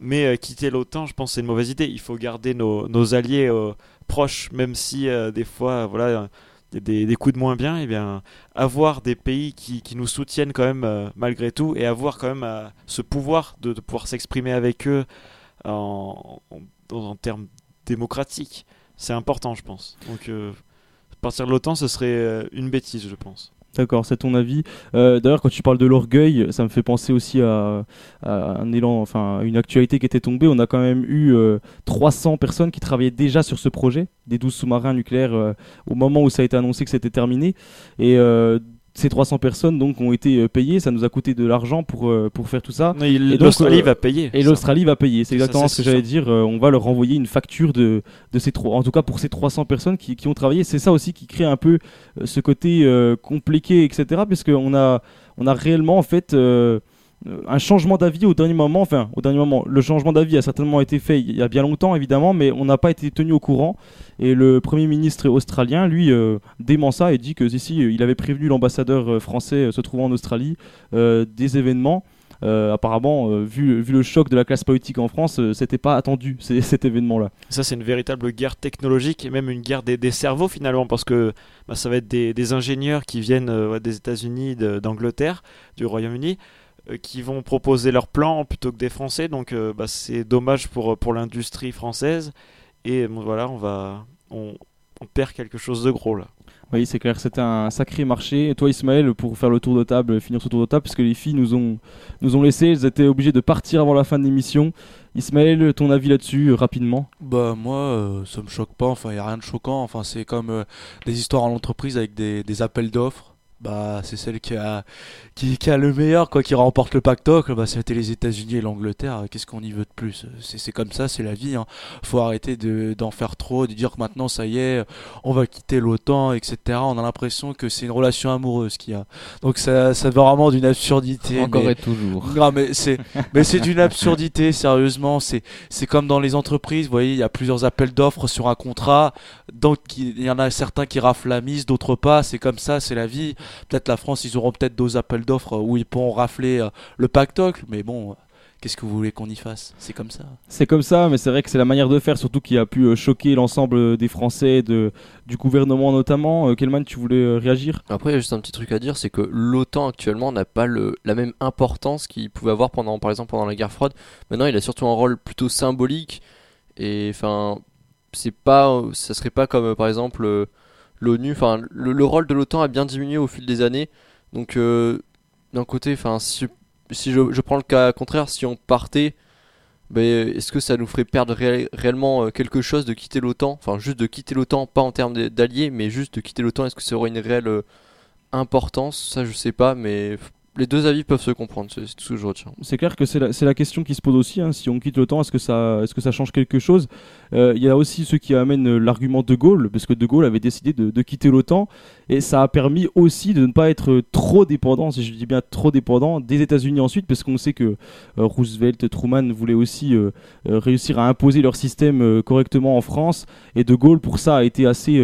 Speaker 11: Mais quitter l'OTAN, je pense c'est une mauvaise idée. Il faut garder nos, alliés proches, même si des fois, voilà, des, des coups de moins bien, et bien avoir des pays qui, nous soutiennent quand même euh, malgré tout et avoir quand même euh, ce pouvoir de, pouvoir s'exprimer avec eux en, termes démocratiques, c'est important, je pense. Donc euh, partir de l'OTAN, ce serait une bêtise, je pense.
Speaker 1: D'accord, c'est ton avis. Euh, D'ailleurs, quand tu parles de l'orgueil, ça me fait penser aussi à, un élan, enfin, une actualité qui était tombée. On a quand même eu euh, 300 personnes qui travaillaient déjà sur ce projet, des 12 sous-marins nucléaires, euh, au moment où ça a été annoncé que c'était terminé. Et euh, ces 300 personnes donc ont été euh, payées, ça nous a coûté de l'argent pour, euh, pour faire tout ça.
Speaker 11: Il-
Speaker 1: Et
Speaker 11: l'Australie
Speaker 1: euh,
Speaker 11: va payer,
Speaker 1: Et l'Australie va payer, c'est exactement ce que j'allais dire. on va leur renvoyer une facture de, de ces trois, en tout cas pour ces 300 personnes qui, qui ont travaillé. C'est ça aussi qui crée un peu ce côté euh, compliqué, etc. Parce qu'on a, on a réellement en fait euh, un changement d'avis au dernier moment. Enfin, au dernier moment, le changement d'avis a certainement été fait il y a bien longtemps, évidemment, mais on n'a pas été tenu au courant. Et le Premier ministre australien, lui, euh, dément ça et dit que ici, il avait prévenu l'ambassadeur euh, français euh, se trouvant en Australie euh, des événements. Euh, apparemment, euh, vu, le choc de la classe politique en France, euh, c'était pas attendu cet événement-là.
Speaker 11: Ça, c'est une véritable guerre technologique et même une guerre des, cerveaux finalement, parce que bah, ça va être des, ingénieurs qui viennent euh, des États-Unis, d'Angleterre, du Royaume-Uni, euh, qui vont proposer leurs plans plutôt que des Français. Donc, euh, bah, c'est dommage pour, pour l'industrie française. Et bon, voilà, on va, on, on perd quelque chose de gros là.
Speaker 1: Oui, c'est clair, c'était un sacré marché. Et toi, Ismaël, pour faire le tour de table, finir ce tour de table, parce que les filles nous ont, nous ont laissé, elles étaient obligées de partir avant la fin de l'émission. Ismaël, ton avis là-dessus, euh, rapidement?
Speaker 3: Bah moi euh, ça me choque pas, enfin y a rien de choquant, enfin c'est comme euh, des histoires en entreprise avec des, des appels d'offres. Bah c'est celle qui a qui, qui a le meilleur quoi qui remporte le pactocle, bah c'était les États-Unis et l'Angleterre, qu'est-ce qu'on y veut de plus? C'est c'est comme ça, c'est la vie hein. Faut arrêter de d'en faire trop, de dire que maintenant ça y est, on va quitter l'OTAN, etc. On a l'impression que c'est une relation amoureuse qu'il y a. Donc ça ça va vraiment d'une absurdité.
Speaker 2: Encore
Speaker 3: mais-
Speaker 2: et toujours.
Speaker 3: Non mais c'est mais c'est d'une absurdité sérieusement, c'est c'est comme dans les entreprises, vous voyez, il y a plusieurs appels d'offres sur un contrat, donc il y en a certains qui raflent la mise, d'autres pas, c'est comme ça, c'est la vie. Peut-être la France, ils auront peut-être d'autres appels d'offres où ils pourront rafler euh, le pactocle, mais bon, euh, qu'est-ce que vous voulez qu'on y fasse? C'est comme ça.
Speaker 1: C'est comme ça, mais c'est vrai que c'est la manière de faire, surtout qui a pu euh, choquer l'ensemble des Français, de, du gouvernement notamment. Kelman, tu voulais réagir?
Speaker 4: Après, il y a juste un petit truc à dire, c'est que l'OTAN actuellement n'a pas le, la même importance qu'il pouvait avoir pendant, par exemple, pendant la guerre froide. Maintenant, il a surtout un rôle plutôt symbolique. Et enfin, c'est pas, ça serait pas comme, euh, par exemple, euh, l'ONU. Enfin, le, le rôle de l'OTAN a bien diminué au fil des années. Donc, euh, d'un côté, enfin, si, je, prends le cas contraire, si on partait, ben, est-ce que ça nous ferait perdre réel- réellement euh, quelque chose de quitter l'OTAN? Enfin, juste de quitter l'OTAN, pas en termes d'alliés, mais juste de quitter l'OTAN. Est-ce que ça aurait une réelle euh, importance? Ça, je sais pas, mais les deux avis peuvent se comprendre. C'est tout ce que je retiens.
Speaker 1: C'est clair que c'est la, question qui se pose aussi. hein. Si on quitte l'OTAN, est-ce que ça, est-ce que ça change quelque chose? Euh, Il y a aussi ceux qui amènent euh, l'argument de Gaulle, parce que de Gaulle avait décidé de, quitter l'OTAN, et ça a permis aussi de ne pas être trop dépendant, si je dis bien trop dépendant, des États-Unis ensuite, parce qu'on sait que euh, Roosevelt, Truman voulaient aussi réussir à imposer leur système correctement en France, et de Gaulle pour ça a été assez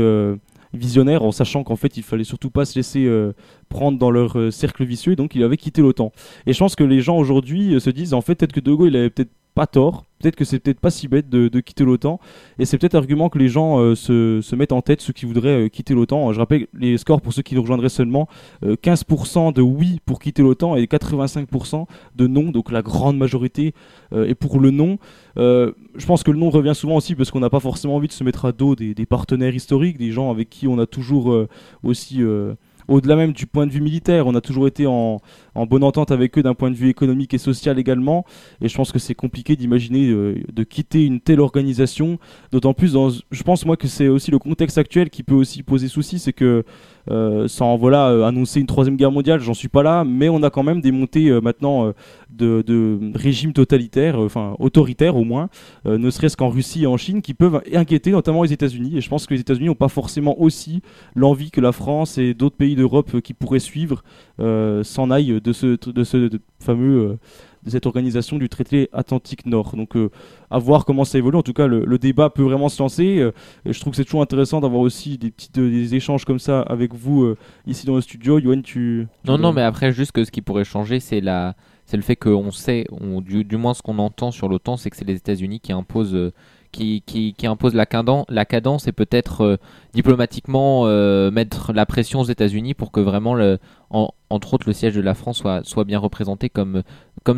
Speaker 1: visionnaire en sachant qu'en fait il fallait surtout pas se laisser euh, prendre dans leur euh, cercle vicieux et donc il avait quitté l'OTAN. Et je pense que les gens aujourd'hui euh, se disent en fait peut-être que De Gaulle il avait peut-être pas tort, peut-être que c'est peut-être pas si bête de, quitter l'OTAN et c'est peut-être l'argument que les gens euh, se, mettent en tête ceux qui voudraient euh, quitter l'OTAN. Je rappelle les scores pour ceux qui nous rejoindraient seulement euh, 15% de oui pour quitter l'OTAN et 85% de non, donc la grande majorité euh, est pour le non. Euh, je pense que le non revient souvent aussi parce qu'on n'a pas forcément envie de se mettre à dos des, partenaires historiques, des gens avec qui on a toujours euh, aussi, euh, au-delà même du point de vue militaire, on a toujours été en, bonne entente avec eux d'un point de vue économique et social également. Et je pense que c'est compliqué d'imaginer euh, de quitter une telle organisation, d'autant plus je pense moi que c'est aussi le contexte actuel qui peut aussi poser souci, c'est que sans voilà euh, annoncer une troisième guerre mondiale, j'en suis pas là, mais on a quand même des montées euh, maintenant euh, de, régimes totalitaires, euh, enfin autoritaires au moins, euh, ne serait-ce qu'en Russie et en Chine, qui peuvent inquiéter notamment les États-Unis. Et je pense que les États-Unis n'ont pas forcément aussi l'envie que la France et d'autres pays d'Europe euh, qui pourraient suivre euh, s'en aillent de ce, fameux euh, cette organisation du traité Atlantique Nord. Donc euh, à voir comment ça évolue. En tout cas, le, le débat peut vraiment se lancer. euh, je trouve que c'est toujours intéressant d'avoir aussi des petits euh, des échanges comme ça avec vous euh, ici dans le studio. Yoann, tu,
Speaker 2: Non, non, mais après, juste que ce qui pourrait changer, c'est la, c'est le fait qu'on sait, on, du, du moins ce qu'on entend sur l'OTAN, c'est que c'est les États-Unis qui imposent, qui, impose la cadence, et peut-être euh, diplomatiquement euh, mettre la pression aux États-Unis pour que vraiment, entre autres, le siège de la France soit, bien représenté comme,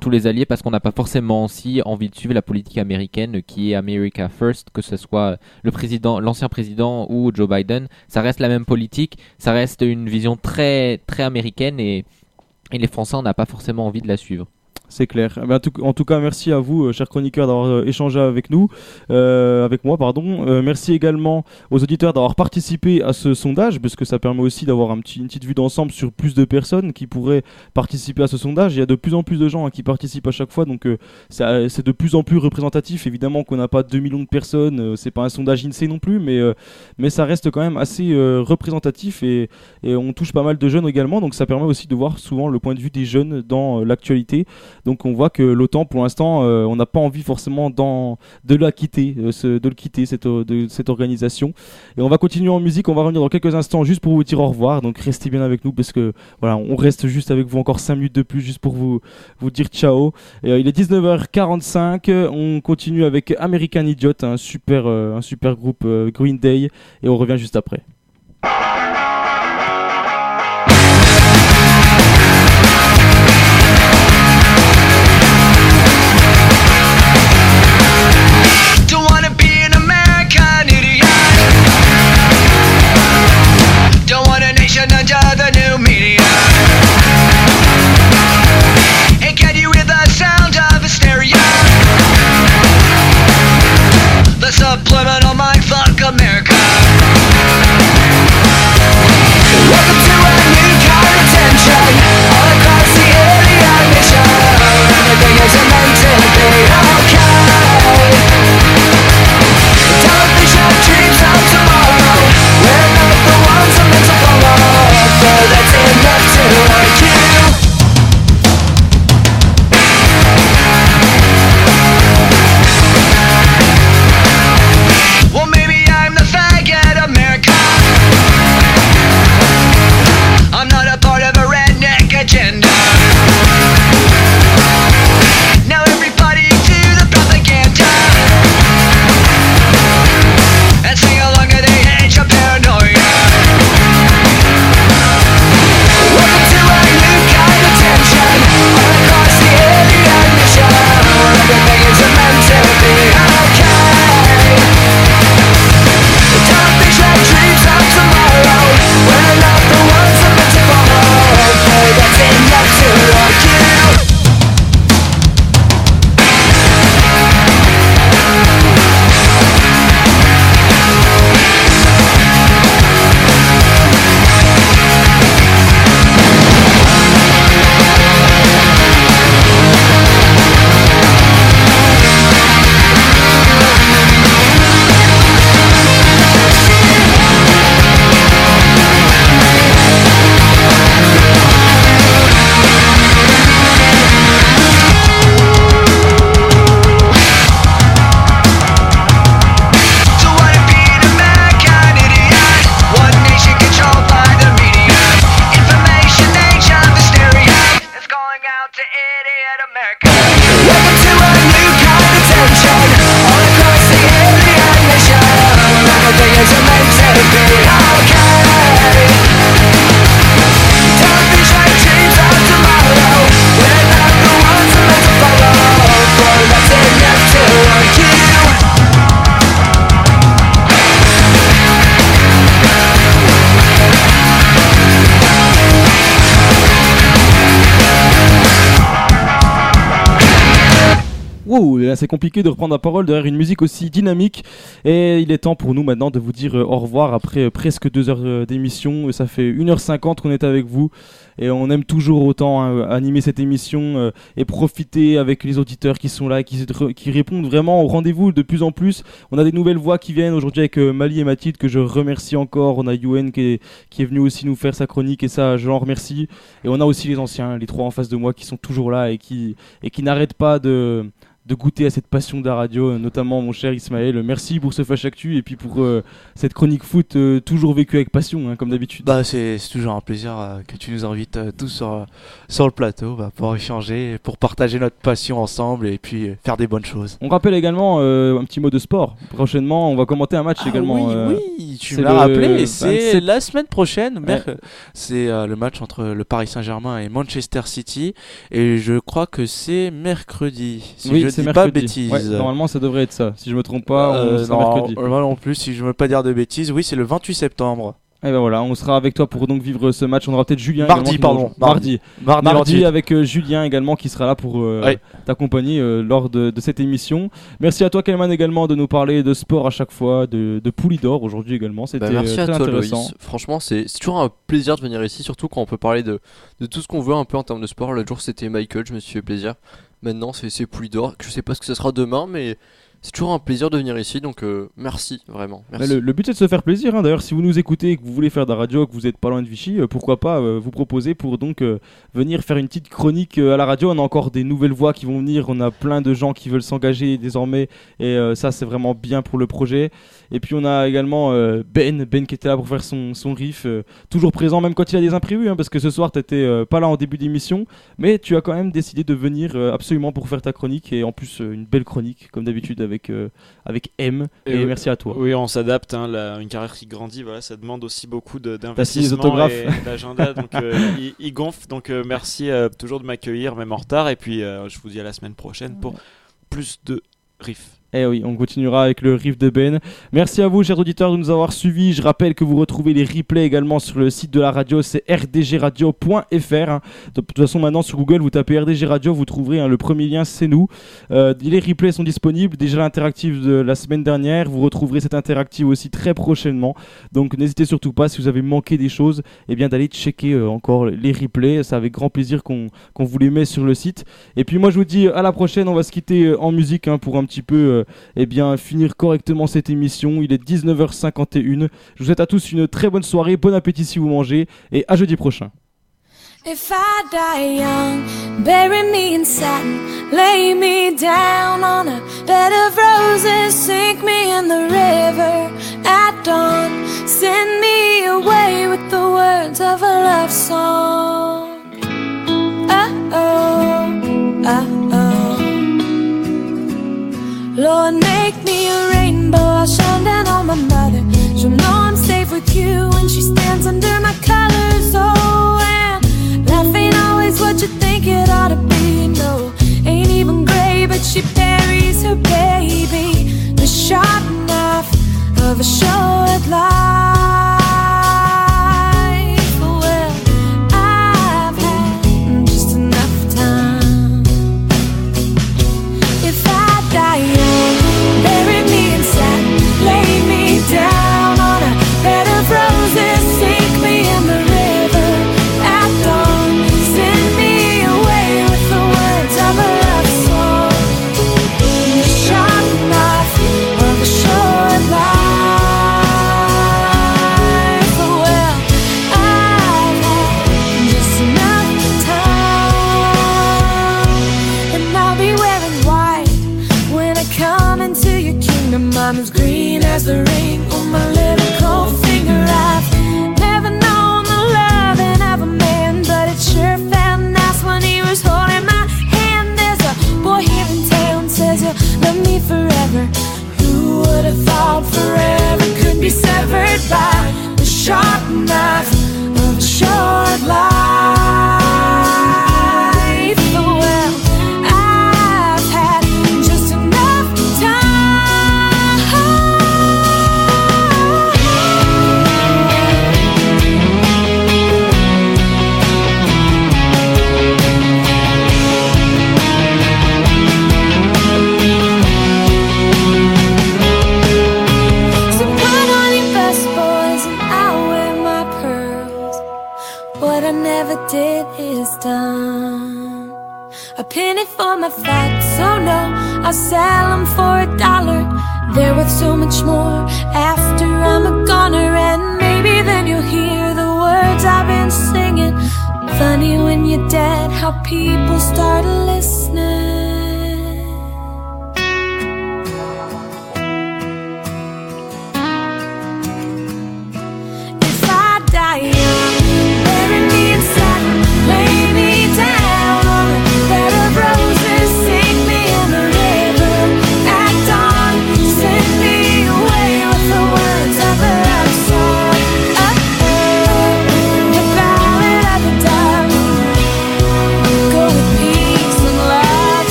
Speaker 2: tous les alliés, parce qu'on n'a pas forcément aussi envie de suivre la politique américaine qui est America First, que ce soit le président, l'ancien président ou Joe Biden. Ça reste la même politique, ça reste une vision très, très américaine et, et les Français, on n'a pas forcément envie de la suivre.
Speaker 1: C'est clair. Eh ben, en, tout, cas, merci à vous, euh, chers chroniqueurs, d'avoir euh, échangé avec nous, euh, avec moi, pardon. Merci également aux auditeurs d'avoir participé à ce sondage, parce que ça permet aussi d'avoir une petite vue d'ensemble sur plus de personnes qui pourraient participer à ce sondage. Il y a de plus en plus de gens hein, qui participent à chaque fois, donc c'est de plus en plus représentatif. Évidemment qu'on n'a pas 2 millions de personnes, c'est pas un sondage INSEE non plus, mais, mais ça reste quand même assez représentatif et, on touche pas mal de jeunes également, donc ça permet aussi de voir souvent le point de vue des jeunes dans l'actualité. Donc on voit que l'OTAN, pour l'instant, euh, on n'a pas envie forcément de la quitter, euh, de le quitter cette, euh, de, cette organisation. Et on va continuer en musique. On va revenir dans quelques instants juste pour vous dire au revoir. Donc restez bien avec nous parce que voilà, on reste juste avec vous encore 5 minutes de plus juste pour vous dire ciao. Il est 19h45. euh, On continue avec American Idiot, un super un super groupe Green Day, et on revient juste après. C'est compliqué de reprendre la parole derrière une musique aussi dynamique. Et il est temps pour nous maintenant de vous dire euh, au revoir après euh, presque deux heures euh, d'émission. Ça fait 1h50 qu'on est avec vous. Et on aime toujours autant hein, animer cette émission et profiter avec les auditeurs qui sont là qui, qui répondent vraiment au rendez-vous de plus en plus. On a des nouvelles voix qui viennent aujourd'hui avec Mali et Mathilde que je remercie encore. On a Yuen qui est, venu aussi nous faire sa chronique et ça je l'en remercie. Et on a aussi les anciens, les trois en face de moi qui sont toujours là et qui n'arrêtent pas de de goûter à cette passion de la radio, euh, notamment mon cher Ismaël. Merci pour ce Flash Actu et puis pour euh, cette chronique foot euh, toujours vécue avec passion, hein, comme d'habitude.
Speaker 3: Bah, c'est toujours un plaisir euh, que tu nous invites tous sur, sur le plateau bah, pour échanger, pour partager notre passion ensemble et puis faire des bonnes choses.
Speaker 1: On rappelle également un petit mot de sport. Prochainement, on va commenter un match également.
Speaker 3: Oui, oui, tu me l'as rappelé. C'est
Speaker 1: 27
Speaker 3: la semaine prochaine.
Speaker 1: Ouais.
Speaker 3: C'est le match entre le Paris Saint-Germain et Manchester City. Et je crois que c'est mercredi. Si
Speaker 1: oui,
Speaker 3: je dis
Speaker 1: mercredi.
Speaker 3: pas bêtise.
Speaker 1: Ouais, normalement, ça devrait être ça. Si je me trompe pas, on
Speaker 3: Euh,
Speaker 1: sera
Speaker 3: non,
Speaker 1: mercredi.
Speaker 3: moi non plus, si je ne veux pas dire de bêtises. Oui, c'est le 28 septembre.
Speaker 1: Et ben voilà, on sera avec toi pour donc vivre ce match. On aura peut-être Julien.
Speaker 3: Mardi, pardon.
Speaker 1: Mardi.
Speaker 3: Mardi. Mardi 28.
Speaker 1: avec euh, Julien également qui sera là pour euh,
Speaker 3: Ouais.
Speaker 1: t'accompagner euh, lors de, de cette émission. Merci à toi, Kelman, également de nous parler de sport à chaque fois, de, de Poulidor aujourd'hui également. C'était
Speaker 4: Bah, merci
Speaker 1: euh,
Speaker 4: à
Speaker 1: très
Speaker 4: toi,
Speaker 1: intéressant.
Speaker 4: Loïs. Franchement, c'est c'est toujours un plaisir de venir ici, surtout quand on peut parler de, de tout ce qu'on veut un peu en termes de sport. L'autre jour, c'était Michael, je me suis fait plaisir. Maintenant, c'est c'est Poulidor. Je sais pas ce que ce sera demain, mais c'est toujours un plaisir de venir ici. Donc, euh, merci, vraiment. Merci.
Speaker 1: le, le but c'est de se faire plaisir. hein. D'ailleurs, si vous nous écoutez et que vous voulez faire de la radio, que vous n'êtes pas loin de Vichy, euh, pourquoi pas euh, vous proposer pour donc euh, venir faire une petite chronique à la radio. On a encore des nouvelles voix qui vont venir. On a plein de gens qui veulent s'engager désormais et ça c'est vraiment bien pour le projet. Et puis on a également euh, Ben, Ben qui était là pour faire son, son riff, euh, toujours présent même quand il a des imprévus, hein, parce que ce soir t'étais euh, pas là en début d'émission, mais tu as quand même décidé de venir euh, absolument pour faire ta chronique et en plus euh, une belle chronique comme d'habitude avec euh, avec M. Et, merci à toi.
Speaker 11: Oui, on s'adapte. hein, la- une carrière qui grandit, voilà, ça demande aussi beaucoup d'investissement
Speaker 1: autographes.
Speaker 11: et d'agenda. donc, il, il gonfle. Donc, euh, merci euh, toujours de m'accueillir, même en retard. Et puis, euh, je vous dis à la semaine prochaine pour plus de riffs.
Speaker 1: Eh oui, on continuera avec le riff de Ben. Merci à vous, chers auditeurs, de nous avoir suivis. Je rappelle que vous retrouvez les replays également sur le site de la radio, c'est rdgradio.fr. hein. De toute façon, maintenant sur Google, vous tapez RDG Radio, vous trouverez hein, le premier lien, c'est nous. Euh, les replays sont disponibles. Déjà l'interactive de la semaine dernière, vous retrouverez cette interactive aussi très prochainement. Donc n'hésitez surtout pas, si vous avez manqué des choses, eh bien d'aller checker euh, encore les replays. C'est avec grand plaisir qu'on vous les met sur le site. Et puis moi, je vous dis à la prochaine. On va se quitter euh, en musique hein, pour un petit peu eh bien, finir correctement cette émission. Il est 19h51. Je vous souhaite à tous une très bonne soirée, bon appétit si vous mangez, et à jeudi prochain.
Speaker 10: Lay me down on a bed of roses, sink me in the river at dawn, send me away with the words of a love song. Lord, make me a rainbow, I'll shine down on my mother. She'll know I'm safe with you when she stands under my colors. Oh, and life ain't always what you think it ought to be. No, ain't even gray, but she buries her baby. The sharp knife of a short life. Well,